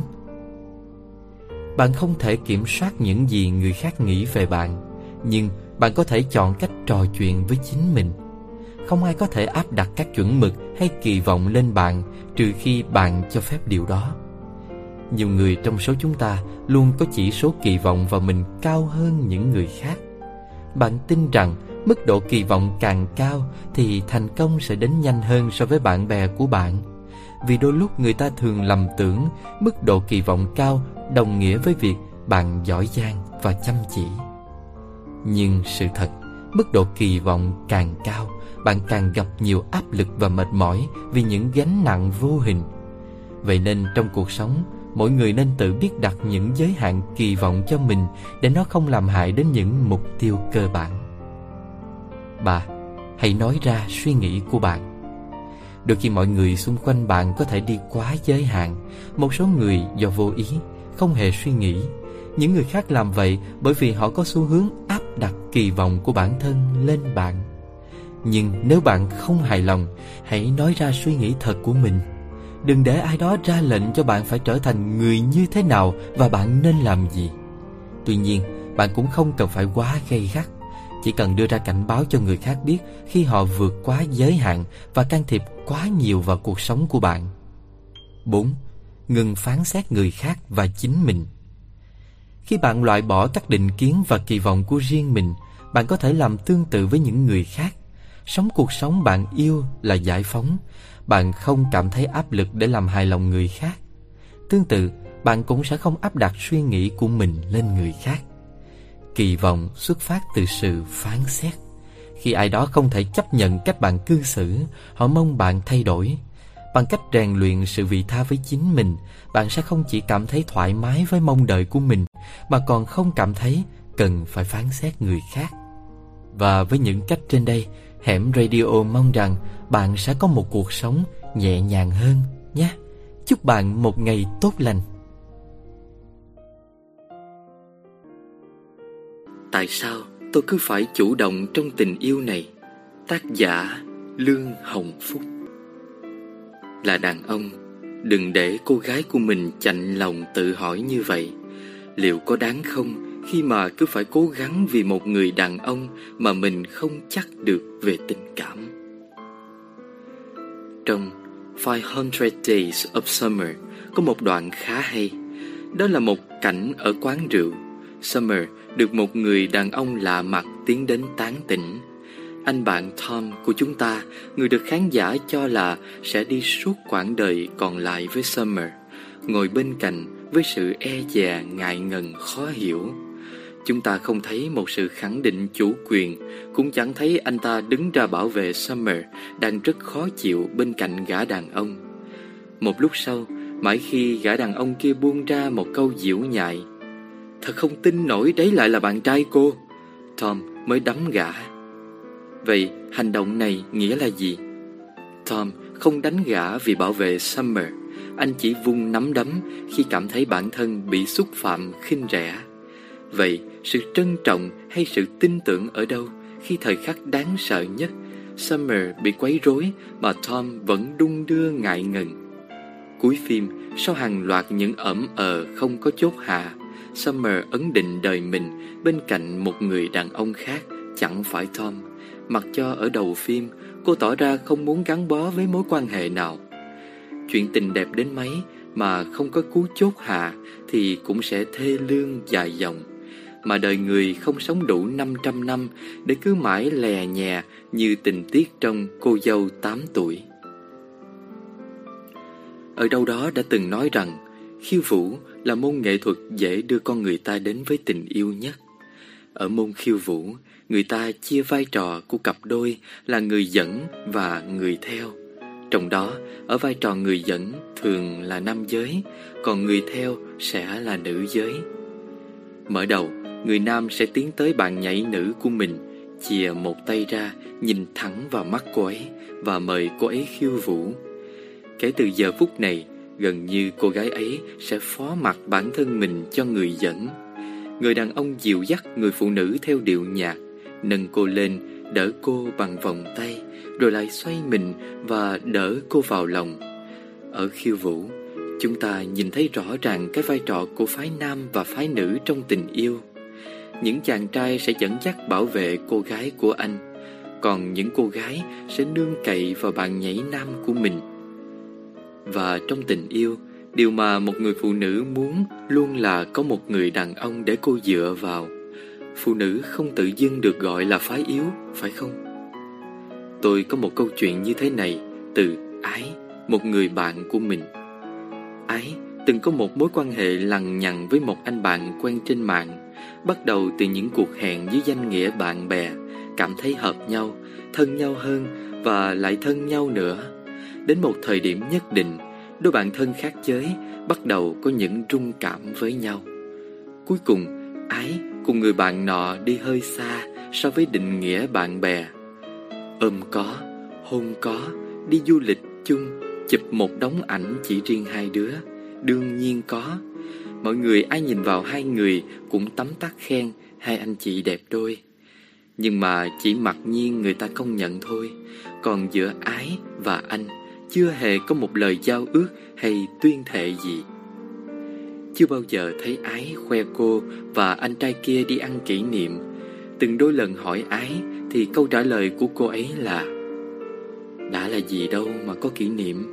Bạn không thể kiểm soát những gì người khác nghĩ về bạn, nhưng bạn có thể chọn cách trò chuyện với chính mình. Không ai có thể áp đặt các chuẩn mực hay kỳ vọng lên bạn trừ khi bạn cho phép điều đó. Nhiều người trong số chúng ta luôn có chỉ số kỳ vọng vào mình cao hơn những người khác. Bạn tin rằng mức độ kỳ vọng càng cao thì thành công sẽ đến nhanh hơn so với bạn bè của bạn. Vì đôi lúc người ta thường lầm tưởng mức độ kỳ vọng cao đồng nghĩa với việc bạn giỏi giang và chăm chỉ. Nhưng sự thật, mức độ kỳ vọng càng cao bạn càng gặp nhiều áp lực và mệt mỏi vì những gánh nặng vô hình. Vậy nên trong cuộc sống, mỗi người nên tự biết đặt những giới hạn kỳ vọng cho mình để nó không làm hại đến những mục tiêu cơ bản. Ba, hãy nói ra suy nghĩ của bạn. Đôi khi mọi người xung quanh bạn có thể đi quá giới hạn, một số người do vô ý, không hề suy nghĩ. Những người khác làm vậy bởi vì họ có xu hướng áp đặt kỳ vọng của bản thân lên bạn. Nhưng nếu bạn không hài lòng, Hãy nói ra suy nghĩ thật của mình. Đừng để ai đó ra lệnh cho bạn phải trở thành người như thế nào Và bạn nên làm gì. Tuy nhiên, bạn cũng không cần phải quá gây gắt. Chỉ cần đưa ra cảnh báo cho người khác biết Khi họ vượt quá giới hạn Và can thiệp quá nhiều vào cuộc sống của bạn. 4. Ngừng phán xét người khác và chính mình. Khi bạn loại bỏ các định kiến và kỳ vọng của riêng mình, Bạn có thể làm tương tự với những người khác. Sống cuộc sống bạn yêu là giải phóng. Bạn không cảm thấy áp lực để làm hài lòng người khác. Tương tự, bạn cũng sẽ không áp đặt suy nghĩ của mình lên người khác. Kỳ vọng xuất phát từ sự phán xét. Khi ai đó không thể chấp nhận cách bạn cư xử Họ mong bạn thay đổi. Bằng cách rèn luyện sự vị tha với chính mình Bạn sẽ không chỉ cảm thấy thoải mái với mong đợi của mình Mà còn không cảm thấy cần phải phán xét người khác. Và với những cách trên đây Hẻm Radio mong rằng bạn sẽ có một cuộc sống nhẹ nhàng hơn nhé. Chúc bạn một ngày tốt lành. Tại sao tôi cứ phải chủ động trong tình yêu này? Tác giả Lương Hồng Phúc Là đàn ông, đừng để cô gái của mình chạnh lòng tự hỏi như vậy. Liệu có đáng không khi mà cứ phải cố gắng vì một người đàn ông mà mình không chắc được về tình cảm? Trong 500 Days of Summer có một đoạn khá hay. Đó là một cảnh ở quán rượu. Summer được một người đàn ông lạ mặt tiến đến tán tỉnh. Anh bạn Tom của chúng ta, người được khán giả cho là sẽ đi suốt quãng đời còn lại với Summer, ngồi bên cạnh với sự e dè, ngại ngần, khó hiểu. Chúng ta không thấy một sự khẳng định chủ quyền, cũng chẳng thấy anh ta đứng ra bảo vệ Summer đang rất khó chịu bên cạnh gã đàn ông. Một lúc sau, mãi khi gã đàn ông kia buông ra một câu diễu nhại, Thật không tin nổi đấy lại là bạn trai cô Tom mới đấm gã Vậy hành động này nghĩa là gì? Tom không đánh gã vì bảo vệ Summer Anh chỉ vung nắm đấm khi cảm thấy bản thân bị xúc phạm khinh rẻ Vậy sự trân trọng hay sự tin tưởng ở đâu Khi thời khắc đáng sợ nhất Summer bị quấy rối mà Tom vẫn đung đưa ngại ngần Cuối phim, sau hàng loạt những ẩm ờ không có chốt hạ Summer ấn định đời mình bên cạnh một người đàn ông khác, chẳng phải Tom. Mặc cho ở đầu phim, cô tỏ ra không muốn gắn bó với mối quan hệ nào. Chuyện tình đẹp đến mấy mà không có cú chốt hạ thì cũng sẽ thê lương dài dòng. Mà đời người không sống đủ 500 năm để cứ mãi lè nhè như tình tiết trong cô dâu 8 tuổi. Ở đâu đó đã từng nói rằng khiêu vũ là môn nghệ thuật dễ đưa con người ta đến với tình yêu nhất. Ở môn khiêu vũ, người ta chia vai trò của cặp đôi là người dẫn và người theo. Trong đó, ở vai trò người dẫn thường là nam giới, còn người theo sẽ là nữ giới. Mở đầu, người nam sẽ tiến tới bạn nhảy nữ của mình, chìa một tay ra, nhìn thẳng vào mắt cô ấy và mời cô ấy khiêu vũ. Kể từ giờ phút này, Gần như cô gái ấy sẽ phó mặc bản thân mình cho người dẫn. Người đàn ông dịu dắt người phụ nữ theo điệu nhạc Nâng cô lên, đỡ cô bằng vòng tay Rồi lại xoay mình và đỡ cô vào lòng. Ở khiêu vũ, chúng ta nhìn thấy rõ ràng cái vai trò của phái nam và phái nữ trong tình yêu. Những chàng trai sẽ dẫn dắt bảo vệ cô gái của anh Còn những cô gái sẽ nương cậy vào bạn nhảy nam của mình và trong tình yêu, điều mà một người phụ nữ muốn luôn là có một người đàn ông để cô dựa vào. Phụ nữ không tự dưng được gọi là phái yếu, phải không? Tôi có một câu chuyện như thế này từ Ái, một người bạn của mình. Ái từng có một mối quan hệ lằng nhằng với một anh bạn quen trên mạng, bắt đầu từ những cuộc hẹn dưới danh nghĩa bạn bè, cảm thấy hợp nhau, thân nhau hơn và lại thân nhau nữa. Đến một thời điểm nhất định, đôi bạn thân khác giới bắt đầu có những rung cảm với nhau. Cuối cùng, ái cùng người bạn nọ đi hơi xa so với định nghĩa bạn bè. Ôm có, hôn có, đi du lịch chung, chụp một đống ảnh chỉ riêng hai đứa, đương nhiên có. Mọi người ai nhìn vào hai người cũng tấm tắc khen hai anh chị đẹp đôi. Nhưng mà chỉ mặc nhiên người ta công nhận thôi Còn giữa ái và anh chưa hề có một lời giao ước hay tuyên thệ gì. Chưa bao giờ thấy ái khoe cô và anh trai kia đi ăn kỷ niệm. Từng đôi lần hỏi ái thì câu trả lời của cô ấy là Đã là gì đâu mà có kỷ niệm.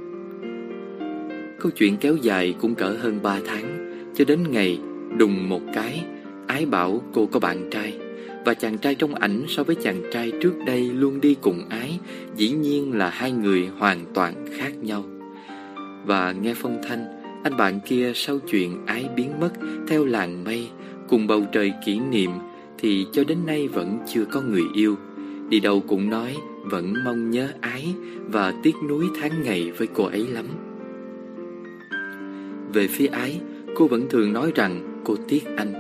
Câu chuyện kéo dài cũng cỡ hơn 3 tháng, cho đến ngày đùng một cái, ái bảo cô có bạn trai. Và chàng trai trong ảnh so với chàng trai trước đây luôn đi cùng ái Dĩ nhiên là hai người hoàn toàn khác nhau Và nghe phong thanh Anh bạn kia sau chuyện ái biến mất Theo làng mây Cùng bầu trời kỷ niệm thì cho đến nay vẫn chưa có người yêu. Đi đâu cũng nói vẫn mong nhớ ái và tiếc nuối tháng ngày với cô ấy lắm. Về phía ái, cô vẫn thường nói rằng cô tiếc anh.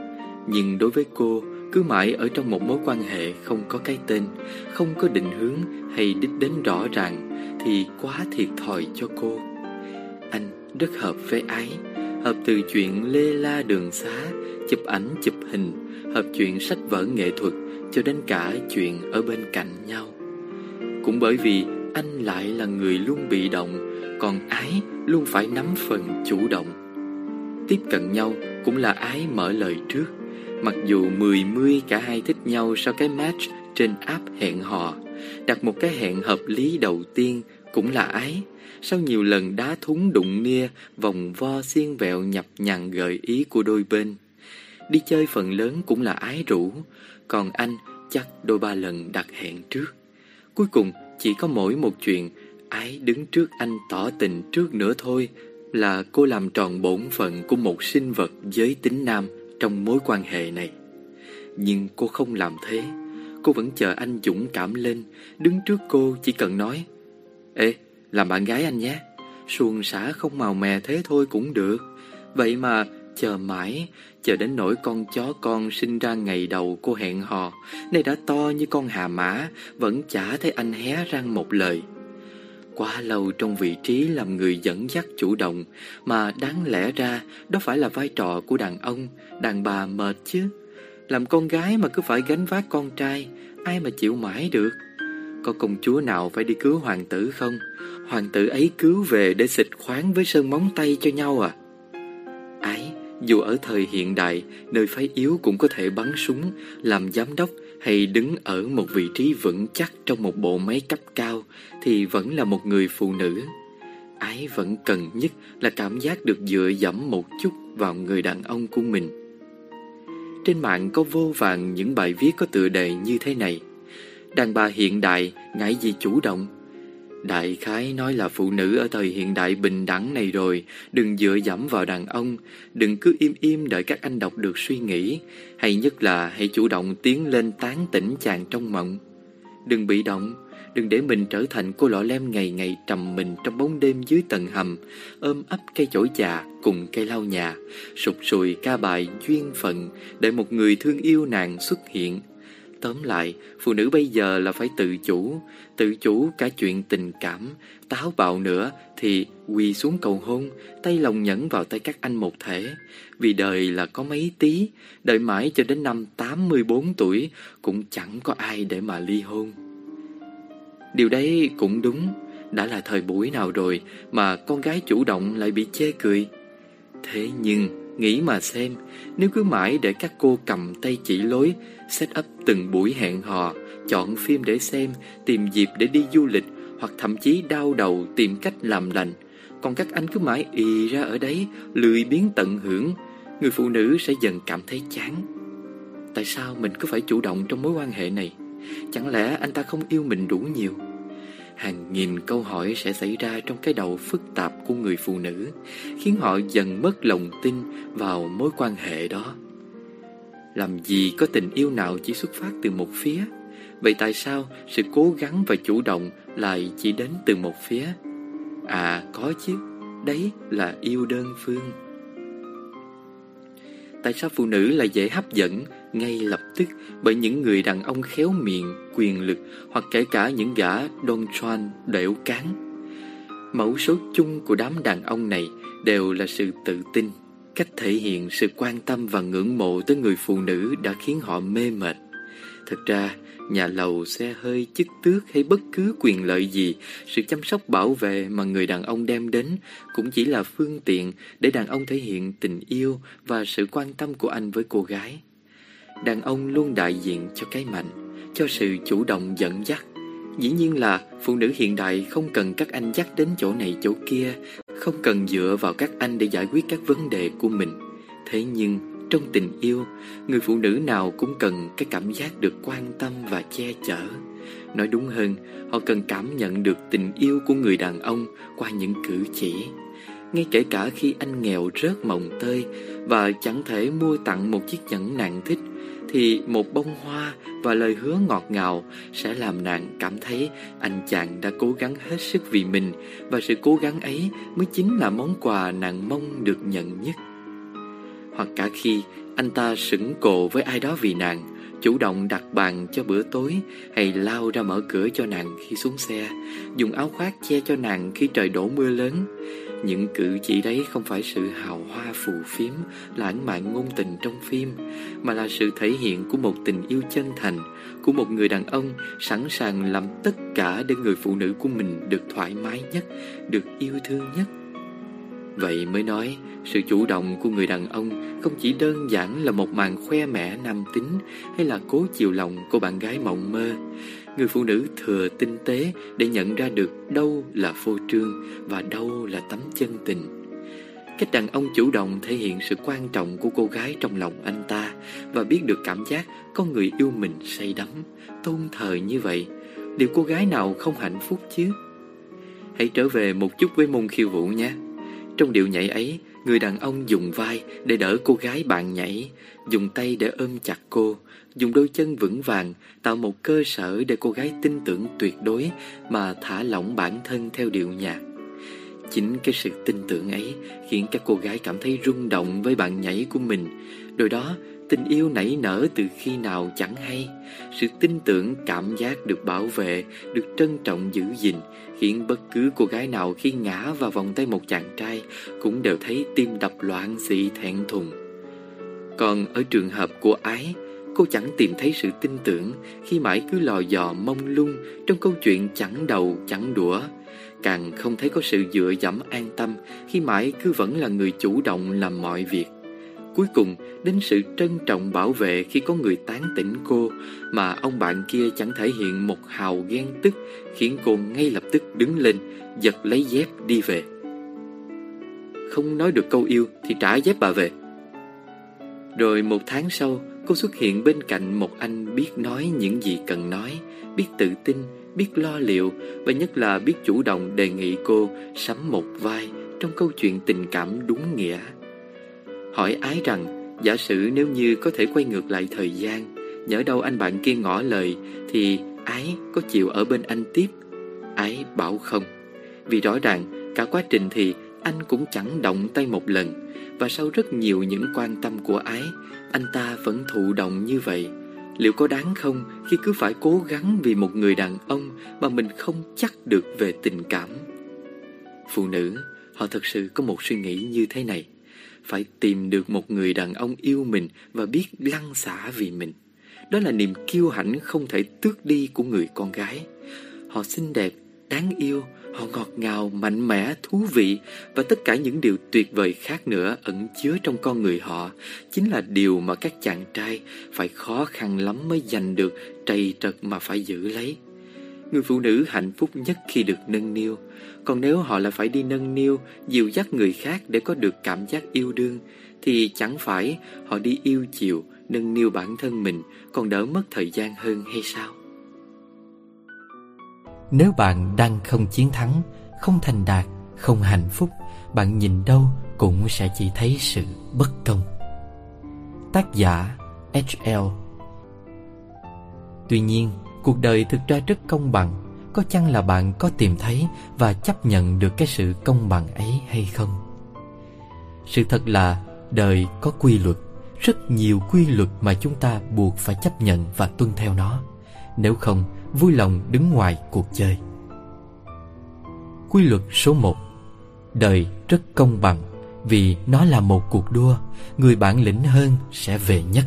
Nhưng đối với cô, cứ mãi ở trong một mối quan hệ không có cái tên, không có định hướng hay đích đến rõ ràng thì quá thiệt thòi cho cô. Anh rất hợp với ái, hợp từ chuyện lê la đường xá, chụp ảnh chụp hình, hợp chuyện sách vở nghệ thuật cho đến cả chuyện ở bên cạnh nhau. Cũng bởi vì anh lại là người luôn bị động, còn ái luôn phải nắm phần chủ động. Tiếp cận nhau cũng là ái mở lời trước, mặc dù mười mươi cả hai thích nhau sau cái match trên app hẹn hò, đặt một cái hẹn hợp lý đầu tiên cũng là ái. Sau nhiều lần đá thúng đụng nia, vòng vo xiên vẹo nhập nhằn gợi ý của đôi bên. Đi chơi phần lớn cũng là ái rủ, còn anh chắc đôi ba lần đặt hẹn trước. Cuối cùng chỉ có mỗi một chuyện ái đứng trước anh tỏ tình trước nữa thôi là cô làm tròn bổn phận của một sinh vật giới tính nam trong mối quan hệ này. Nhưng cô không làm thế. Cô vẫn chờ anh dũng cảm lên, đứng trước cô chỉ cần nói Ê, làm bạn gái anh nhé. Xuồng xả không màu mè thế thôi cũng được. Vậy mà chờ mãi, chờ đến nỗi con chó con sinh ra ngày đầu cô hẹn hò, nay đã to như con hà mã, vẫn chả thấy anh hé răng một lời. Quá lâu trong vị trí làm người dẫn dắt chủ động, mà đáng lẽ ra đó phải là vai trò của đàn ông, đàn bà mệt chứ. Làm con gái mà cứ phải gánh vác con trai, ai mà chịu mãi được. Có công chúa nào phải đi cứu hoàng tử không? Hoàng tử ấy cứu về để xịt khoáng với sơn móng tay cho nhau à? Ái, dù ở thời hiện đại, nơi phái yếu cũng có thể bắn súng, làm giám đốc hay đứng ở một vị trí vững chắc trong một bộ máy cấp cao thì vẫn là một người phụ nữ. Ái vẫn cần nhất là cảm giác được dựa dẫm một chút vào người đàn ông của mình. Trên mạng có vô vàng những bài viết có tựa đề như thế này. Đàn bà hiện đại, ngại gì chủ động Đại khái nói là phụ nữ ở thời hiện đại bình đẳng này rồi, Đừng dựa dẫm vào đàn ông, Đừng cứ im im đợi các anh đọc được suy nghĩ, Hay nhất là hãy chủ động tiến lên tán tỉnh chàng trong mộng. Đừng bị động, Đừng để mình trở thành cô lọ lem ngày ngày trầm mình trong bóng đêm dưới tầng hầm, Ôm ấp cây chổi già cùng cây lau nhà, Sụp sùi ca bài duyên phận Để một người thương yêu nàng xuất hiện. Tóm lại, phụ nữ bây giờ là phải tự chủ, tự chủ cả chuyện tình cảm, táo bạo nữa thì quỳ xuống cầu hôn, tay lòng nhẫn vào tay các anh một thể. Vì đời là có mấy tí, đợi mãi cho đến năm 84 tuổi cũng chẳng có ai để mà ly hôn. Điều đấy cũng đúng, đã là thời buổi nào rồi mà con gái chủ động lại bị chê cười. Thế nhưng Nghĩ mà xem, nếu cứ mãi để các cô cầm tay chỉ lối, set up từng buổi hẹn hò, chọn phim để xem, tìm dịp để đi du lịch, hoặc thậm chí đau đầu tìm cách làm lành, còn các anh cứ mãi ì ra ở đấy, lười biến tận hưởng, người phụ nữ sẽ dần cảm thấy chán. Tại sao mình cứ phải chủ động trong mối quan hệ này? Chẳng lẽ anh ta không yêu mình đủ nhiều? Hàng nghìn câu hỏi sẽ xảy ra trong cái đầu phức tạp của người phụ nữ, khiến họ dần mất lòng tin vào mối quan hệ đó. Làm gì có tình yêu nào chỉ xuất phát từ một phía? Vậy tại sao sự cố gắng và chủ động lại chỉ đến từ một phía? À có chứ, đấy là yêu đơn phương. Tại sao phụ nữ lại dễ hấp dẫn ngay lập tức bởi những người đàn ông khéo miệng, quyền lực hoặc kể cả những gã Don Juan đẻo cán? Mẫu số chung của đám đàn ông này đều là sự tự tin, cách thể hiện sự quan tâm và ngưỡng mộ tới người phụ nữ đã khiến họ mê mệt. thật ra, nhà lầu, xe hơi, chức tước hay bất cứ quyền lợi gì, sự chăm sóc bảo vệ mà người đàn ông đem đến cũng chỉ là phương tiện để đàn ông thể hiện tình yêu và sự quan tâm của anh với cô gái. Đàn ông luôn đại diện cho cái mạnh, cho sự chủ động dẫn dắt. Dĩ nhiên là phụ nữ hiện đại không cần các anh dắt đến chỗ này chỗ kia, không cần dựa vào các anh để giải quyết các vấn đề của mình. Thế nhưng trong tình yêu, người phụ nữ nào cũng cần cái cảm giác được quan tâm và che chở. Nói đúng hơn, họ cần cảm nhận được tình yêu của người đàn ông qua những cử chỉ. Ngay kể cả khi anh nghèo rớt mồng tơi và chẳng thể mua tặng một chiếc nhẫn nặng thích, thì một bông hoa và lời hứa ngọt ngào sẽ làm nàng cảm thấy anh chàng đã cố gắng hết sức vì mình và sự cố gắng ấy mới chính là món quà nàng mong được nhận nhất. Hoặc cả khi anh ta sững cộ với ai đó vì nàng, chủ động đặt bàn cho bữa tối hay lao ra mở cửa cho nàng khi xuống xe, dùng áo khoác che cho nàng khi trời đổ mưa lớn. Những cử chỉ đấy không phải sự hào hoa phù phiếm, lãng mạn ngôn tình trong phim, mà là sự thể hiện của một tình yêu chân thành, của một người đàn ông sẵn sàng làm tất cả để người phụ nữ của mình được thoải mái nhất, được yêu thương nhất. Vậy mới nói, sự chủ động của người đàn ông không chỉ đơn giản là một màn khoe mẽ nam tính hay là cố chiều lòng của bạn gái mộng mơ. Người phụ nữ thừa tinh tế để nhận ra được đâu là phô trương và đâu là tấm chân tình. Cách đàn ông chủ động thể hiện sự quan trọng của cô gái trong lòng anh ta và biết được cảm giác con người yêu mình say đắm, tôn thờ như vậy. Liệu cô gái nào không hạnh phúc chứ? Hãy trở về một chút với môn khiêu vũ nhé. Trong điệu nhảy ấy, người đàn ông dùng vai để đỡ cô gái bạn nhảy, dùng tay để ôm chặt cô, dùng đôi chân vững vàng tạo một cơ sở để cô gái tin tưởng tuyệt đối mà thả lỏng bản thân theo điệu nhạc. Chính cái sự tin tưởng ấy khiến các cô gái cảm thấy rung động với bạn nhảy của mình. Rồi đó, tình yêu nảy nở từ khi nào chẳng hay. Sự tin tưởng, cảm giác được bảo vệ, được trân trọng giữ gìn, khiến bất cứ cô gái nào khi ngã vào vòng tay một chàng trai cũng đều thấy tim đập loạn xị thẹn thùng. Còn ở trường hợp của ái, cô chẳng tìm thấy sự tin tưởng khi mãi cứ lò dò mông lung trong câu chuyện chẳng đầu, chẳng đũa. Càng không thấy có sự dựa dẫm an tâm khi mãi cứ vẫn là người chủ động làm mọi việc. Cuối cùng, đến sự trân trọng bảo vệ khi có người tán tỉnh cô mà ông bạn kia chẳng thể hiện một hào ghen tức, khiến cô ngay lập tức đứng lên, giật lấy dép đi về. Không nói được câu yêu thì trả dép bà về. Rồi một tháng sau cô xuất hiện bên cạnh một anh biết nói những gì cần nói, biết tự tin, biết lo liệu và nhất là biết chủ động đề nghị cô sắm một vai trong câu chuyện tình cảm đúng nghĩa. Hỏi ái rằng giả sử nếu như có thể quay ngược lại thời gian Nhỡ đâu anh bạn kia ngỏ lời Thì ái có chịu ở bên anh tiếp Ái bảo không Vì rõ ràng cả quá trình thì anh cũng chẳng động tay một lần Và sau rất nhiều những quan tâm của ái anh ta vẫn thụ động như vậy Liệu có đáng không khi cứ phải cố gắng vì một người đàn ông Mà mình không chắc được về tình cảm Phụ nữ Họ thật sự có một suy nghĩ như thế này phải tìm được một người đàn ông yêu mình và biết lăn xả vì mình. Đó là niềm kiêu hãnh không thể tước đi của người con gái. Họ xinh đẹp, đáng yêu, họ ngọt ngào, mạnh mẽ, thú vị và tất cả những điều tuyệt vời khác nữa ẩn chứa trong con người họ. Chính là điều mà các chàng trai phải khó khăn lắm mới giành được trầy trật mà phải giữ lấy. Người phụ nữ hạnh phúc nhất khi được nâng niu. Còn nếu họ lại phải đi nâng niu Dìu dắt người khác để có được cảm giác yêu đương Thì chẳng phải họ đi yêu chiều Nâng niu bản thân mình Còn đỡ mất thời gian hơn hay sao? Nếu bạn đang không chiến thắng, Không thành đạt, Không hạnh phúc, Bạn nhìn đâu cũng sẽ chỉ thấy sự bất công. Tác giả H.L. Tuy nhiên, Cuộc đời thực ra rất công bằng. Có chăng là bạn có tìm thấy Và chấp nhận được cái sự công bằng ấy hay không? Sự thật là, đời có quy luật. Rất nhiều quy luật mà chúng ta buộc phải chấp nhận và tuân theo nó. Nếu không vui lòng đứng ngoài cuộc chơi. Quy luật số 1 Đời rất công bằng Vì nó là một cuộc đua Người bản lĩnh hơn sẽ về nhất.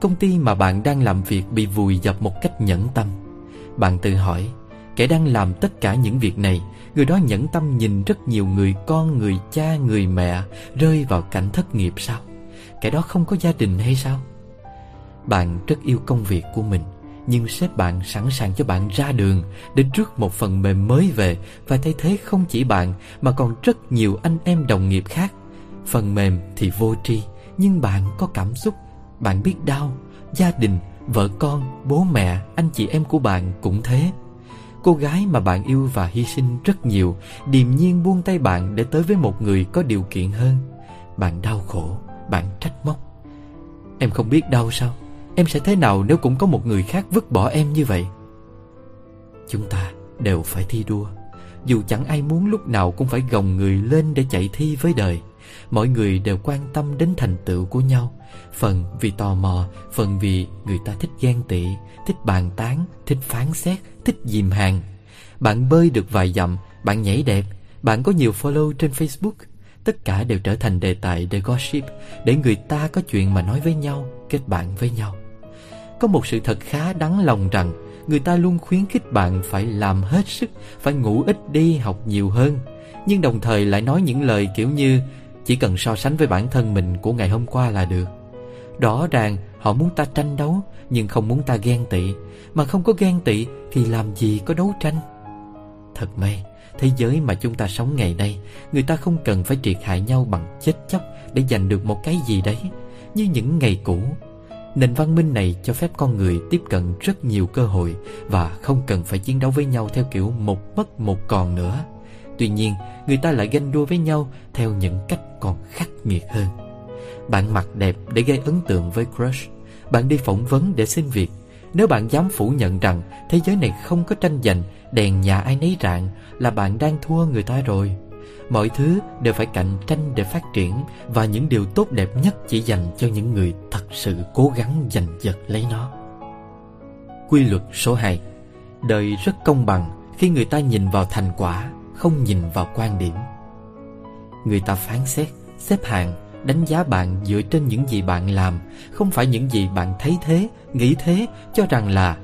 Công ty mà bạn đang làm việc bị vùi dập một cách nhẫn tâm. Bạn tự hỏi Kẻ đang làm tất cả những việc này Người đó nhẫn tâm nhìn rất nhiều người con, người cha, người mẹ Rơi vào cảnh thất nghiệp sao? Kẻ đó không có gia đình hay sao? Bạn rất yêu công việc của mình. Nhưng sếp bạn sẵn sàng cho bạn ra đường Để rước một phần mềm mới về. Và thay thế không chỉ bạn Mà còn rất nhiều anh em đồng nghiệp khác. Phần mềm thì vô tri Nhưng bạn có cảm xúc. Bạn biết đau Gia đình, vợ con, bố mẹ, anh chị em của bạn cũng thế. Cô gái mà bạn yêu và hy sinh rất nhiều Điềm nhiên buông tay bạn để tới với một người có điều kiện hơn. Bạn đau khổ, bạn trách móc. Em không biết đau sao? Em sẽ thế nào nếu cũng có một người khác vứt bỏ em như vậy? Chúng ta đều phải thi đua. Dù chẳng ai muốn lúc nào cũng phải gồng người lên để chạy thi với đời. Mọi người đều quan tâm đến thành tựu của nhau. Phần vì tò mò, Phần vì người ta thích ghen tị, Thích bàn tán, Thích phán xét, Thích dìm hàng. Bạn bơi được vài dặm, Bạn nhảy đẹp, Bạn có nhiều follow trên Facebook. Tất cả đều trở thành đề tài để gossip, Để người ta có chuyện mà nói với nhau, Kết bạn với nhau. Có một sự thật khá đáng lòng rằng, Người ta luôn khuyến khích bạn phải làm hết sức, Phải ngủ ít đi, học nhiều hơn. Nhưng đồng thời lại nói những lời kiểu như, Chỉ cần so sánh với bản thân mình của ngày hôm qua là được. Rõ ràng, họ muốn ta tranh đấu, Nhưng không muốn ta ghen tị. Mà không có ghen tị thì làm gì có đấu tranh? Thật may, Thế giới mà chúng ta sống ngày nay, Người ta không cần phải triệt hại nhau bằng chết chóc Để giành được một cái gì đấy. Như những ngày cũ Nền văn minh này cho phép con người tiếp cận rất nhiều cơ hội Và không cần phải chiến đấu với nhau theo kiểu một mất một còn nữa. Tuy nhiên, người ta lại ganh đua với nhau theo những cách còn khắc nghiệt hơn. Bạn mặc đẹp để gây ấn tượng với crush. Bạn đi phỏng vấn để xin việc. Nếu bạn dám phủ nhận rằng thế giới này không có tranh giành Đèn nhà ai nấy rạng là bạn đang thua người ta rồi. Mọi thứ đều phải cạnh tranh để phát triển Và những điều tốt đẹp nhất chỉ dành cho những người thật sự cố gắng giành giật lấy nó. Quy luật số 2 Đời rất công bằng khi người ta nhìn vào thành quả Không nhìn vào quan điểm. Người ta phán xét, xếp hạng, đánh giá bạn dựa trên những gì bạn làm Không phải những gì bạn thấy thế, nghĩ thế, cho rằng là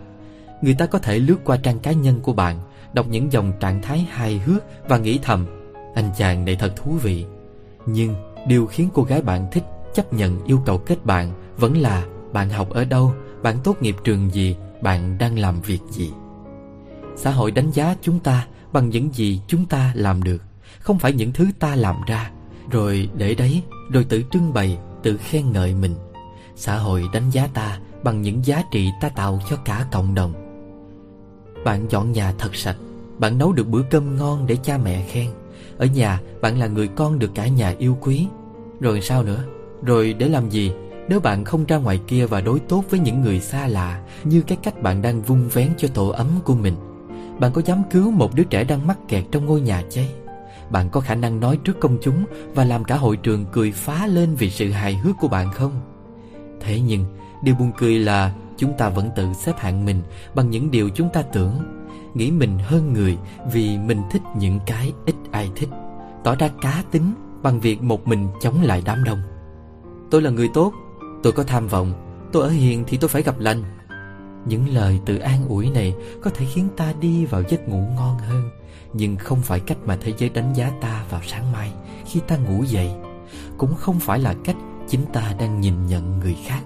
Người ta có thể lướt qua trang cá nhân của bạn Đọc những dòng trạng thái hài hước Và nghĩ thầm anh chàng này thật thú vị. Nhưng điều khiến cô gái bạn thích Chấp nhận yêu cầu kết bạn Vẫn là bạn học ở đâu, Bạn tốt nghiệp trường gì, Bạn đang làm việc gì. Xã hội đánh giá chúng ta Bằng những gì chúng ta làm được, Không phải những thứ ta làm ra. Rồi để đấy Rồi tự trưng bày, Tự khen ngợi mình. Xã hội đánh giá ta Bằng những giá trị ta tạo cho cả cộng đồng. Bạn dọn nhà thật sạch, Bạn nấu được bữa cơm ngon để cha mẹ khen. Ở nhà, bạn là người con được cả nhà yêu quý. Rồi sao nữa? Rồi để làm gì? Nếu bạn không ra ngoài kia và đối tốt với những người xa lạ, Như cái cách bạn đang vung vén cho tổ ấm của mình, Bạn có dám cứu một đứa trẻ đang mắc kẹt trong ngôi nhà chay? Bạn có khả năng nói trước công chúng Và làm cả hội trường cười phá lên vì sự hài hước của bạn không? Thế nhưng, Điều buồn cười là chúng ta vẫn tự xếp hạng mình bằng những điều chúng ta tưởng nghĩ mình hơn người vì mình thích những cái ít ai thích. Tỏ ra cá tính bằng việc một mình chống lại đám đông. Tôi là người tốt, tôi có tham vọng, tôi ở hiền thì tôi phải gặp lành. Những lời tự an ủi này có thể khiến ta đi vào giấc ngủ ngon hơn, nhưng không phải cách mà thế giới đánh giá ta vào sáng mai khi ta ngủ dậy. Cũng không phải là cách chính ta đang nhìn nhận người khác.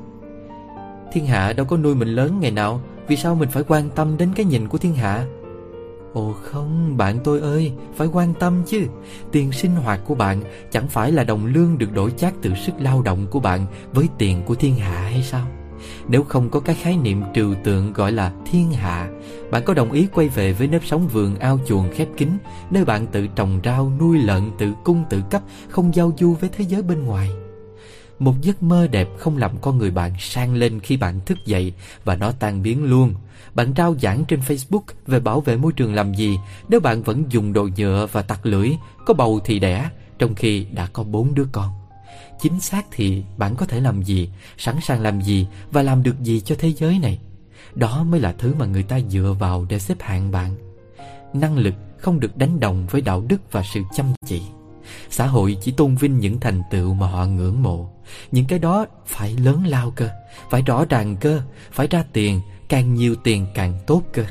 Thiên hạ đâu có nuôi mình lớn ngày nào, Vì sao mình phải quan tâm đến cái nhìn của thiên hạ? Ồ không bạn tôi ơi Phải quan tâm chứ. Tiền sinh hoạt của bạn Chẳng phải là đồng lương được đổi chác từ sức lao động của bạn Với tiền của thiên hạ hay sao? Nếu không có cái khái niệm trừu tượng gọi là thiên hạ Bạn có đồng ý quay về với nếp sống vườn ao chuồng khép kín Nơi bạn tự trồng rau, nuôi lợn, tự cung tự cấp Không giao du với thế giới bên ngoài? Một giấc mơ đẹp không làm con người bạn sang lên khi bạn thức dậy và nó tan biến luôn. Bạn trao giảng trên Facebook về bảo vệ môi trường làm gì nếu bạn vẫn dùng đồ nhựa và tặc lưỡi, có bầu thì đẻ, trong khi đã có bốn đứa con. Chính xác thì bạn có thể làm gì, sẵn sàng làm gì và làm được gì cho thế giới này. Đó mới là thứ mà người ta dựa vào để xếp hạng bạn. Năng lực không được đánh đồng với đạo đức và sự chăm chỉ. Xã hội chỉ tôn vinh những thành tựu mà họ ngưỡng mộ Những cái đó phải lớn lao cơ Phải rõ ràng cơ Phải ra tiền Càng nhiều tiền càng tốt cơ.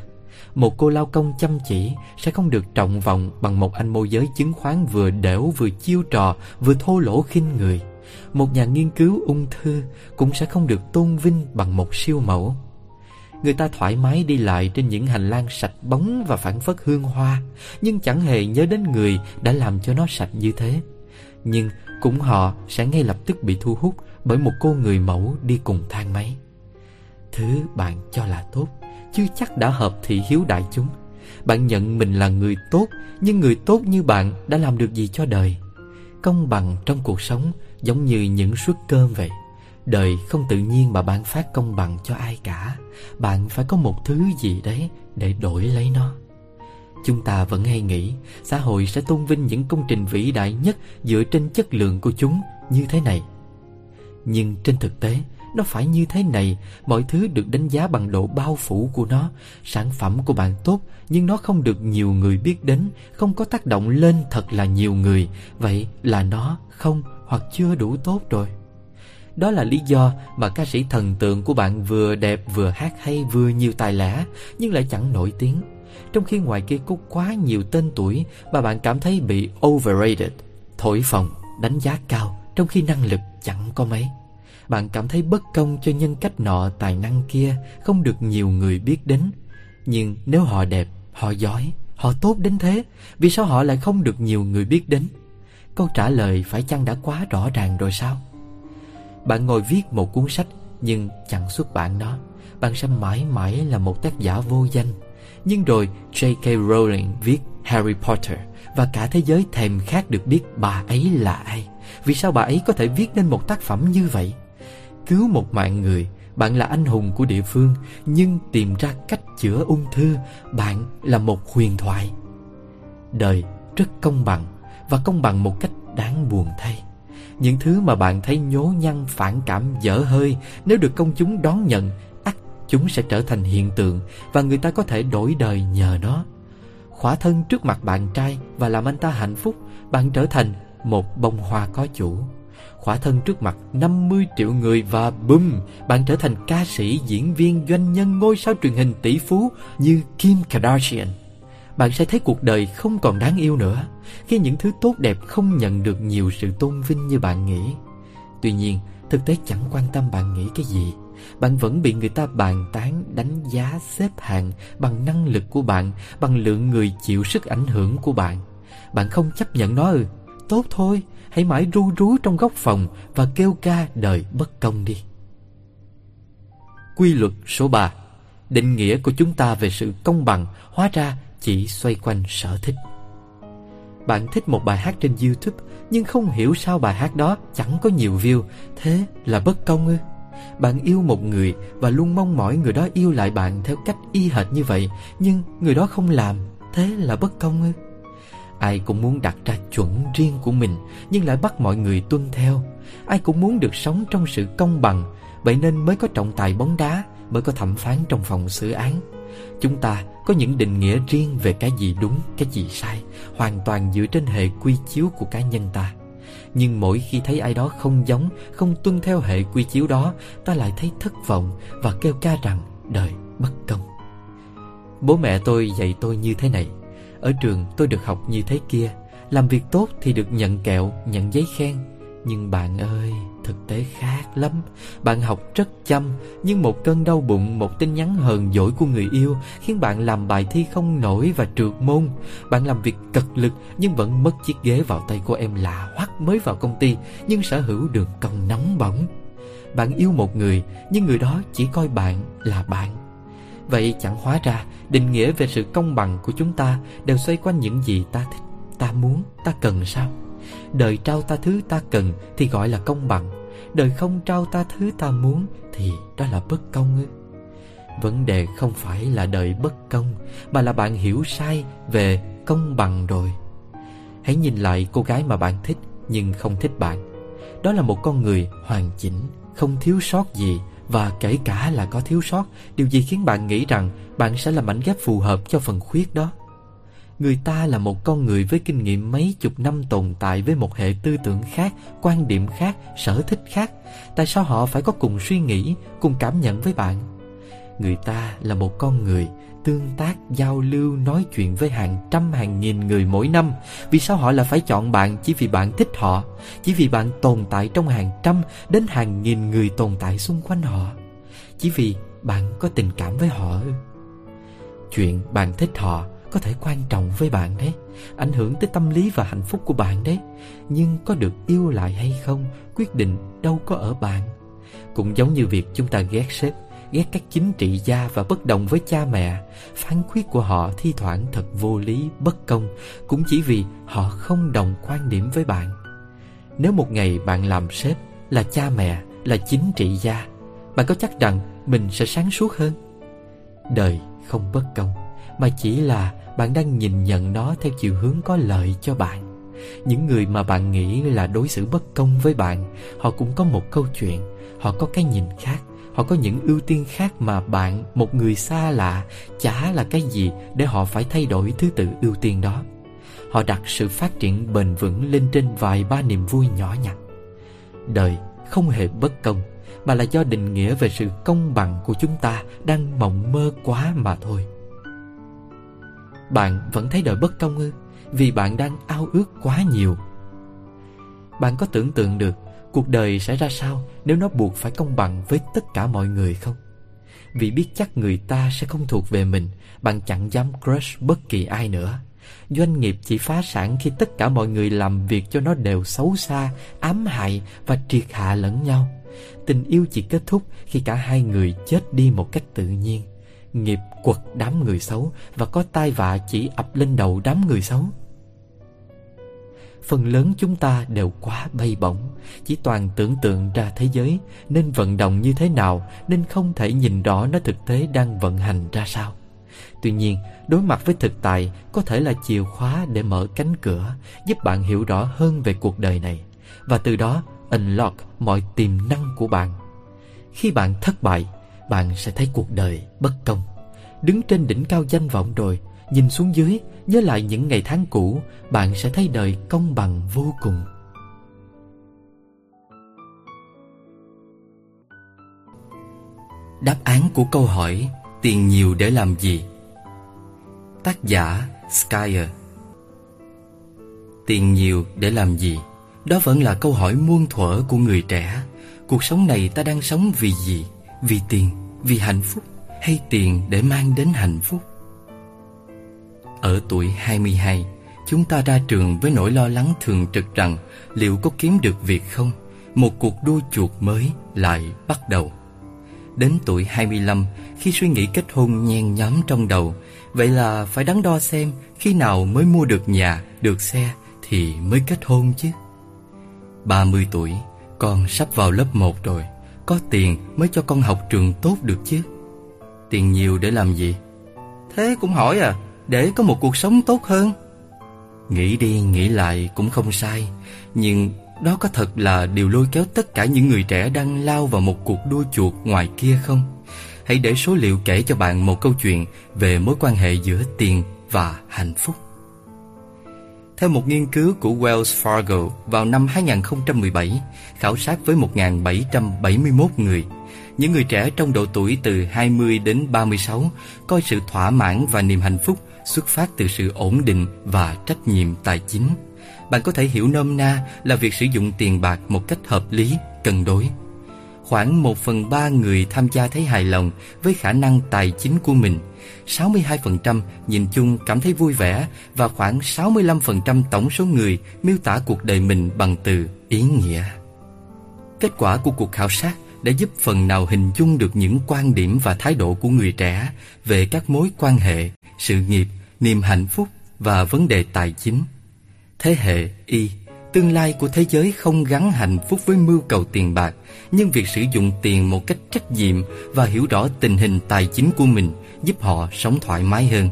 Một cô lao công chăm chỉ Sẽ không được trọng vọng Bằng một anh môi giới chứng khoán vừa đẻo vừa chiêu trò, Vừa thô lỗ khinh người. Một nhà nghiên cứu ung thư Cũng sẽ không được tôn vinh bằng một siêu mẫu. Người ta thoải mái đi lại trên những hành lang sạch bóng và phản phất hương hoa, Nhưng chẳng hề nhớ đến người đã làm cho nó sạch như thế. Nhưng cũng họ sẽ ngay lập tức bị thu hút bởi một cô người mẫu đi cùng thang máy. Thứ bạn cho là tốt Chưa chắc đã hợp thị hiếu đại chúng. Bạn nhận mình là người tốt Nhưng người tốt như bạn đã làm được gì cho đời? Công bằng trong cuộc sống giống như những suất cơm vậy. Đời không tự nhiên mà ban phát công bằng cho ai cả. Bạn phải có một thứ gì đấy để đổi lấy nó. Chúng ta vẫn hay nghĩ xã hội sẽ tôn vinh những công trình vĩ đại nhất dựa trên chất lượng của chúng như thế này. Nhưng trên thực tế, nó phải như thế này, mọi thứ được đánh giá bằng độ bao phủ của nó. Sản phẩm của bạn tốt, nhưng nó không được nhiều người biết đến, không có tác động lên thật là nhiều người. Vậy là nó không hoặc chưa đủ tốt rồi. Đó là lý do mà ca sĩ thần tượng của bạn vừa đẹp vừa hát hay vừa nhiều tài lẻ nhưng lại chẳng nổi tiếng. Trong khi ngoài kia có quá nhiều tên tuổi mà bạn cảm thấy bị overrated, thổi phồng, đánh giá cao trong khi năng lực chẳng có mấy. Bạn cảm thấy bất công cho nhân cách nọ tài năng kia không được nhiều người biết đến. Nhưng nếu họ đẹp, họ giỏi, họ tốt đến thế, vì sao họ lại không được nhiều người biết đến? Câu trả lời phải chăng đã quá rõ ràng rồi sao? Bạn ngồi viết một cuốn sách nhưng chẳng xuất bản nó. Bạn sẽ mãi mãi là một tác giả vô danh. Nhưng rồi J.K. Rowling viết Harry Potter và cả thế giới thèm khát được biết bà ấy là ai. Vì sao bà ấy có thể viết nên một tác phẩm như vậy? Cứu một mạng người, bạn là anh hùng của địa phương, nhưng tìm ra cách chữa ung thư, bạn là một huyền thoại. Đời rất công bằng và công bằng một cách đáng buồn thay. Những thứ mà bạn thấy nhố nhăn phản cảm dở hơi Nếu được công chúng đón nhận ắt chúng sẽ trở thành hiện tượng Và người ta có thể đổi đời nhờ nó Khỏa thân trước mặt bạn trai Và làm anh ta hạnh phúc Bạn trở thành một bông hoa có chủ Khỏa thân trước mặt 50 triệu người Và bùm, Bạn trở thành ca sĩ, diễn viên, doanh nhân, ngôi sao truyền hình tỷ phú Như Kim Kardashian bạn sẽ thấy cuộc đời không còn đáng yêu nữa khi những thứ tốt đẹp không nhận được nhiều sự tôn vinh như bạn nghĩ. Tuy nhiên, thực tế chẳng quan tâm bạn nghĩ cái gì. Bạn vẫn bị người ta bàn tán, đánh giá, xếp hạng bằng năng lực của bạn, bằng lượng người chịu sức ảnh hưởng của bạn. Bạn không chấp nhận nó ừ. Tốt thôi, hãy mãi ru rú trong góc phòng và kêu ca đời bất công đi. Quy luật số 3 Định nghĩa của chúng ta về sự công bằng hóa ra chỉ xoay quanh sở thích. Bạn thích một bài hát trên YouTube nhưng không hiểu sao bài hát đó chẳng có nhiều view, thế là bất công ư? Bạn yêu một người và luôn mong mỏi người đó yêu lại bạn theo cách y hệt như vậy, nhưng người đó không làm, thế là bất công ư? Ai cũng muốn đặt ra chuẩn riêng của mình nhưng lại bắt mọi người tuân theo. Ai cũng muốn được sống trong sự công bằng, vậy nên mới có trọng tài bóng đá, mới có thẩm phán trong phòng xử án. Chúng ta có những định nghĩa riêng về cái gì đúng, cái gì sai, hoàn toàn dựa trên hệ quy chiếu của cá nhân ta. Nhưng mỗi khi thấy ai đó không giống, không tuân theo hệ quy chiếu đó, ta lại thấy thất vọng và kêu ca rằng đời bất công. Bố mẹ tôi dạy tôi như thế này. Ở trường tôi được học như thế kia. Làm việc tốt thì được nhận kẹo, nhận giấy khen. Nhưng bạn ơi, thực tế khác lắm Bạn học rất chăm Nhưng một cơn đau bụng, một tin nhắn hờn dỗi của người yêu Khiến bạn làm bài thi không nổi và trượt môn Bạn làm việc cật lực Nhưng vẫn mất chiếc ghế vào tay của em lạ hoắc mới vào công ty Nhưng sở hữu đường cong nóng bỏng Bạn yêu một người Nhưng người đó chỉ coi bạn là bạn Vậy chẳng hóa ra Định nghĩa về sự công bằng của chúng ta Đều xoay quanh những gì ta thích Ta muốn, ta cần sao? Đời trao ta thứ ta cần Thì gọi là công bằng Đời không trao ta thứ ta muốn Thì đó là bất công ư? Vấn đề không phải là đời bất công Mà là bạn hiểu sai Về công bằng rồi. Hãy nhìn lại cô gái mà bạn thích Nhưng không thích bạn. Đó là một con người hoàn chỉnh Không thiếu sót gì và kể cả là có thiếu sót Điều gì khiến bạn nghĩ rằng Bạn sẽ là mảnh ghép phù hợp cho phần khuyết đó Người ta là một con người với kinh nghiệm mấy chục năm tồn tại với một hệ tư tưởng khác, quan điểm khác, sở thích khác. Tại sao họ phải có cùng suy nghĩ, cùng cảm nhận với bạn? Người ta là một con người tương tác, giao lưu, nói chuyện với hàng trăm hàng nghìn người mỗi năm. Vì sao họ lại phải chọn bạn? Chỉ vì bạn thích họ, chỉ vì bạn tồn tại trong hàng trăm đến hàng nghìn người tồn tại xung quanh họ? Chỉ vì bạn có tình cảm với họ. Chuyện bạn thích họ có thể quan trọng với bạn đấy Ảnh hưởng tới tâm lý và hạnh phúc của bạn đấy. Nhưng có được yêu lại hay không Quyết định đâu có ở bạn. Cũng giống như việc chúng ta ghét sếp. Ghét các chính trị gia và bất đồng với cha mẹ. Phán quyết của họ thi thoảng thật vô lý, bất công Cũng chỉ vì họ không đồng quan điểm với bạn. Nếu một ngày bạn làm sếp là cha mẹ là chính trị gia Bạn có chắc rằng mình sẽ sáng suốt hơn? Đời không bất công Mà chỉ là bạn đang nhìn nhận nó theo chiều hướng có lợi cho bạn. Những người mà bạn nghĩ là đối xử bất công với bạn Họ cũng có một câu chuyện Họ có cái nhìn khác. Họ có những ưu tiên khác mà bạn, một người xa lạ, chả là cái gì để họ phải thay đổi thứ tự ưu tiên đó. Họ đặt sự phát triển bền vững lên trên vài ba niềm vui nhỏ nhặt. Đời không hề bất công, mà là do định nghĩa về sự công bằng của chúng ta đang mộng mơ quá mà thôi. Bạn vẫn thấy đời bất công ư? Vì bạn đang ao ước quá nhiều. Bạn có tưởng tượng được cuộc đời sẽ ra sao nếu nó buộc phải công bằng với tất cả mọi người không? Vì biết chắc người ta sẽ không thuộc về mình, bạn chẳng dám crush bất kỳ ai nữa. Doanh nghiệp chỉ phá sản khi tất cả mọi người làm việc cho nó đều xấu xa, ám hại và triệt hạ lẫn nhau. Tình yêu chỉ kết thúc khi cả hai người chết đi một cách tự nhiên. Nghiệp quật đám người xấu và có tai vạ chỉ ập lên đầu đám người xấu phần lớn chúng ta đều quá bay bổng. Chỉ toàn tưởng tượng ra thế giới nên vận động như thế nào nên không thể nhìn rõ nó thực tế đang vận hành ra sao. Tuy nhiên, đối mặt với thực tại, có thể là chìa khóa để mở cánh cửa, giúp bạn hiểu rõ hơn về cuộc đời này. Và từ đó, unlock mọi tiềm năng của bạn. Khi bạn thất bại, bạn sẽ thấy cuộc đời bất công. Đứng trên đỉnh cao danh vọng rồi nhìn xuống dưới, nhớ lại những ngày tháng cũ, bạn sẽ thấy đời công bằng vô cùng. Đáp án của câu hỏi, tiền nhiều để làm gì? Tác giả skyer tiền nhiều để làm gì? Đó vẫn là câu hỏi muôn thuở của người trẻ. Cuộc sống này ta đang sống vì gì? Vì tiền, vì hạnh phúc hay tiền để mang đến hạnh phúc? Ở tuổi 22, chúng ta ra trường với nỗi lo lắng thường trực rằng liệu có kiếm được việc không? Một cuộc đua chuột mới lại bắt đầu. Đến tuổi 25, khi suy nghĩ kết hôn nhen nhóm trong đầu, vậy là phải đắn đo xem khi nào mới mua được nhà, được xe thì mới kết hôn chứ. 30 tuổi, con sắp vào lớp 1 rồi, có tiền mới cho con học trường tốt được chứ. Tiền nhiều để làm gì? Thế cũng hỏi à, để có một cuộc sống tốt hơn. Nghĩ đi nghĩ lại cũng không sai nhưng đó có thật là điều lôi kéo tất cả những người trẻ đang lao vào một cuộc đua chuột ngoài kia không? Hãy để số liệu kể cho bạn một câu chuyện về mối quan hệ giữa tiền và hạnh phúc. Theo một nghiên cứu của Wells Fargo vào năm 2017, khảo sát với 1.771 người, những người trẻ trong độ tuổi từ 20 đến 36 coi sự thỏa mãn và niềm hạnh phúc xuất phát từ sự ổn định và trách nhiệm tài chính. Bạn có thể hiểu nôm na là việc sử dụng tiền bạc một cách hợp lý, cân đối. Khoảng 1 phần 3 người tham gia thấy hài lòng với khả năng tài chính của mình. 62% nhìn chung cảm thấy vui vẻ và khoảng 65% tổng số người miêu tả cuộc đời mình bằng từ ý nghĩa. Kết quả của cuộc khảo sát đã giúp phần nào hình dung được những quan điểm và thái độ của người trẻ về các mối quan hệ, sự nghiệp, niềm hạnh phúc và vấn đề tài chính. Thế hệ Y, tương lai của thế giới không gắn hạnh phúc với mưu cầu tiền bạc, nhưng việc sử dụng tiền một cách trách nhiệm và hiểu rõ tình hình tài chính của mình giúp họ sống thoải mái hơn.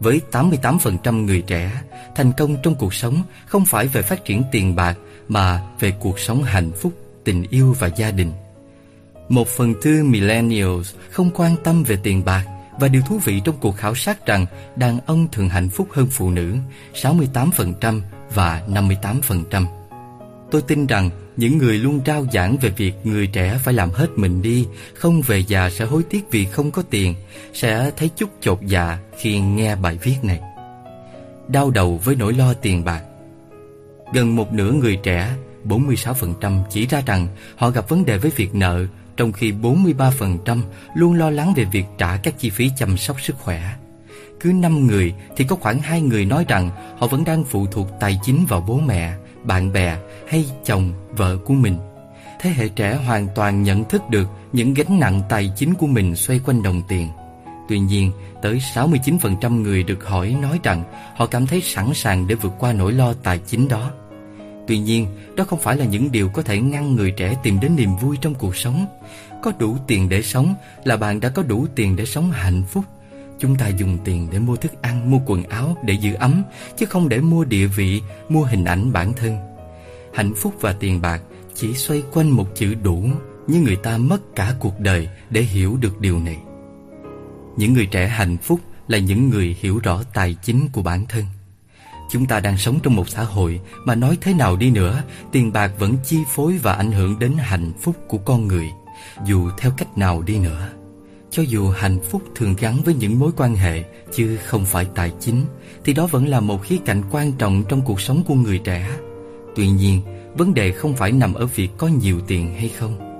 Với 88% người trẻ, thành công trong cuộc sống không phải về phát triển tiền bạc mà về cuộc sống hạnh phúc, tình yêu và gia đình. Một phần tư millennials không quan tâm về tiền bạc và điều thú vị trong cuộc khảo sát rằng đàn ông thường hạnh phúc hơn phụ nữ 68% và 58%. Tôi tin rằng những người luôn trao giảng về việc người trẻ phải làm hết mình đi, không về già sẽ hối tiếc vì không có tiền, sẽ thấy chút chột dạ khi nghe bài viết này. Đau đầu với nỗi lo tiền bạc Gần một nửa người trẻ, 46% chỉ ra rằng họ gặp vấn đề với việc nợ trong khi 43% luôn lo lắng về việc trả các chi phí chăm sóc sức khỏe. Cứ 5 người thì có khoảng 2 người nói rằng họ vẫn đang phụ thuộc tài chính vào bố mẹ, bạn bè hay chồng, vợ của mình. Thế hệ trẻ hoàn toàn nhận thức được những gánh nặng tài chính của mình xoay quanh đồng tiền. Tuy nhiên, tới 69% người được hỏi nói rằng họ cảm thấy sẵn sàng để vượt qua nỗi lo tài chính đó. Tuy nhiên, đó không phải là những điều có thể ngăn người trẻ tìm đến niềm vui trong cuộc sống. Có đủ tiền để sống là bạn đã có đủ tiền để sống hạnh phúc. Chúng ta dùng tiền để mua thức ăn, mua quần áo để giữ ấm, chứ không để mua địa vị, mua hình ảnh bản thân. Hạnh phúc và tiền bạc chỉ xoay quanh một chữ đủ, nhưng người ta mất cả cuộc đời để hiểu được điều này. Những người trẻ hạnh phúc là những người hiểu rõ tài chính của bản thân. Chúng ta đang sống trong một xã hội mà nói thế nào đi nữa, tiền bạc vẫn chi phối và ảnh hưởng đến hạnh phúc của con người, dù theo cách nào đi nữa. Cho dù hạnh phúc thường gắn với những mối quan hệ chứ không phải tài chính, thì đó vẫn là một khía cạnh quan trọng trong cuộc sống của người trẻ. Tuy nhiên, vấn đề không phải nằm ở việc có nhiều tiền hay không.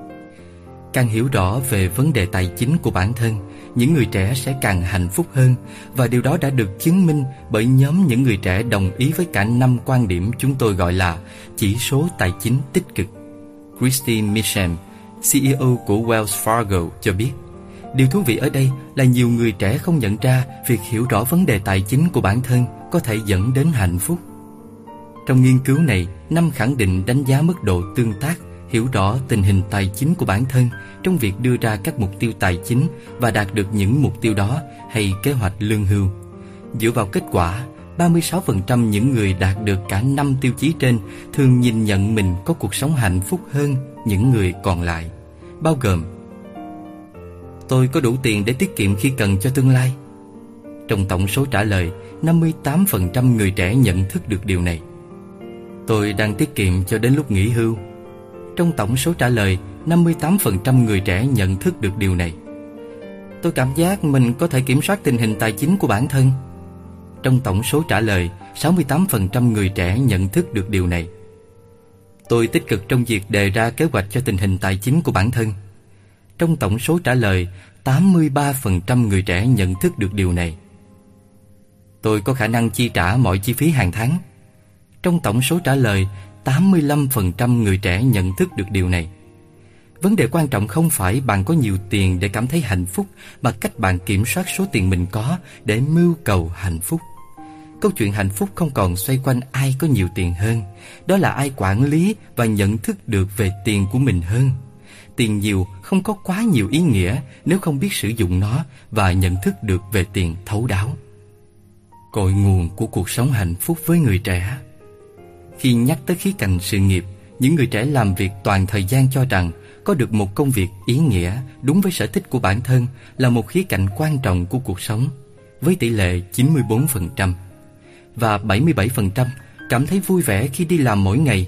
Càng hiểu rõ về vấn đề tài chính của bản thân, những người trẻ sẽ càng hạnh phúc hơn và điều đó đã được chứng minh bởi nhóm những người trẻ đồng ý với cả năm quan điểm chúng tôi gọi là chỉ số tài chính tích cực. Christine Michem, CEO của Wells Fargo cho biết, điều thú vị ở đây là nhiều người trẻ không nhận ra việc hiểu rõ vấn đề tài chính của bản thân có thể dẫn đến hạnh phúc. Trong nghiên cứu này, năm khẳng định đánh giá mức độ tương tác hiểu rõ tình hình tài chính của bản thân trong việc đưa ra các mục tiêu tài chính và đạt được những mục tiêu đó hay kế hoạch lương hưu. Dựa vào kết quả, 36% những người đạt được cả 5 tiêu chí trên thường nhìn nhận mình có cuộc sống hạnh phúc hơn những người còn lại, bao gồm Tôi có đủ tiền để tiết kiệm khi cần cho tương lai. Trong tổng số trả lời, 58% người trẻ nhận thức được điều này. Tôi đang tiết kiệm cho đến lúc nghỉ hưu trong tổng số trả lời, 58% người trẻ nhận thức được điều này. Tôi cảm giác mình có thể kiểm soát tình hình tài chính của bản thân. Trong tổng số trả lời, 68% người trẻ nhận thức được điều này. Tôi tích cực trong việc đề ra kế hoạch cho tình hình tài chính của bản thân. Trong tổng số trả lời, 83% người trẻ nhận thức được điều này. Tôi có khả năng chi trả mọi chi phí hàng tháng. Trong tổng số trả lời, 85% người trẻ nhận thức được điều này. Vấn đề quan trọng không phải bạn có nhiều tiền để cảm thấy hạnh phúc mà cách bạn kiểm soát số tiền mình có để mưu cầu hạnh phúc. Câu chuyện hạnh phúc không còn xoay quanh ai có nhiều tiền hơn, đó là ai quản lý và nhận thức được về tiền của mình hơn. Tiền nhiều không có quá nhiều ý nghĩa nếu không biết sử dụng nó và nhận thức được về tiền thấu đáo. Cội nguồn của cuộc sống hạnh phúc với người trẻ khi nhắc tới khía cạnh sự nghiệp, những người trẻ làm việc toàn thời gian cho rằng có được một công việc ý nghĩa đúng với sở thích của bản thân là một khía cạnh quan trọng của cuộc sống, với tỷ lệ 94%. Và 77% cảm thấy vui vẻ khi đi làm mỗi ngày,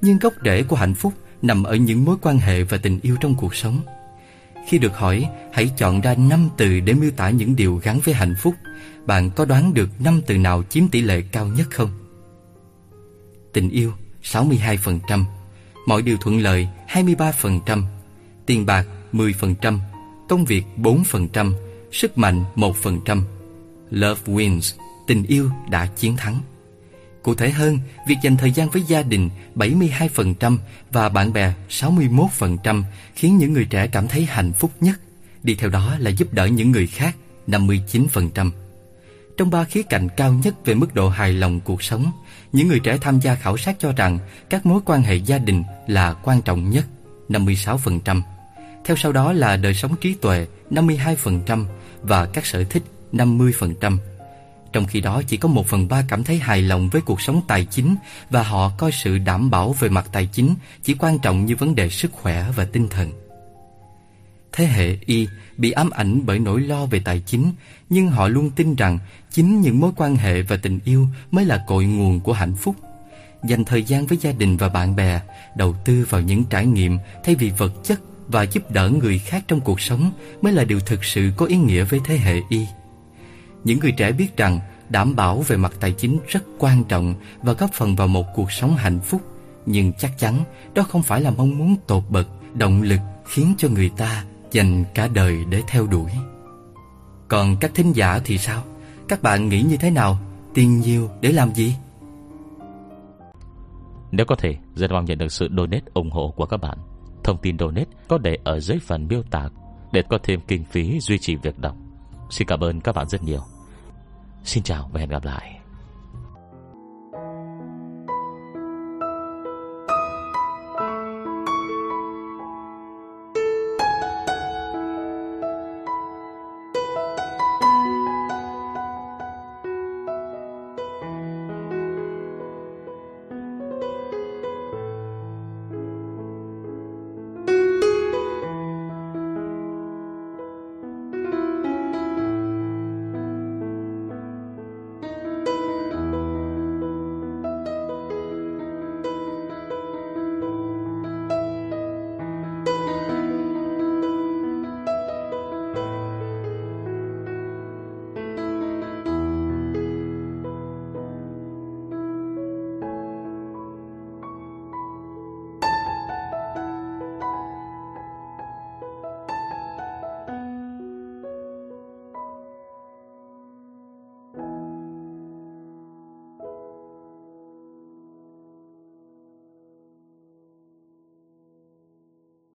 nhưng gốc rễ của hạnh phúc nằm ở những mối quan hệ và tình yêu trong cuộc sống. Khi được hỏi, hãy chọn ra 5 từ để miêu tả những điều gắn với hạnh phúc. Bạn có đoán được 5 từ nào chiếm tỷ lệ cao nhất không? Tình yêu 62%, mọi điều thuận lợi 23%, tiền bạc 10%, công việc 4%, sức mạnh 1%. Love wins, tình yêu đã chiến thắng. Cụ thể hơn, việc dành thời gian với gia đình 72% và bạn bè 61% khiến những người trẻ cảm thấy hạnh phúc nhất. Đi theo đó là giúp đỡ những người khác 59%. Trong ba khía cạnh cao nhất về mức độ hài lòng cuộc sống, những người trẻ tham gia khảo sát cho rằng các mối quan hệ gia đình là quan trọng nhất, 56%. Theo sau đó là đời sống trí tuệ, 52% và các sở thích, 50%. Trong khi đó chỉ có 1 phần 3 cảm thấy hài lòng với cuộc sống tài chính và họ coi sự đảm bảo về mặt tài chính chỉ quan trọng như vấn đề sức khỏe và tinh thần. Thế hệ Y bị ám ảnh bởi nỗi lo về tài chính, nhưng họ luôn tin rằng chính những mối quan hệ và tình yêu mới là cội nguồn của hạnh phúc. Dành thời gian với gia đình và bạn bè, đầu tư vào những trải nghiệm thay vì vật chất và giúp đỡ người khác trong cuộc sống mới là điều thực sự có ý nghĩa với thế hệ Y. Những người trẻ biết rằng đảm bảo về mặt tài chính rất quan trọng và góp phần vào một cuộc sống hạnh phúc, nhưng chắc chắn đó không phải là mong muốn tột bậc, động lực khiến cho người ta dành cả đời để theo đuổi. Còn các thính giả thì sao? Các bạn nghĩ như thế nào? Tiền nhiều để làm gì? Nếu có thể, rất mong nhận được sự donate ủng hộ của các bạn. Thông tin donate có để ở dưới phần miêu tả để có thêm kinh phí duy trì việc đọc. Xin cảm ơn các bạn rất nhiều. Xin chào và hẹn gặp lại.